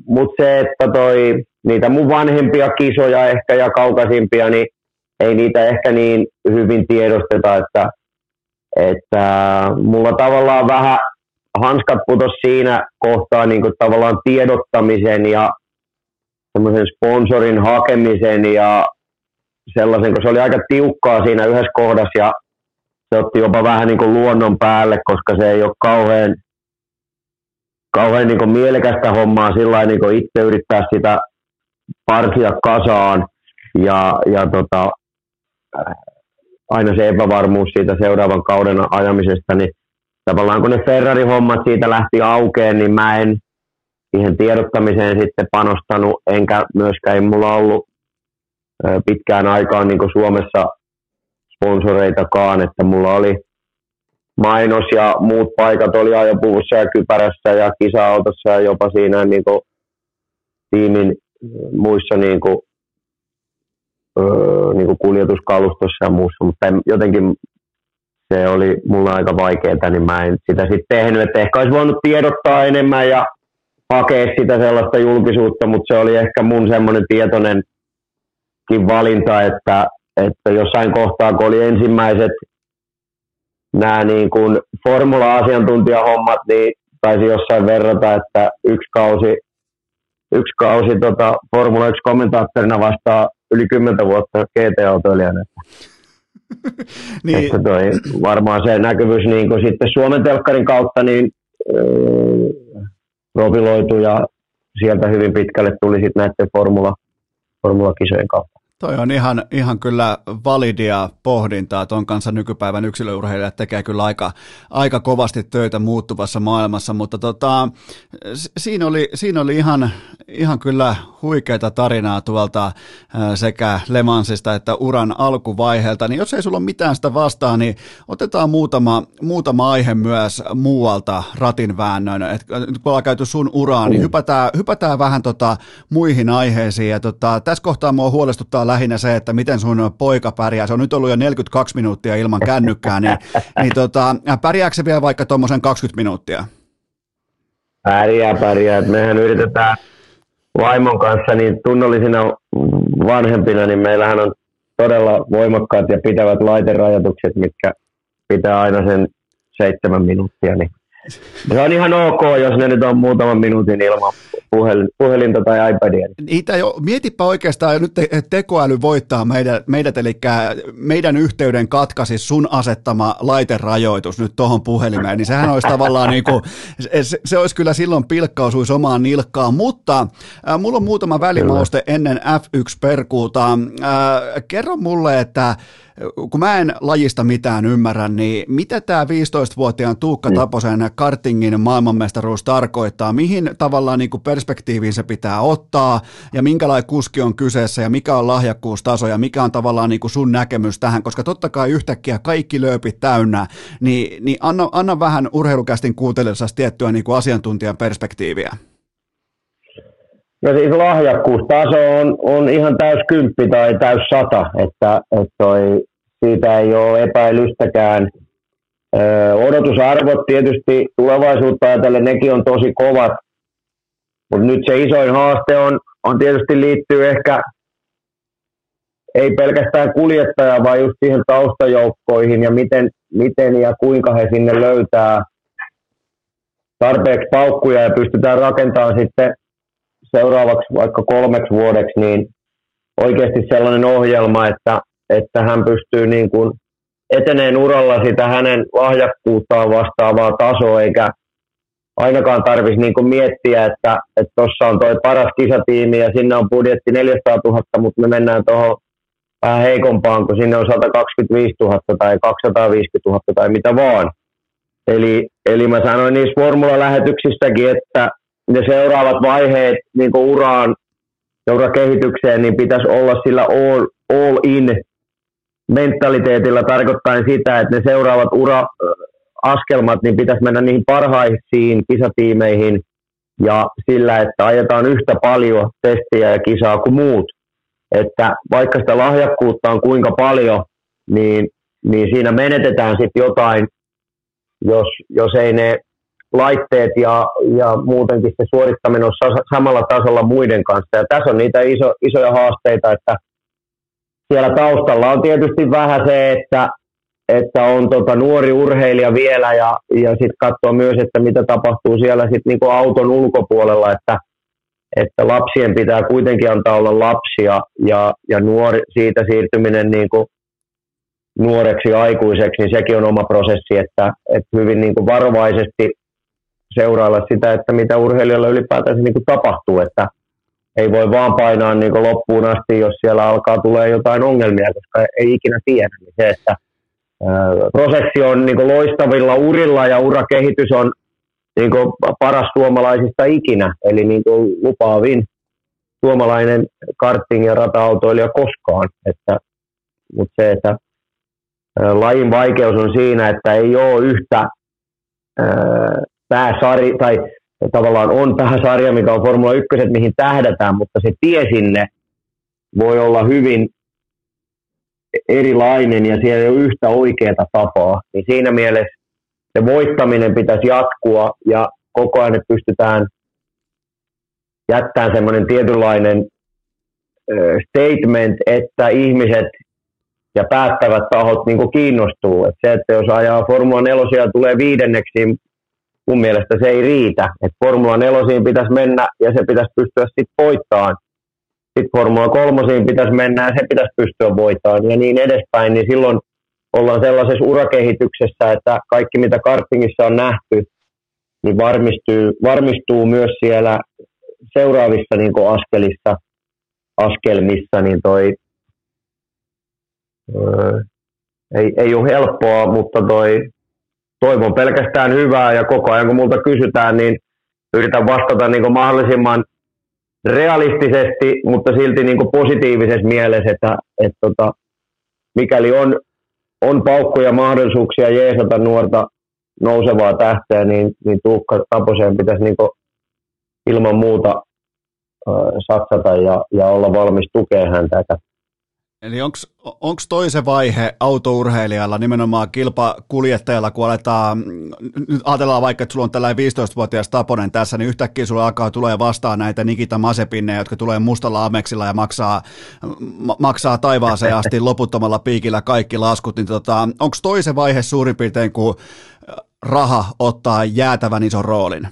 mutta se, että toi, niitä mun vanhempia kisoja ehkä ja kaukaisimpia, niin ei niitä ehkä niin hyvin tiedosteta, että, että mulla tavallaan vähän hanskat putos siinä kohtaa niin tavallaan tiedottamisen ja semmoisen sponsorin hakemisen ja sellaisen, kun se oli aika tiukkaa siinä yhdessä kohdassa ja se otti jopa vähän niin kuin luonnon päälle, koska se ei ole kauhean kauhean niin mielekästä hommaa sillä niin itse yrittää sitä parsia kasaan. Ja, ja tota, aina se epävarmuus siitä seuraavan kauden ajamisesta, niin tavallaan kun ne Ferrari-hommat siitä lähti aukeen, niin mä en siihen tiedottamiseen sitten panostanut, enkä myöskään ei mulla ollut pitkään aikaan niin Suomessa sponsoreitakaan, että mulla oli mainos ja muut paikat oli ajopuvussa ja kypärässä ja kisa-autossa ja jopa siinä niin kuin, tiimin muissa niin kuin, öö, niin kuin kuljetuskalustossa ja muussa, mutta jotenkin se oli mulla aika vaikeaa, niin mä en sitä sitten tehnyt, että ehkä olisi voinut tiedottaa enemmän ja hakea sitä sellaista julkisuutta, mutta se oli ehkä mun semmoinen tietoinenkin valinta, että, että jossain kohtaa, kun oli ensimmäiset nämä niin kuin formula-asiantuntijahommat, niin taisi jossain verrata, että yksi kausi, yksi kausi tota, Formula 1 kommentaattorina vastaa yli 10 vuotta GT-autoilijana. niin. Että toi, varmaan se näkyvyys niin kuin sitten Suomen telkkarin kautta niin, äh, profiloitu ja sieltä hyvin pitkälle tuli sitten näiden formula, formula-kisojen kautta. Toi on ihan, ihan kyllä validia pohdintaa. Tuon kanssa nykypäivän yksilöurheilijat tekee kyllä aika, aika kovasti töitä muuttuvassa maailmassa, mutta tota, siinä, oli, siinä oli ihan, ihan kyllä huikeita tarinaa tuolta sekä Lemansista että uran alkuvaiheelta. Niin jos ei sulla ole mitään sitä vastaa, niin otetaan muutama, muutama aihe myös muualta ratin väännön. Et nyt kun ollaan käyty sun uraan, niin hypätään, hypätään vähän tota muihin aiheisiin. Ja tota, tässä kohtaa mua huolestuttaa lähinnä se, että miten sun poika pärjää. Se on nyt ollut jo 42 minuuttia ilman kännykkää, niin, niin tota, pärjääkö se vielä vaikka tuommoisen 20 minuuttia? Pärjää, pärjää. Mehän yritetään vaimon kanssa niin tunnollisina vanhempina, niin meillähän on todella voimakkaat ja pitävät laiterajoitukset, mitkä pitää aina sen seitsemän minuuttia, niin se on ihan ok, jos ne nyt on muutaman minuutin ilman puhelin, puhelinta tai iPadia. Niitä jo, mietipä oikeastaan, nyt te, tekoäly voittaa meidät, meidät, eli meidän yhteyden katkaisi sun asettama laiterajoitus nyt tuohon puhelimeen, niin sehän olisi tavallaan niin kuin, se, se olisi kyllä silloin pilkkausuisi omaan nilkkaan, mutta äh, mulla on muutama välimauste ennen F1-perkuuta. Äh, kerro mulle, että kun mä en lajista mitään ymmärrä, niin mitä tämä 15-vuotiaan Tuukka niin. Taposen kartingin maailmanmestaruus tarkoittaa? Mihin tavallaan niin perspektiiviin se pitää ottaa ja minkälainen kuski on kyseessä ja mikä on lahjakkuustaso ja mikä on tavallaan niin sun näkemys tähän, koska totta kai yhtäkkiä kaikki lööpit täynnä, niin, niin anna, anna vähän urheilukästin kuuntelijassa tiettyä niin asiantuntijan perspektiiviä. No siis lahjakkuustaso on, on ihan täys kymppi tai täys sata, että, että toi, siitä ei ole epäilystäkään. Ö, odotusarvot tietysti tulevaisuutta ajatellen, nekin on tosi kovat, mutta nyt se isoin haaste on, on tietysti liittyy ehkä ei pelkästään kuljettaja, vaan just siihen taustajoukkoihin ja miten, miten ja kuinka he sinne löytää tarpeeksi paukkuja ja pystytään rakentamaan sitten seuraavaksi vaikka kolmeksi vuodeksi, niin oikeasti sellainen ohjelma, että, että hän pystyy niin kuin eteneen uralla sitä hänen lahjakkuuttaan vastaavaa tasoa, eikä ainakaan tarvitsisi niin kuin miettiä, että tuossa on tuo paras kisatiimi ja sinne on budjetti 400 000, mutta me mennään tuohon vähän heikompaan, kun sinne on 125 000 tai 250 000 tai mitä vaan. Eli, eli mä sanoin niissä formula-lähetyksissäkin, että ne seuraavat vaiheet niin uraan ja urakehitykseen, niin pitäisi olla sillä all, all in mentaliteetilla tarkoittain sitä, että ne seuraavat ura-askelmat, niin pitäisi mennä niihin parhaisiin kisatiimeihin ja sillä, että ajetaan yhtä paljon testiä ja kisaa kuin muut. Että vaikka sitä lahjakkuutta on kuinka paljon, niin, niin siinä menetetään sitten jotain, jos, jos ei ne laitteet ja, ja muutenkin se suorittaminen on samalla tasolla muiden kanssa. Ja tässä on niitä iso, isoja haasteita, että siellä taustalla on tietysti vähän se, että, että on tota nuori urheilija vielä ja, ja sitten katsoa myös, että mitä tapahtuu siellä sit niinku auton ulkopuolella, että, että lapsien pitää kuitenkin antaa olla lapsia ja, ja nuori, siitä siirtyminen niinku nuoreksi aikuiseksi, niin sekin on oma prosessi, että, että hyvin niin kuin varovaisesti seurailla sitä, että mitä urheilijalla ylipäätään niin kuin tapahtuu, että ei voi vaan painaa niin kuin loppuun asti, jos siellä alkaa tulee jotain ongelmia, koska ei ikinä tiedä. Niin se, että prosessi on niin kuin loistavilla urilla ja urakehitys on niin kuin paras suomalaisista ikinä, eli niin kuin lupaavin suomalainen karting- ja rata-autoilija koskaan. Että, mutta se, että lajin vaikeus on siinä, että ei ole yhtä ää, pääsarja, tai tavallaan on pääsarja, mikä on Formula 1, mihin tähdätään, mutta se tie sinne voi olla hyvin erilainen ja siellä ei ole yhtä oikeaa tapaa. Niin siinä mielessä se voittaminen pitäisi jatkua ja koko ajan pystytään jättämään semmoinen tietynlainen statement, että ihmiset ja päättävät tahot niin kiinnostuu. Et se, että jos ajaa Formula 4 tulee viidenneksi, mun mielestä se ei riitä. Et Formula 4 pitäisi mennä ja se pitäisi pystyä sitten voittamaan. Sitten Formula 3 pitäisi mennä ja se pitäisi pystyä voittamaan ja niin edespäin. Niin silloin ollaan sellaisessa urakehityksessä, että kaikki mitä kartingissa on nähty, niin varmistuu, varmistuu myös siellä seuraavissa niin askelissa, askelmissa, niin toi öö, ei, ei ole helppoa, mutta toi, toivon pelkästään hyvää ja koko ajan kun multa kysytään, niin yritän vastata niin mahdollisimman realistisesti, mutta silti niin positiivisessa mielessä, että, että tota, mikäli on, on paukkuja mahdollisuuksia jeesata nuorta nousevaa tähteä, niin, niin Tuukka Taposeen pitäisi niin ilman muuta satsata ja, ja olla valmis tukemaan häntä. Että Eli onko toisen vaihe autourheilijalla, nimenomaan kilpakuljettajalla, kun aletaan, nyt ajatellaan vaikka, että sulla on tällainen 15-vuotias Taponen tässä, niin yhtäkkiä sulla alkaa tulee vastaan näitä Nikita Masepinneja, jotka tulee mustalla ameksilla ja maksaa, ma- maksaa taivaaseen asti loputtomalla piikillä kaikki laskut, niin tota, onko toisen vaihe suurin piirtein, kun raha ottaa jäätävän ison roolin?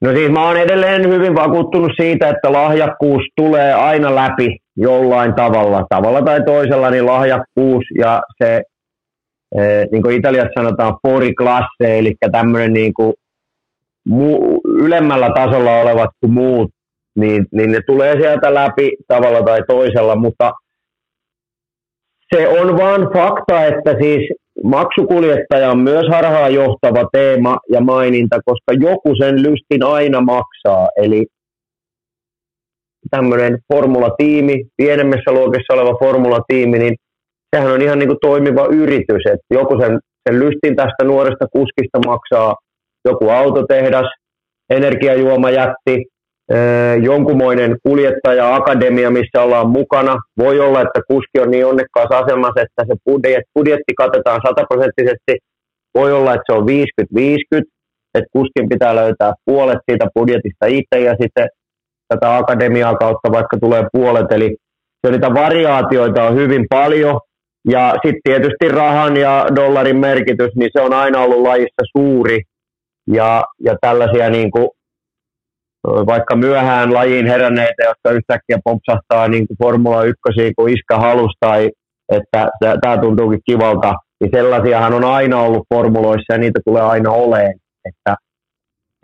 No siis mä oon edelleen hyvin vakuuttunut siitä, että lahjakkuus tulee aina läpi jollain tavalla, tavalla tai toisella, niin lahjakkuus ja se, eh, niin kuin Italiassa sanotaan, klasse, eli tämmöinen niin kuin muu, ylemmällä tasolla olevat kuin muut, niin, niin ne tulee sieltä läpi tavalla tai toisella, mutta se on vaan fakta, että siis maksukuljettaja on myös harhaan johtava teema ja maininta, koska joku sen lystin aina maksaa. Eli tämmöinen formulatiimi, pienemmässä luokissa oleva formulatiimi, niin sehän on ihan niin kuin toimiva yritys, että joku sen, sen lystin tästä nuoresta kuskista maksaa joku autotehdas, energiajuomajätti, jonkunmoinen kuljettaja-akatemia, missä ollaan mukana. Voi olla, että kuski on niin onnekkaassa asemassa, että se budjetti, budjetti katetaan sataprosenttisesti. Voi olla, että se on 50-50, että kuskin pitää löytää puolet siitä budjetista itse ja sitten tätä akademiaa kautta vaikka tulee puolet. Eli niitä variaatioita on hyvin paljon. Ja sitten tietysti rahan ja dollarin merkitys, niin se on aina ollut lajissa suuri. Ja, ja tällaisia niin kuin vaikka myöhään lajiin heränneitä, jotka yhtäkkiä pompsahtaa niin kuin Formula 1, kun iskä halus tai että tämä tuntuukin kivalta, niin sellaisiahan on aina ollut formuloissa ja niitä tulee aina oleen. Että,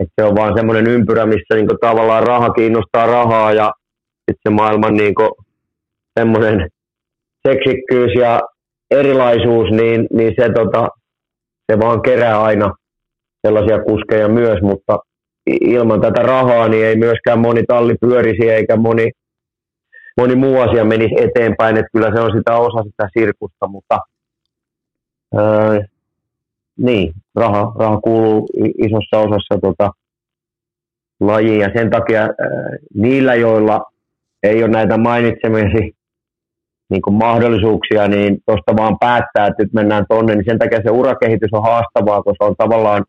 että se on vaan semmoinen ympyrä, missä niin tavallaan raha kiinnostaa rahaa ja sitten se maailman niin semmoinen seksikkyys ja erilaisuus, niin, niin se, tota, se vaan kerää aina sellaisia kuskeja myös, mutta ilman tätä rahaa niin ei myöskään moni talli pyörisi eikä moni, moni muu asia menisi eteenpäin, että kyllä se on sitä osa sitä sirkusta, mutta ää, niin, raha, raha kuuluu isossa osassa tota, lajiin ja sen takia ää, niillä, joilla ei ole näitä mainitsemisi niin kuin mahdollisuuksia, niin tuosta vaan päättää, että nyt mennään tonne, niin sen takia se urakehitys on haastavaa, koska on tavallaan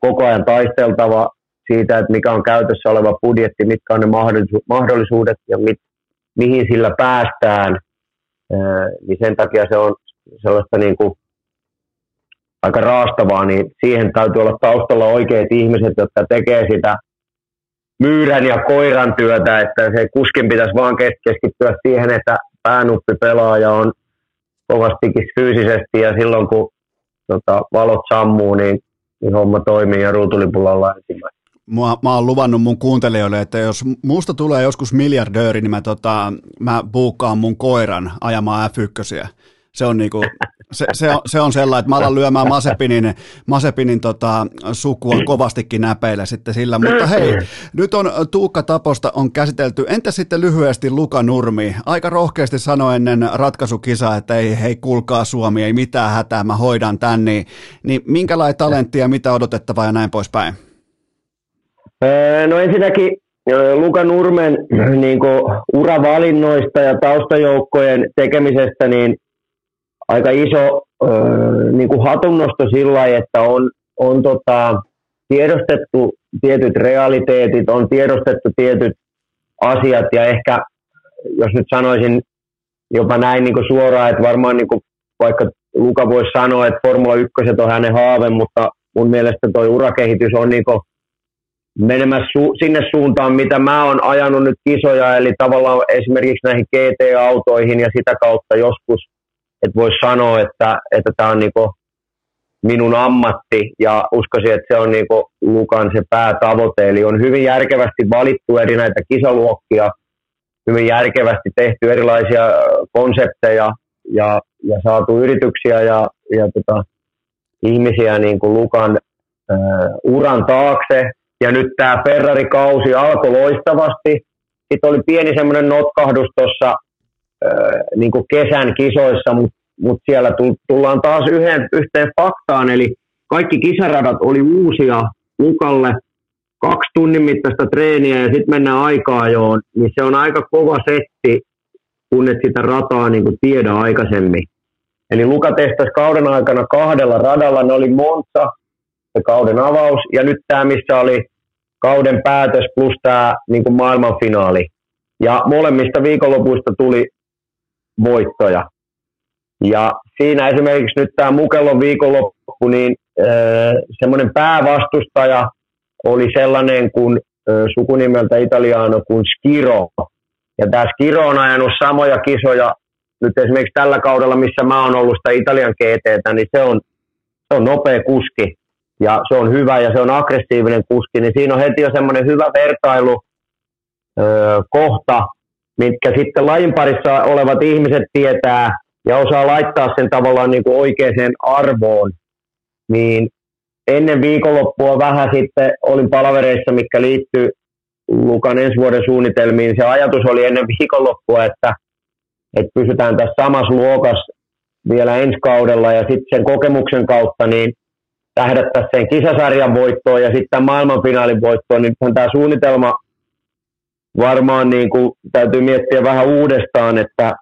koko ajan taisteltava siitä, että mikä on käytössä oleva budjetti, mitkä on ne mahdollisuudet ja mit, mihin sillä päästään, niin sen takia se on sellaista niin kuin aika raastavaa, niin siihen täytyy olla taustalla oikeat ihmiset, jotka tekee sitä myyrän ja koiran työtä, että se kuskin pitäisi vaan keskittyä siihen, että päänuppi pelaaja on kovastikin fyysisesti ja silloin kun tota, valot sammuu, niin, niin homma toimii ja ruutulipulla ollaan ensimmäisenä mä, mä oon luvannut mun kuuntelijoille, että jos musta tulee joskus miljardööri, niin mä, tota, mä buukkaan mun koiran ajamaan F1. Se on niinku, se, se, on, se on sellainen, että mä alan lyömään Masepinin, Masepinin tota, sukua kovastikin näpeillä sitten sillä. Mutta hei, nyt on Tuukka Taposta on käsitelty. Entä sitten lyhyesti Luka Nurmi? Aika rohkeasti sanoi ennen ratkaisukisaa, että ei hei kuulkaa Suomi, ei mitään hätää, mä hoidan tän. Niin, niin minkälainen talentti ja mitä odotettavaa ja näin poispäin? No ensinnäkin Luka Nurmen niin uravalinnoista ja taustajoukkojen tekemisestä niin aika iso niin kuin hatunnosto sillä että on, on tota, tiedostettu tietyt realiteetit, on tiedostettu tietyt asiat ja ehkä, jos nyt sanoisin jopa näin niin kuin suoraan, että varmaan niin kuin, vaikka Luka voisi sanoa, että Formula 1 on hänen haave, mutta mun mielestä tuo urakehitys on niin kuin menemässä su- sinne suuntaan, mitä mä oon ajanut nyt kisoja, eli tavallaan esimerkiksi näihin GT-autoihin ja sitä kautta joskus, että voisi sanoa, että että tämä on niinku minun ammatti ja uskoisin, että se on niinku Lukan se päätavoite, eli on hyvin järkevästi valittu eri näitä kisaluokkia hyvin järkevästi tehty erilaisia konsepteja ja, ja saatu yrityksiä ja, ja tota, ihmisiä niin kuin Lukan äh, uran taakse. Ja nyt tämä Ferrari-kausi alkoi loistavasti. Sitten oli pieni semmoinen notkahdus tuossa niin kesän kisoissa, mutta mut siellä tullaan taas yhden, yhteen faktaan, eli kaikki kisaradat oli uusia Lukalle, kaksi tunnin mittaista treeniä ja sitten mennään aikaa joon, niin se on aika kova setti, kun et sitä rataa niin kuin tiedä aikaisemmin. Eli Luka testasi kauden aikana kahdella radalla, ne oli Monza, se kauden avaus, ja nyt tämä, missä oli kauden päätös plus tämä niin kuin maailmanfinaali. Ja molemmista viikonlopuista tuli voittoja. Ja siinä esimerkiksi nyt tämä Mukellon viikonloppu, niin äh, semmoinen päävastustaja oli sellainen kuin sukunimeltä italiano kuin Skiro. Ja tämä Skiro on ajanut samoja kisoja nyt esimerkiksi tällä kaudella, missä mä oon ollut sitä Italian GTtä, niin se on, se on nopea kuski ja se on hyvä ja se on aggressiivinen kuski, niin siinä on heti jo semmoinen hyvä vertailu kohta, mitkä sitten lajin parissa olevat ihmiset tietää ja osaa laittaa sen tavallaan niin kuin oikeaan arvoon. Niin ennen viikonloppua vähän sitten olin palavereissa, mikä liittyy Lukan ensi vuoden suunnitelmiin. Se ajatus oli ennen viikonloppua, että että pysytään tässä samassa luokassa vielä ensi kaudella ja sitten sen kokemuksen kautta niin tähdättäisiin sen kisasarjan voittoon ja sitten maailmanfinaalin voittoon, niin tämä suunnitelma varmaan niin kuin täytyy miettiä vähän uudestaan, että,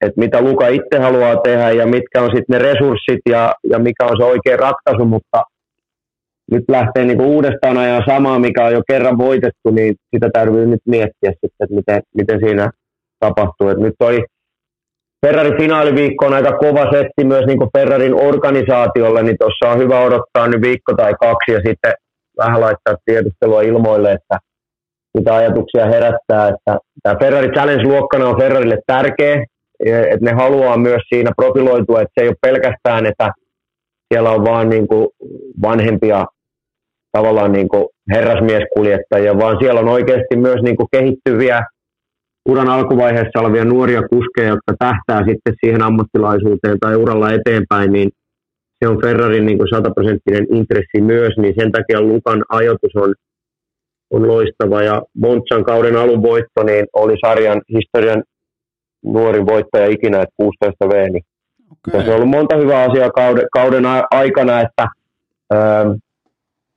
että mitä Luka itse haluaa tehdä ja mitkä on sitten ne resurssit ja, ja mikä on se oikea ratkaisu, mutta nyt lähtee niin kuin uudestaan ajan samaa, mikä on jo kerran voitettu, niin sitä täytyy nyt miettiä sitten, että miten, miten siinä tapahtuu. Et nyt oli Ferrarin finaaliviikko on aika kova setti myös niin kuin Ferrarin organisaatiolle, niin tuossa on hyvä odottaa nyt viikko tai kaksi ja sitten vähän laittaa tiedustelua ilmoille, että mitä ajatuksia herättää. Että tämä Ferrari Challenge-luokkana on Ferrarille tärkeä, että ne haluaa myös siinä profiloitua, että se ei ole pelkästään, että siellä on vaan niin kuin vanhempia tavallaan niin kuin herrasmieskuljettajia, vaan siellä on oikeasti myös niin kuin kehittyviä uran alkuvaiheessa olevia nuoria kuskeja, jotka tähtää sitten siihen ammattilaisuuteen tai uralla eteenpäin, niin se on Ferrarin niin sataprosenttinen intressi myös, niin sen takia Lukan ajoitus on, on loistava. Ja Monzan kauden alun voitto niin oli sarjan historian nuorin voittaja ikinä, että 16 V. Niin okay. Se on ollut monta hyvää asiaa kauden, kauden aikana, että ähm,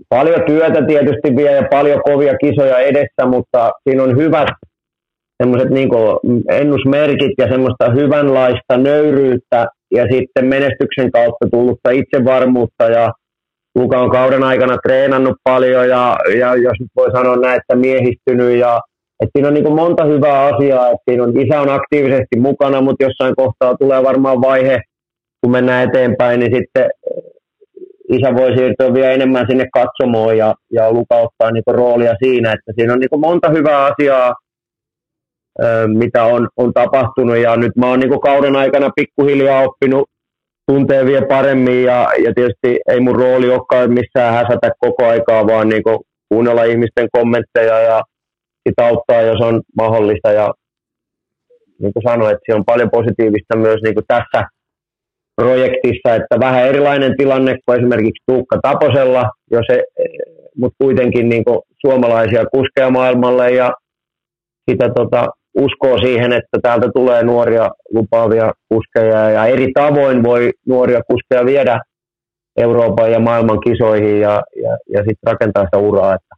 paljon työtä tietysti vie ja paljon kovia kisoja edessä, mutta siinä on hyvät semmoiset niin ennusmerkit ja semmoista hyvänlaista nöyryyttä ja sitten menestyksen kautta tullutta itsevarmuutta ja Luka on kauden aikana treenannut paljon ja, ja jos nyt voi sanoa näin, että miehistynyt ja että siinä on niin monta hyvää asiaa, että siinä on, isä on aktiivisesti mukana, mutta jossain kohtaa tulee varmaan vaihe, kun mennään eteenpäin, niin sitten isä voi siirtyä vielä enemmän sinne katsomoon ja, ja Luka ottaa niin roolia siinä, että siinä on niin monta hyvää asiaa, mitä on, on tapahtunut. Ja nyt mä oon niin kauden aikana pikkuhiljaa oppinut tuntee vielä paremmin ja, ja tietysti ei mun rooli olekaan missään häsätä koko aikaa, vaan niin kuunnella ihmisten kommentteja ja sitä auttaa, jos on mahdollista. Ja niin kuin sanoin, että siellä on paljon positiivista myös niin kuin tässä projektissa, että vähän erilainen tilanne kuin esimerkiksi Tuukka Taposella, jos e, mutta kuitenkin niin kuin suomalaisia kuskeja maailmalle ja sitä tota, uskoo siihen, että täältä tulee nuoria lupaavia kuskeja ja eri tavoin voi nuoria kuskeja viedä Euroopan ja maailman kisoihin ja, ja, ja sitten rakentaa sitä uraa. Että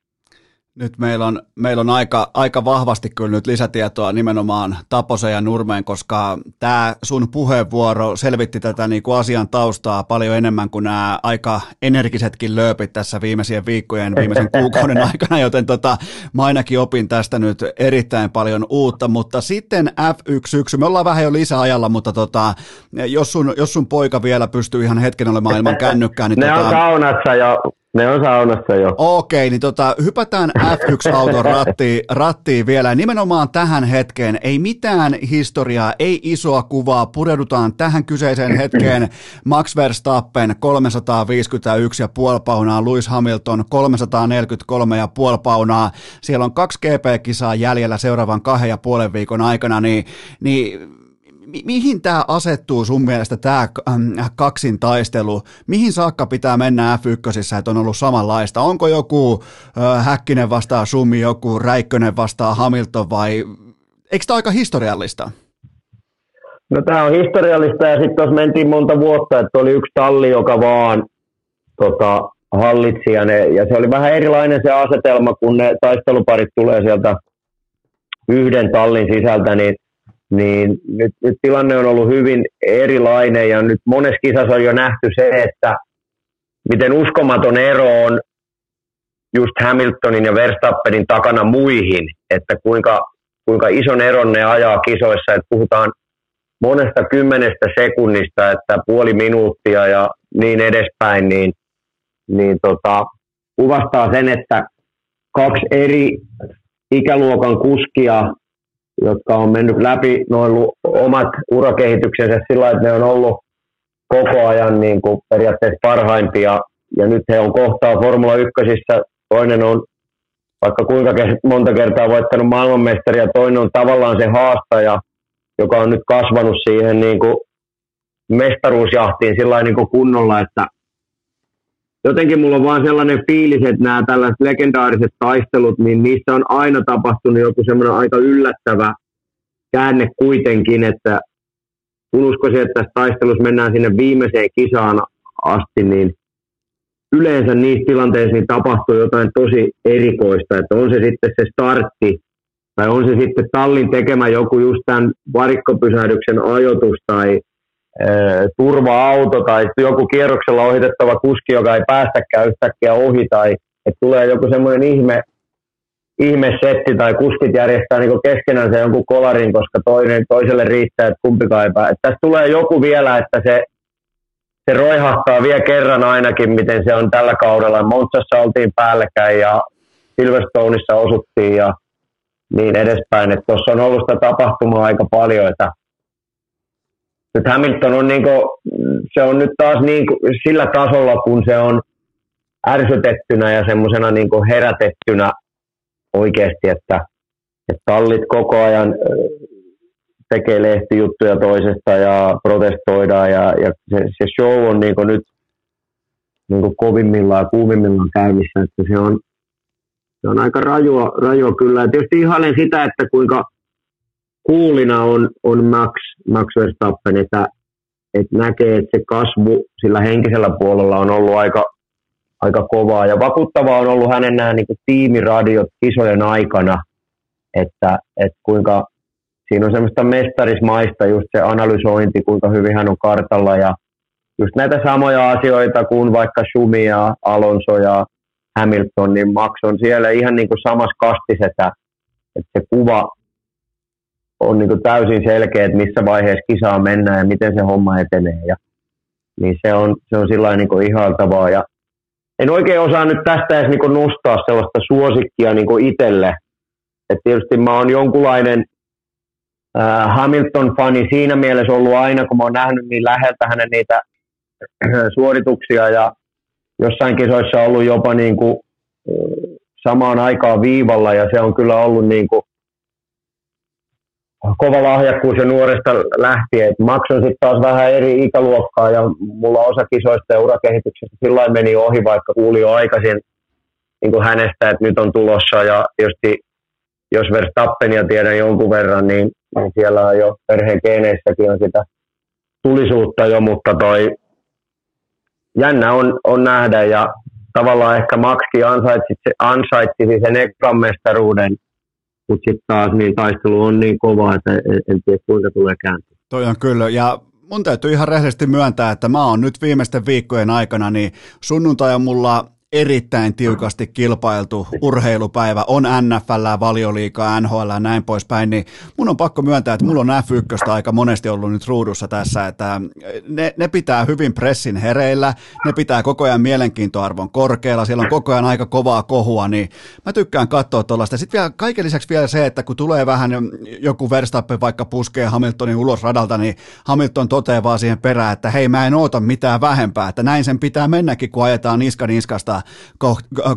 nyt meillä on, meillä on aika, aika vahvasti kyllä nyt lisätietoa nimenomaan Taposen ja Nurmeen, koska tämä sun puheenvuoro selvitti tätä niin kuin asian taustaa paljon enemmän kuin nämä aika energisetkin lööpit tässä viimeisien viikkojen, viimeisen kuukauden aikana, joten tota, mä ainakin opin tästä nyt erittäin paljon uutta, mutta sitten F1 me ollaan vähän jo lisäajalla, mutta tota, jos, sun, jos sun poika vielä pystyy ihan hetken olemaan ilman kännykkää, niin ne tota, on kaunassa ja Ne on saunassa jo. Okei, niin tota, hypätään F1-auton rattiin, rattiin vielä. Nimenomaan tähän hetkeen. Ei mitään historiaa, ei isoa kuvaa. Pureudutaan tähän kyseiseen hetkeen. Max Verstappen 351,5 paunaa, Lewis Hamilton 343,5 paunaa. Siellä on kaksi GP-kisaa jäljellä seuraavan kahden ja puolen viikon aikana, niin, niin mi- mihin tämä asettuu sun mielestä tämä kaksin taistelu? Mihin saakka pitää mennä F1, että on ollut samanlaista? Onko joku äh, Häkkinen vastaa Sumi, joku Räikkönen vastaa Hamilton vai eikö tämä aika historiallista? No tämä on historiallista ja sitten tuossa mentiin monta vuotta, että oli yksi talli, joka vaan tota, hallitsi ja, ne, ja se oli vähän erilainen se asetelma, kun ne taisteluparit tulee sieltä yhden tallin sisältä, niin niin nyt, nyt tilanne on ollut hyvin erilainen ja nyt monessa kisassa on jo nähty se, että miten uskomaton ero on just Hamiltonin ja Verstappenin takana muihin, että kuinka, kuinka ison eron ne ajaa kisoissa, että puhutaan monesta kymmenestä sekunnista, että puoli minuuttia ja niin edespäin, niin, niin tota, kuvastaa sen, että kaksi eri ikäluokan kuskia jotka on mennyt läpi noin omat urakehityksensä sillä että ne on ollut koko ajan niin kuin periaatteessa parhaimpia. Ja nyt he on kohtaa Formula 1. Toinen on vaikka kuinka monta kertaa voittanut maailmanmestaria, toinen on tavallaan se haastaja, joka on nyt kasvanut siihen niin kuin mestaruusjahtiin sillä niin kuin kunnolla, että jotenkin mulla on vaan sellainen fiilis, että nämä tällaiset legendaariset taistelut, niin niissä on aina tapahtunut joku semmoinen aika yllättävä käänne kuitenkin, että kun uskoisin, että tässä taistelussa mennään sinne viimeiseen kisaan asti, niin yleensä niissä tilanteissa niin tapahtuu jotain tosi erikoista, että on se sitten se startti, tai on se sitten tallin tekemä joku just tämän varikkopysähdyksen ajoitus, tai turva-auto tai joku kierroksella ohitettava kuski, joka ei päästäkään yhtäkkiä ohi tai että tulee joku semmoinen ihme, ihme setti tai kuskit järjestää niin keskenään se jonkun kolarin, koska toinen, toiselle riittää, että kumpikaan ei pääse. Tässä tulee joku vielä, että se, se roihahtaa vielä kerran ainakin, miten se on tällä kaudella. Montsassa oltiin päällekkäin ja Silverstoneissa osuttiin ja niin edespäin. Tuossa on ollut sitä tapahtumaa aika paljon, että nyt Hamilton on, niin kuin, se on nyt taas niin kuin, sillä tasolla, kun se on ärsytettynä ja semmoisena niin herätettynä oikeasti, että, että tallit koko ajan tekee lehtijuttuja toisesta ja protestoidaan ja, ja se, se show on niin nyt niin kovimmillaan ja kuumimmillaan käynnissä, että se on, se on aika rajua, rajua kyllä. Ja tietysti ihailen sitä, että kuinka kuulina on, on Max, Max Verstappen, että, että näkee, että se kasvu sillä henkisellä puolella on ollut aika, aika kovaa. Ja vakuuttavaa on ollut hänen nämä niin tiimiradiot kisojen aikana, että, että kuinka siinä on semmoista mestarismaista just se analysointi, kuinka hyvin hän on kartalla ja just näitä samoja asioita kuin vaikka Schumi ja Alonso ja Hamilton, niin Max on siellä ihan niin kuin samassa kastissa, että, että se kuva on niin täysin selkeä, että missä vaiheessa kisaa mennään ja miten se homma etenee. Ja, niin se on, se on sillä niin ihaltavaa. Ja en oikein osaa nyt tästä edes niin nostaa sellaista suosikkia niin itselle. että tietysti mä oon jonkunlainen äh, Hamilton-fani siinä mielessä ollut aina, kun mä oon nähnyt niin läheltä hänen niitä äh, suorituksia ja jossain kisoissa ollut jopa niin kuin, äh, samaan aikaan viivalla ja se on kyllä ollut niin kuin, kova lahjakkuus jo nuoresta lähtien. Max on sitten taas vähän eri ikäluokkaa ja mulla osa kisoista ja urakehityksestä sillä meni ohi, vaikka kuuli jo aikaisin niin kuin hänestä, että nyt on tulossa ja tietysti jos Verstappenia tiedän jonkun verran, niin, niin siellä on jo perheen geeneissäkin on sitä tulisuutta jo, mutta toi jännä on, on nähdä ja tavallaan ehkä Maxki ansaitsi, ansaitsi sen ekan mestaruuden mutta sitten taas niin taistelu on niin kova, että en, tiedä kuinka tulee kääntyä. Toi on kyllä, ja mun täytyy ihan rehellisesti myöntää, että mä oon nyt viimeisten viikkojen aikana, niin sunnuntai on mulla erittäin tiukasti kilpailtu urheilupäivä, on NFL, valioliikaa, NHL ja näin poispäin, niin mun on pakko myöntää, että mulla on F1 aika monesti ollut nyt ruudussa tässä, että ne, ne pitää hyvin pressin hereillä, ne pitää koko ajan mielenkiintoarvon korkealla, siellä on koko ajan aika kovaa kohua, niin mä tykkään katsoa tuollaista. Sitten vielä kaiken lisäksi vielä se, että kun tulee vähän joku Verstappen vaikka puskee Hamiltonin ulos radalta, niin Hamilton toteaa vaan siihen perään, että hei mä en oota mitään vähempää, että näin sen pitää mennäkin, kun ajetaan niska niskasta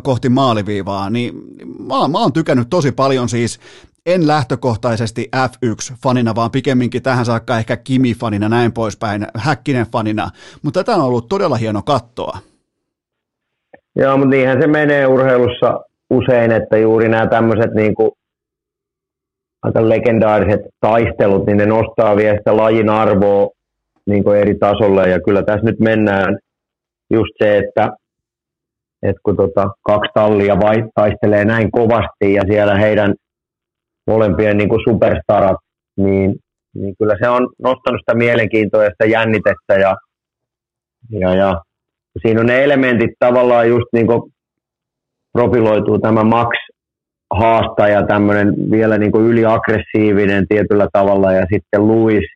kohti maaliviivaa, niin mä, mä oon tykännyt tosi paljon siis en lähtökohtaisesti F1-fanina, vaan pikemminkin tähän saakka ehkä Kimi-fanina, näin poispäin, Häkkinen-fanina, mutta tätä on ollut todella hieno kattoa. Joo, mutta niinhän se menee urheilussa usein, että juuri nämä tämmöiset niin aika legendaariset taistelut, niin ne nostaa vielä sitä lajin arvoa niin eri tasolle. Ja kyllä tässä nyt mennään just se, että, että kun tota, kaksi tallia vai, taistelee näin kovasti ja siellä heidän molempien niin superstarat, niin, niin kyllä se on nostanut sitä mielenkiintoa ja sitä jännitettä ja, ja, ja siinä on ne elementit tavallaan just niin kuin profiloituu tämä Max haastaja, tämmöinen vielä niin kuin yliaggressiivinen tietyllä tavalla ja sitten Luis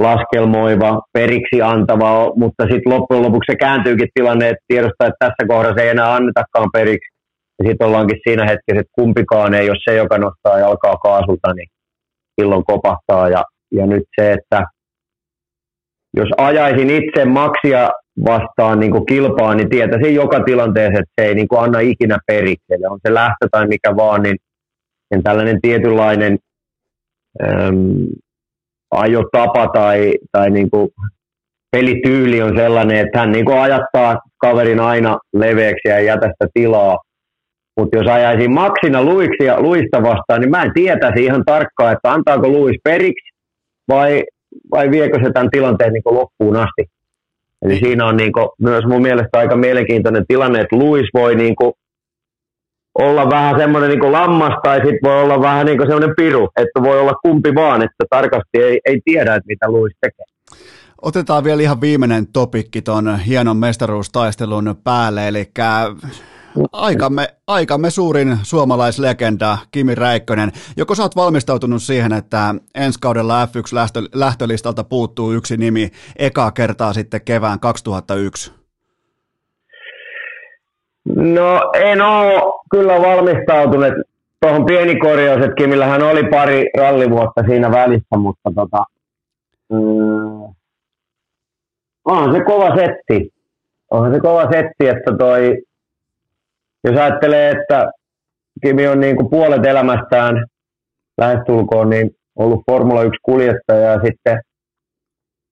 laskelmoiva, periksi antava, mutta sitten loppujen lopuksi se kääntyykin tilanne, että tiedostaa, että tässä kohdassa ei enää annetakaan periksi. Ja sitten ollaankin siinä hetkessä, että kumpikaan ei, jos se, joka nostaa jalkaa kaasulta, niin silloin kopahtaa. Ja, ja nyt se, että jos ajaisin itse maksia vastaan niin kuin kilpaa, niin tietäisin joka tilanteessa, että se ei niin kuin anna ikinä periksi. Eli on se lähtö tai mikä vaan, niin, niin tällainen tietynlainen äm, ajotapa tai, tai niin kuin pelityyli on sellainen, että hän niin kuin ajattaa kaverin aina leveäksi ja ei jätä sitä tilaa. Mutta jos ajaisin maksina Luiksia, Luista vastaan, niin mä en tietäisi ihan tarkkaan, että antaako Luis periksi vai, vai viekö se tämän tilanteen niin loppuun asti. Eli niin. siinä on niin kuin, myös mun mielestä aika mielenkiintoinen tilanne, että Luis voi niin kuin, olla vähän semmoinen niin lammas tai sitten voi olla vähän niin semmoinen piru, että voi olla kumpi vaan, että tarkasti ei, ei tiedä, että mitä Luis tekee. Otetaan vielä ihan viimeinen topikki tuon hienon mestaruustaistelun päälle, eli aikamme, aikamme suurin suomalaislegenda Kimi Räikkönen. Joko sä oot valmistautunut siihen, että ensi kaudella F1 lähtö, lähtölistalta puuttuu yksi nimi eka kertaa sitten kevään 2001? No en ole kyllä valmistautunut. Tuohon pieni korjaus, että Kimillähän oli pari rallivuotta siinä välissä, mutta tota, mm, on se kova setti. On se kova setti, että toi jos ajattelee, että Kimi on niin kuin puolet elämästään lähestulkoon niin ollut Formula 1-kuljettaja ja sitten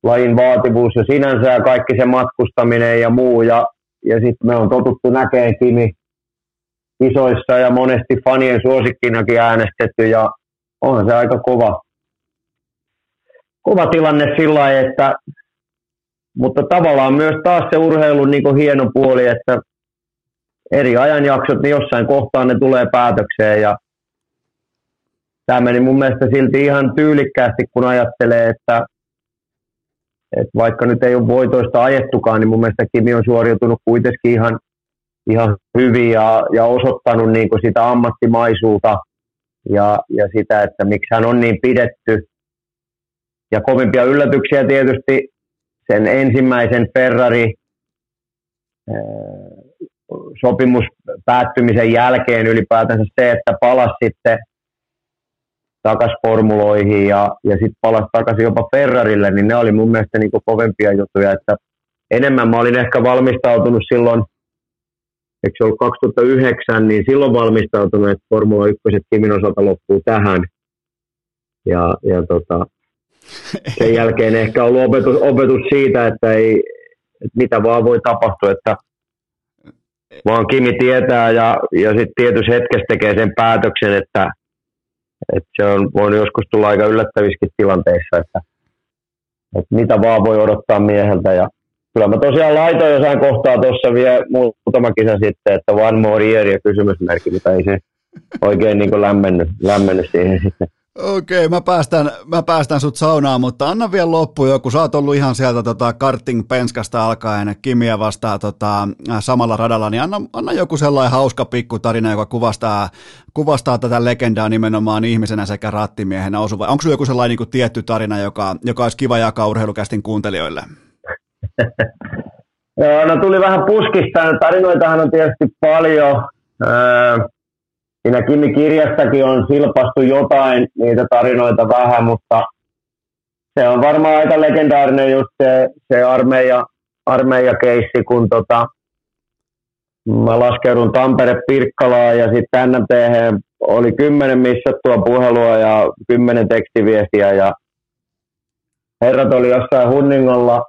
lajin vaativuus jo sinänsä ja kaikki se matkustaminen ja muu. Ja, ja sitten me on totuttu näkemään Kimi isoissa ja monesti fanien suosikkinakin äänestetty ja on se aika kova, kova tilanne sillä että mutta tavallaan myös taas se urheilun niin hieno puoli, että eri ajanjaksot, niin jossain kohtaa ne tulee päätökseen ja tämä meni mun mielestä silti ihan tyylikkäästi, kun ajattelee, että, että vaikka nyt ei ole voitoista ajettukaan, niin mun mielestä Kimi on suoriutunut kuitenkin ihan, ihan hyvin ja, ja osoittanut niin kuin sitä ammattimaisuutta ja, ja sitä, että miksi hän on niin pidetty. Ja kovimpia yllätyksiä tietysti sen ensimmäisen Ferrari sopimus päättymisen jälkeen ylipäätänsä se, että palasi sitten takaisin formuloihin ja, ja sitten palasi takaisin jopa Ferrarille, niin ne oli mun mielestä niin kovempia juttuja, että enemmän mä olin ehkä valmistautunut silloin, eikö se ollut 2009, niin silloin valmistautunut, että Formula 1 Kimin osalta loppuu tähän. Ja, ja tota, sen jälkeen ehkä ollut opetus, opetus siitä, että, ei, että mitä vaan voi tapahtua, että vaan Kimi tietää ja, ja sitten tietyssä hetkessä tekee sen päätöksen, että, että se on voinut joskus tulla aika yllättävissäkin tilanteissa, että, että mitä vaan voi odottaa mieheltä. Ja kyllä mä tosiaan laitoin jossain kohtaa tuossa vielä muutama kisa sitten, että one more year ja kysymysmerkki, mutta ei se oikein niin lämmennyt, lämmennyt siihen sitten Okei, mä päästän, mä päästän sut saunaan, mutta anna vielä loppu joku. Sä oot ollut ihan sieltä tota, karting-penskasta alkaen Kimiä vastaan tota, samalla radalla, niin anna, anna joku sellainen hauska pikkutarina, joka kuvastaa, kuvastaa tätä legendaa nimenomaan ihmisenä sekä rattimiehenä osuva. Onko sulla joku sellainen niin tietty tarina, joka, joka olisi kiva jakaa urheilukästin kuuntelijoille? Joo, no tuli vähän puskista. Tarinoitahan on tietysti paljon. Öö, siinä Kimi-kirjastakin on silpastu jotain niitä tarinoita vähän, mutta se on varmaan aika legendaarinen just se, se armeija, armeija-keissi, kun tota, mä laskeudun Tampere-Pirkkalaan ja sitten NMT oli kymmenen missattua puhelua ja kymmenen tekstiviestiä ja herrat oli jossain Hunningolla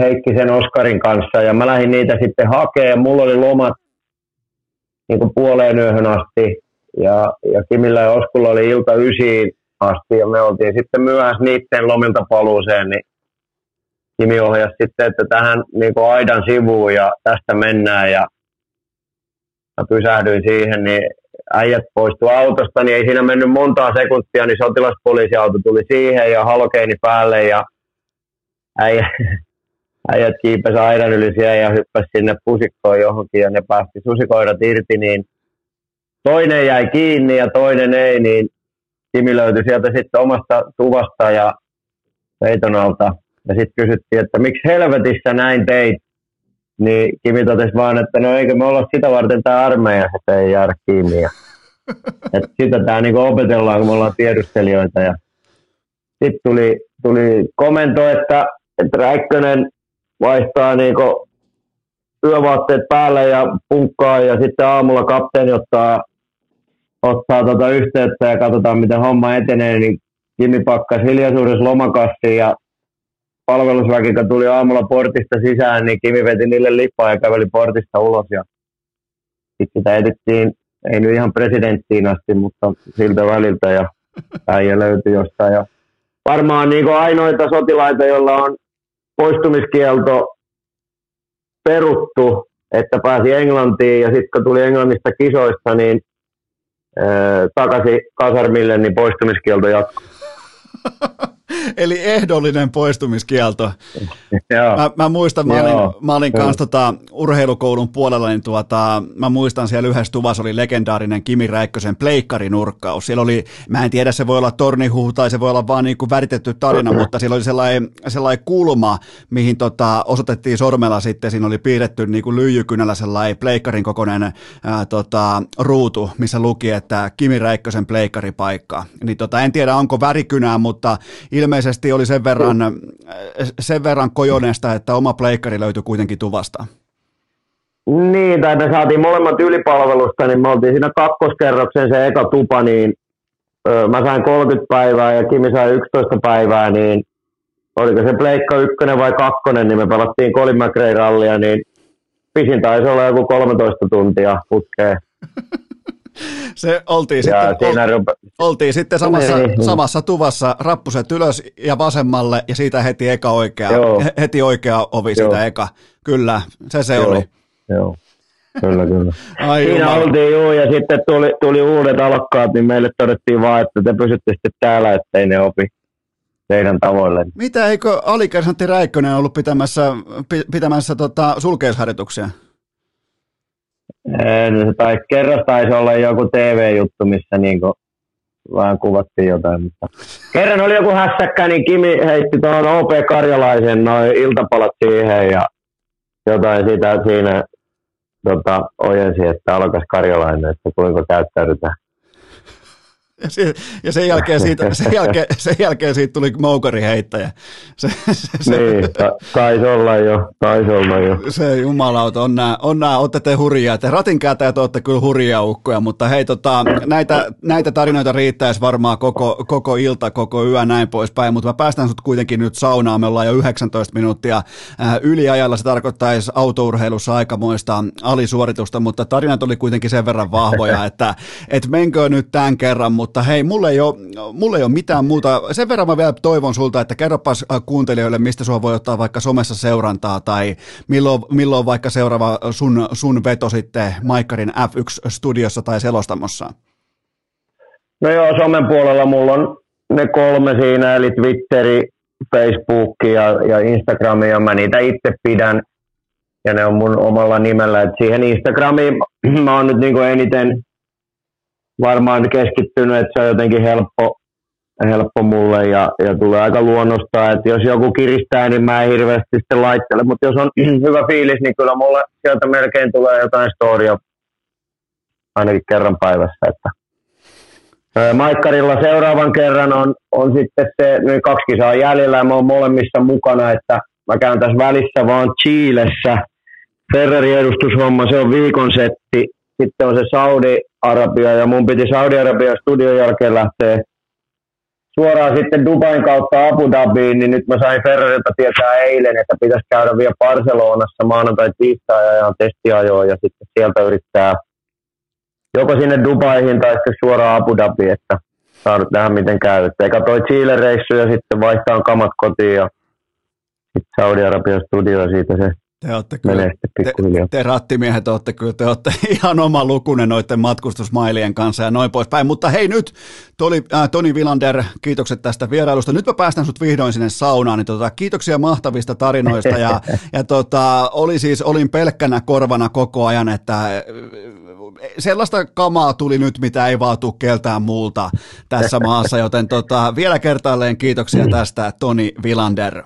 Heikkisen Oskarin kanssa ja mä lähdin niitä sitten hakemaan. Mulla oli lomat niin kuin puoleen yöhön asti. Ja, ja Kimillä ja Oskulla oli ilta ysiin asti ja me oltiin sitten myöhässä niiden lomilta paluuseen, niin Kimi ohjasi sitten, että tähän niin kuin aidan sivuun ja tästä mennään. Ja mä pysähdyin siihen, niin äijät poistu autosta, niin ei siinä mennyt montaa sekuntia, niin sotilaspoliisiauto tuli siihen ja halokeini päälle ja äijä, äijät kiipesi aidan yli siellä ja hyppäsi sinne pusikkoon johonkin ja ne päästi susikoirat irti, niin toinen jäi kiinni ja toinen ei, niin Kimi löytyi sieltä sitten omasta tuvasta ja peiton alta. Ja sitten kysyttiin, että miksi helvetissä näin teit? Niin Kimi totesi vaan, että no eikö me olla sitä varten tämä armeija, että ei jäädä kiinni. Ja, että sitä tämä niinku opetellaan, kun me ollaan tiedustelijoita. Ja sitten tuli, tuli komento, että, että Räikkönen vaihtaa niinku yövaatteet päälle ja punkkaa ja sitten aamulla kapteeni ottaa, ottaa tota yhteyttä ja katsotaan miten homma etenee, niin Kimi pakkas hiljaisuudessa lomakassi ja palvelusväki, tuli aamulla portista sisään, niin Kimi veti niille lippaa ja käveli portista ulos ja sitten sitä etittiin, ei nyt ihan presidenttiin asti, mutta siltä väliltä ja äijä löytyi jostain ja varmaan niin ainoita sotilaita, joilla on poistumiskielto peruttu, että pääsi Englantiin ja sitten kun tuli Englannista kisoista, niin takaisin kasarmille, niin poistumiskielto jatkuu. Eli ehdollinen poistumiskielto. Mä, mä muistan, mä olin, mä olin kanssa tota, urheilukoulun puolella, niin tuota, mä muistan siellä yhdessä tuvassa oli legendaarinen Kimi Räikkösen pleikkarinurkkaus. Siellä oli, mä en tiedä, se voi olla tornihuhu tai se voi olla vaan niin kuin väritetty tarina, mutta siellä oli sellainen, sellainen kulma, mihin tota, osoitettiin sormella sitten, siinä oli piirretty niin kuin lyijykynällä sellainen pleikkarin kokoinen ää, tota, ruutu, missä luki, että Kimi Räikkösen pleikkaripaikka. Niin tota, en tiedä, onko värikynää, mutta ilmeisesti oli sen verran, sen verran kojoneesta, että oma pleikkari löytyi kuitenkin tuvasta. Niin, tai me saatiin molemmat ylipalvelusta, niin me oltiin siinä kakkoskerroksen se eka tupa, niin ö, mä sain 30 päivää ja Kimi sai 11 päivää, niin oliko se pleikka ykkönen vai kakkonen, niin me pelattiin Colin McRae-rallia, niin pisin taisi olla joku 13 tuntia putkeen. Se oltiin ja sitten, siinä rupe... oltiin sitten samassa, niin, niin. samassa tuvassa, rappuset ylös ja vasemmalle ja siitä heti eka oikea, Joo. heti oikea ovi Joo. siitä eka. Kyllä, se se Joo. oli. Joo. Kyllä, kyllä. Ai Siinä jumala. oltiin juu, ja sitten tuli, tuli uudet alokkaat, niin meille todettiin vaan, että te pysytte sitten täällä, ettei ne opi teidän tavoille. Mitä, eikö alikersantti Räikkönen ollut pitämässä, pitämässä tota, sulkeusharjoituksia? Tai kerran taisi olla joku TV-juttu, missä niin vähän kuvattiin jotain. Mutta... Kerran oli joku hässäkkä, niin Kimi heitti tuohon OP Karjalaisen noin iltapalat siihen ja jotain sitä siinä tota, ojensi, että alkaisi Karjalainen, että kuinka käyttäydytään. Ja, se, ja sen, jälkeen siitä, sen, jälkeen, sen jälkeen siitä tuli heittäjä. Se, se, se, niin, ta, taisi olla jo, taisi olla jo. Se jumalauta, on nämä, on nämä olette te hurjaa. Te ratinkäytäjät olette kyllä hurjaa ukkoja, mutta hei, tota, näitä, näitä tarinoita riittäisi varmaan koko, koko ilta, koko yö näin poispäin, mutta mä päästän sut kuitenkin nyt saunaan. Me ollaan jo 19 minuuttia äh, yliajalla. Se tarkoittaisi autourheilussa aikamoista alisuoritusta, mutta tarinat oli kuitenkin sen verran vahvoja, että et menkö nyt tämän kerran, mutta mutta hei, mulle ei, ole, mulle ei ole mitään muuta. Sen verran mä vielä toivon sulta, että kerropas äh, kuuntelijoille, mistä sua voi ottaa vaikka somessa seurantaa tai milloin, milloin vaikka seuraava sun, sun veto sitten Maikkarin F1-studiossa tai selostamossa. No joo, somen puolella mulla on ne kolme siinä, eli Twitteri, Facebook ja, ja Instagram, ja mä niitä itse pidän, ja ne on mun omalla nimellä. Et siihen Instagramiin mä oon nyt niinku eniten varmaan keskittynyt, että se on jotenkin helppo, helppo mulle ja, ja tulee aika luonnosta, että jos joku kiristää, niin mä en hirveästi sitten laittele, mutta jos on hyvä fiilis, niin kyllä mulle sieltä melkein tulee jotain storia ainakin kerran päivässä, että Maikkarilla seuraavan kerran on, on sitten se, niin kaksi kisaa jäljellä ja mä oon molemmissa mukana, että mä käyn tässä välissä vaan Chiilessä. Ferrari edustushomma, se on viikon setti. Sitten on se Saudi-Arabia ja mun piti Saudi-Arabia studion jälkeen lähteä suoraan sitten Dubain kautta Abu Dhabiin, niin nyt mä sain Ferrarilta tietää eilen, että pitäisi käydä vielä Barcelonassa maanantai tiistai ajan testiajoa ja sitten sieltä yrittää joko sinne Dubaihin tai sitten suoraan Abu Dhabiin, että saa nyt nähdä miten käy. Eikä toi Chile-reissu ja sitten vaihtaa kamat kotiin ja sitten Saudi-Arabian studio siitä se te olette kyllä, te, te rattimiehet olette kyllä, te olette ihan oma lukunen noiden matkustusmailien kanssa ja noin poispäin. Mutta hei nyt, Toni, äh, Toni Vilander, kiitokset tästä vierailusta. Nyt mä päästän sut vihdoin sinne saunaan, niin tota, kiitoksia mahtavista tarinoista ja, ja tota, oli siis, olin pelkkänä korvana koko ajan, että äh, sellaista kamaa tuli nyt, mitä ei vaan tule keltään muulta tässä maassa, joten tota, vielä kertaalleen kiitoksia tästä Toni Vilander.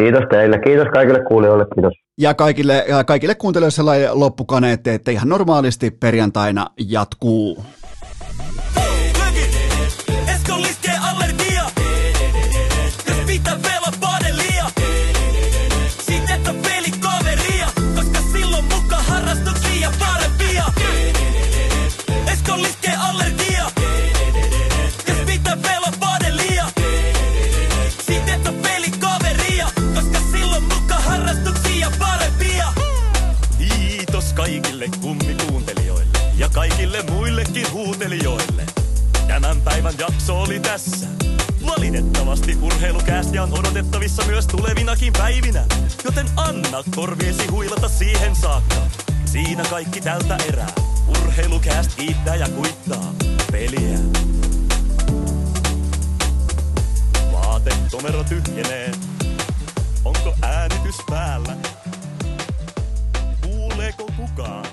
Kiitos teille, kiitos kaikille kuulijoille, kiitos. Ja kaikille, kaikille kuuntelijoille sellainen loppukaneetti, että ihan normaalisti perjantaina jatkuu. Päivän jakso oli tässä. Valitettavasti urheilukäästiä on odotettavissa myös tulevinakin päivinä, joten anna korviesi huilata siihen saakka. Siinä kaikki tältä erää. Urheilukääst kiittää ja kuittaa peliä. Vaatetomero tyhjenee. Onko äänitys päällä? Kuuleeko kukaan?